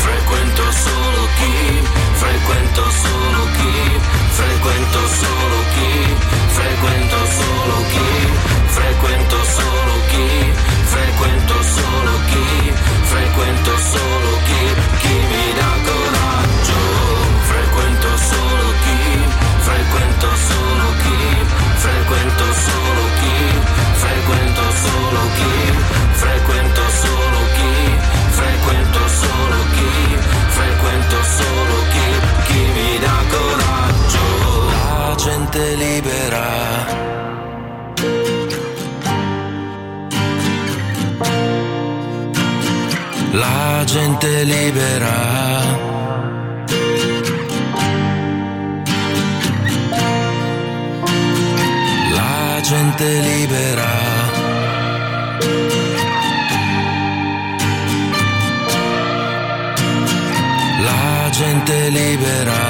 [SPEAKER 3] Frequento solo chi, frequento solo chi, frequento solo chi, frequento frequento La gente libera. La gente libera. La gente libera.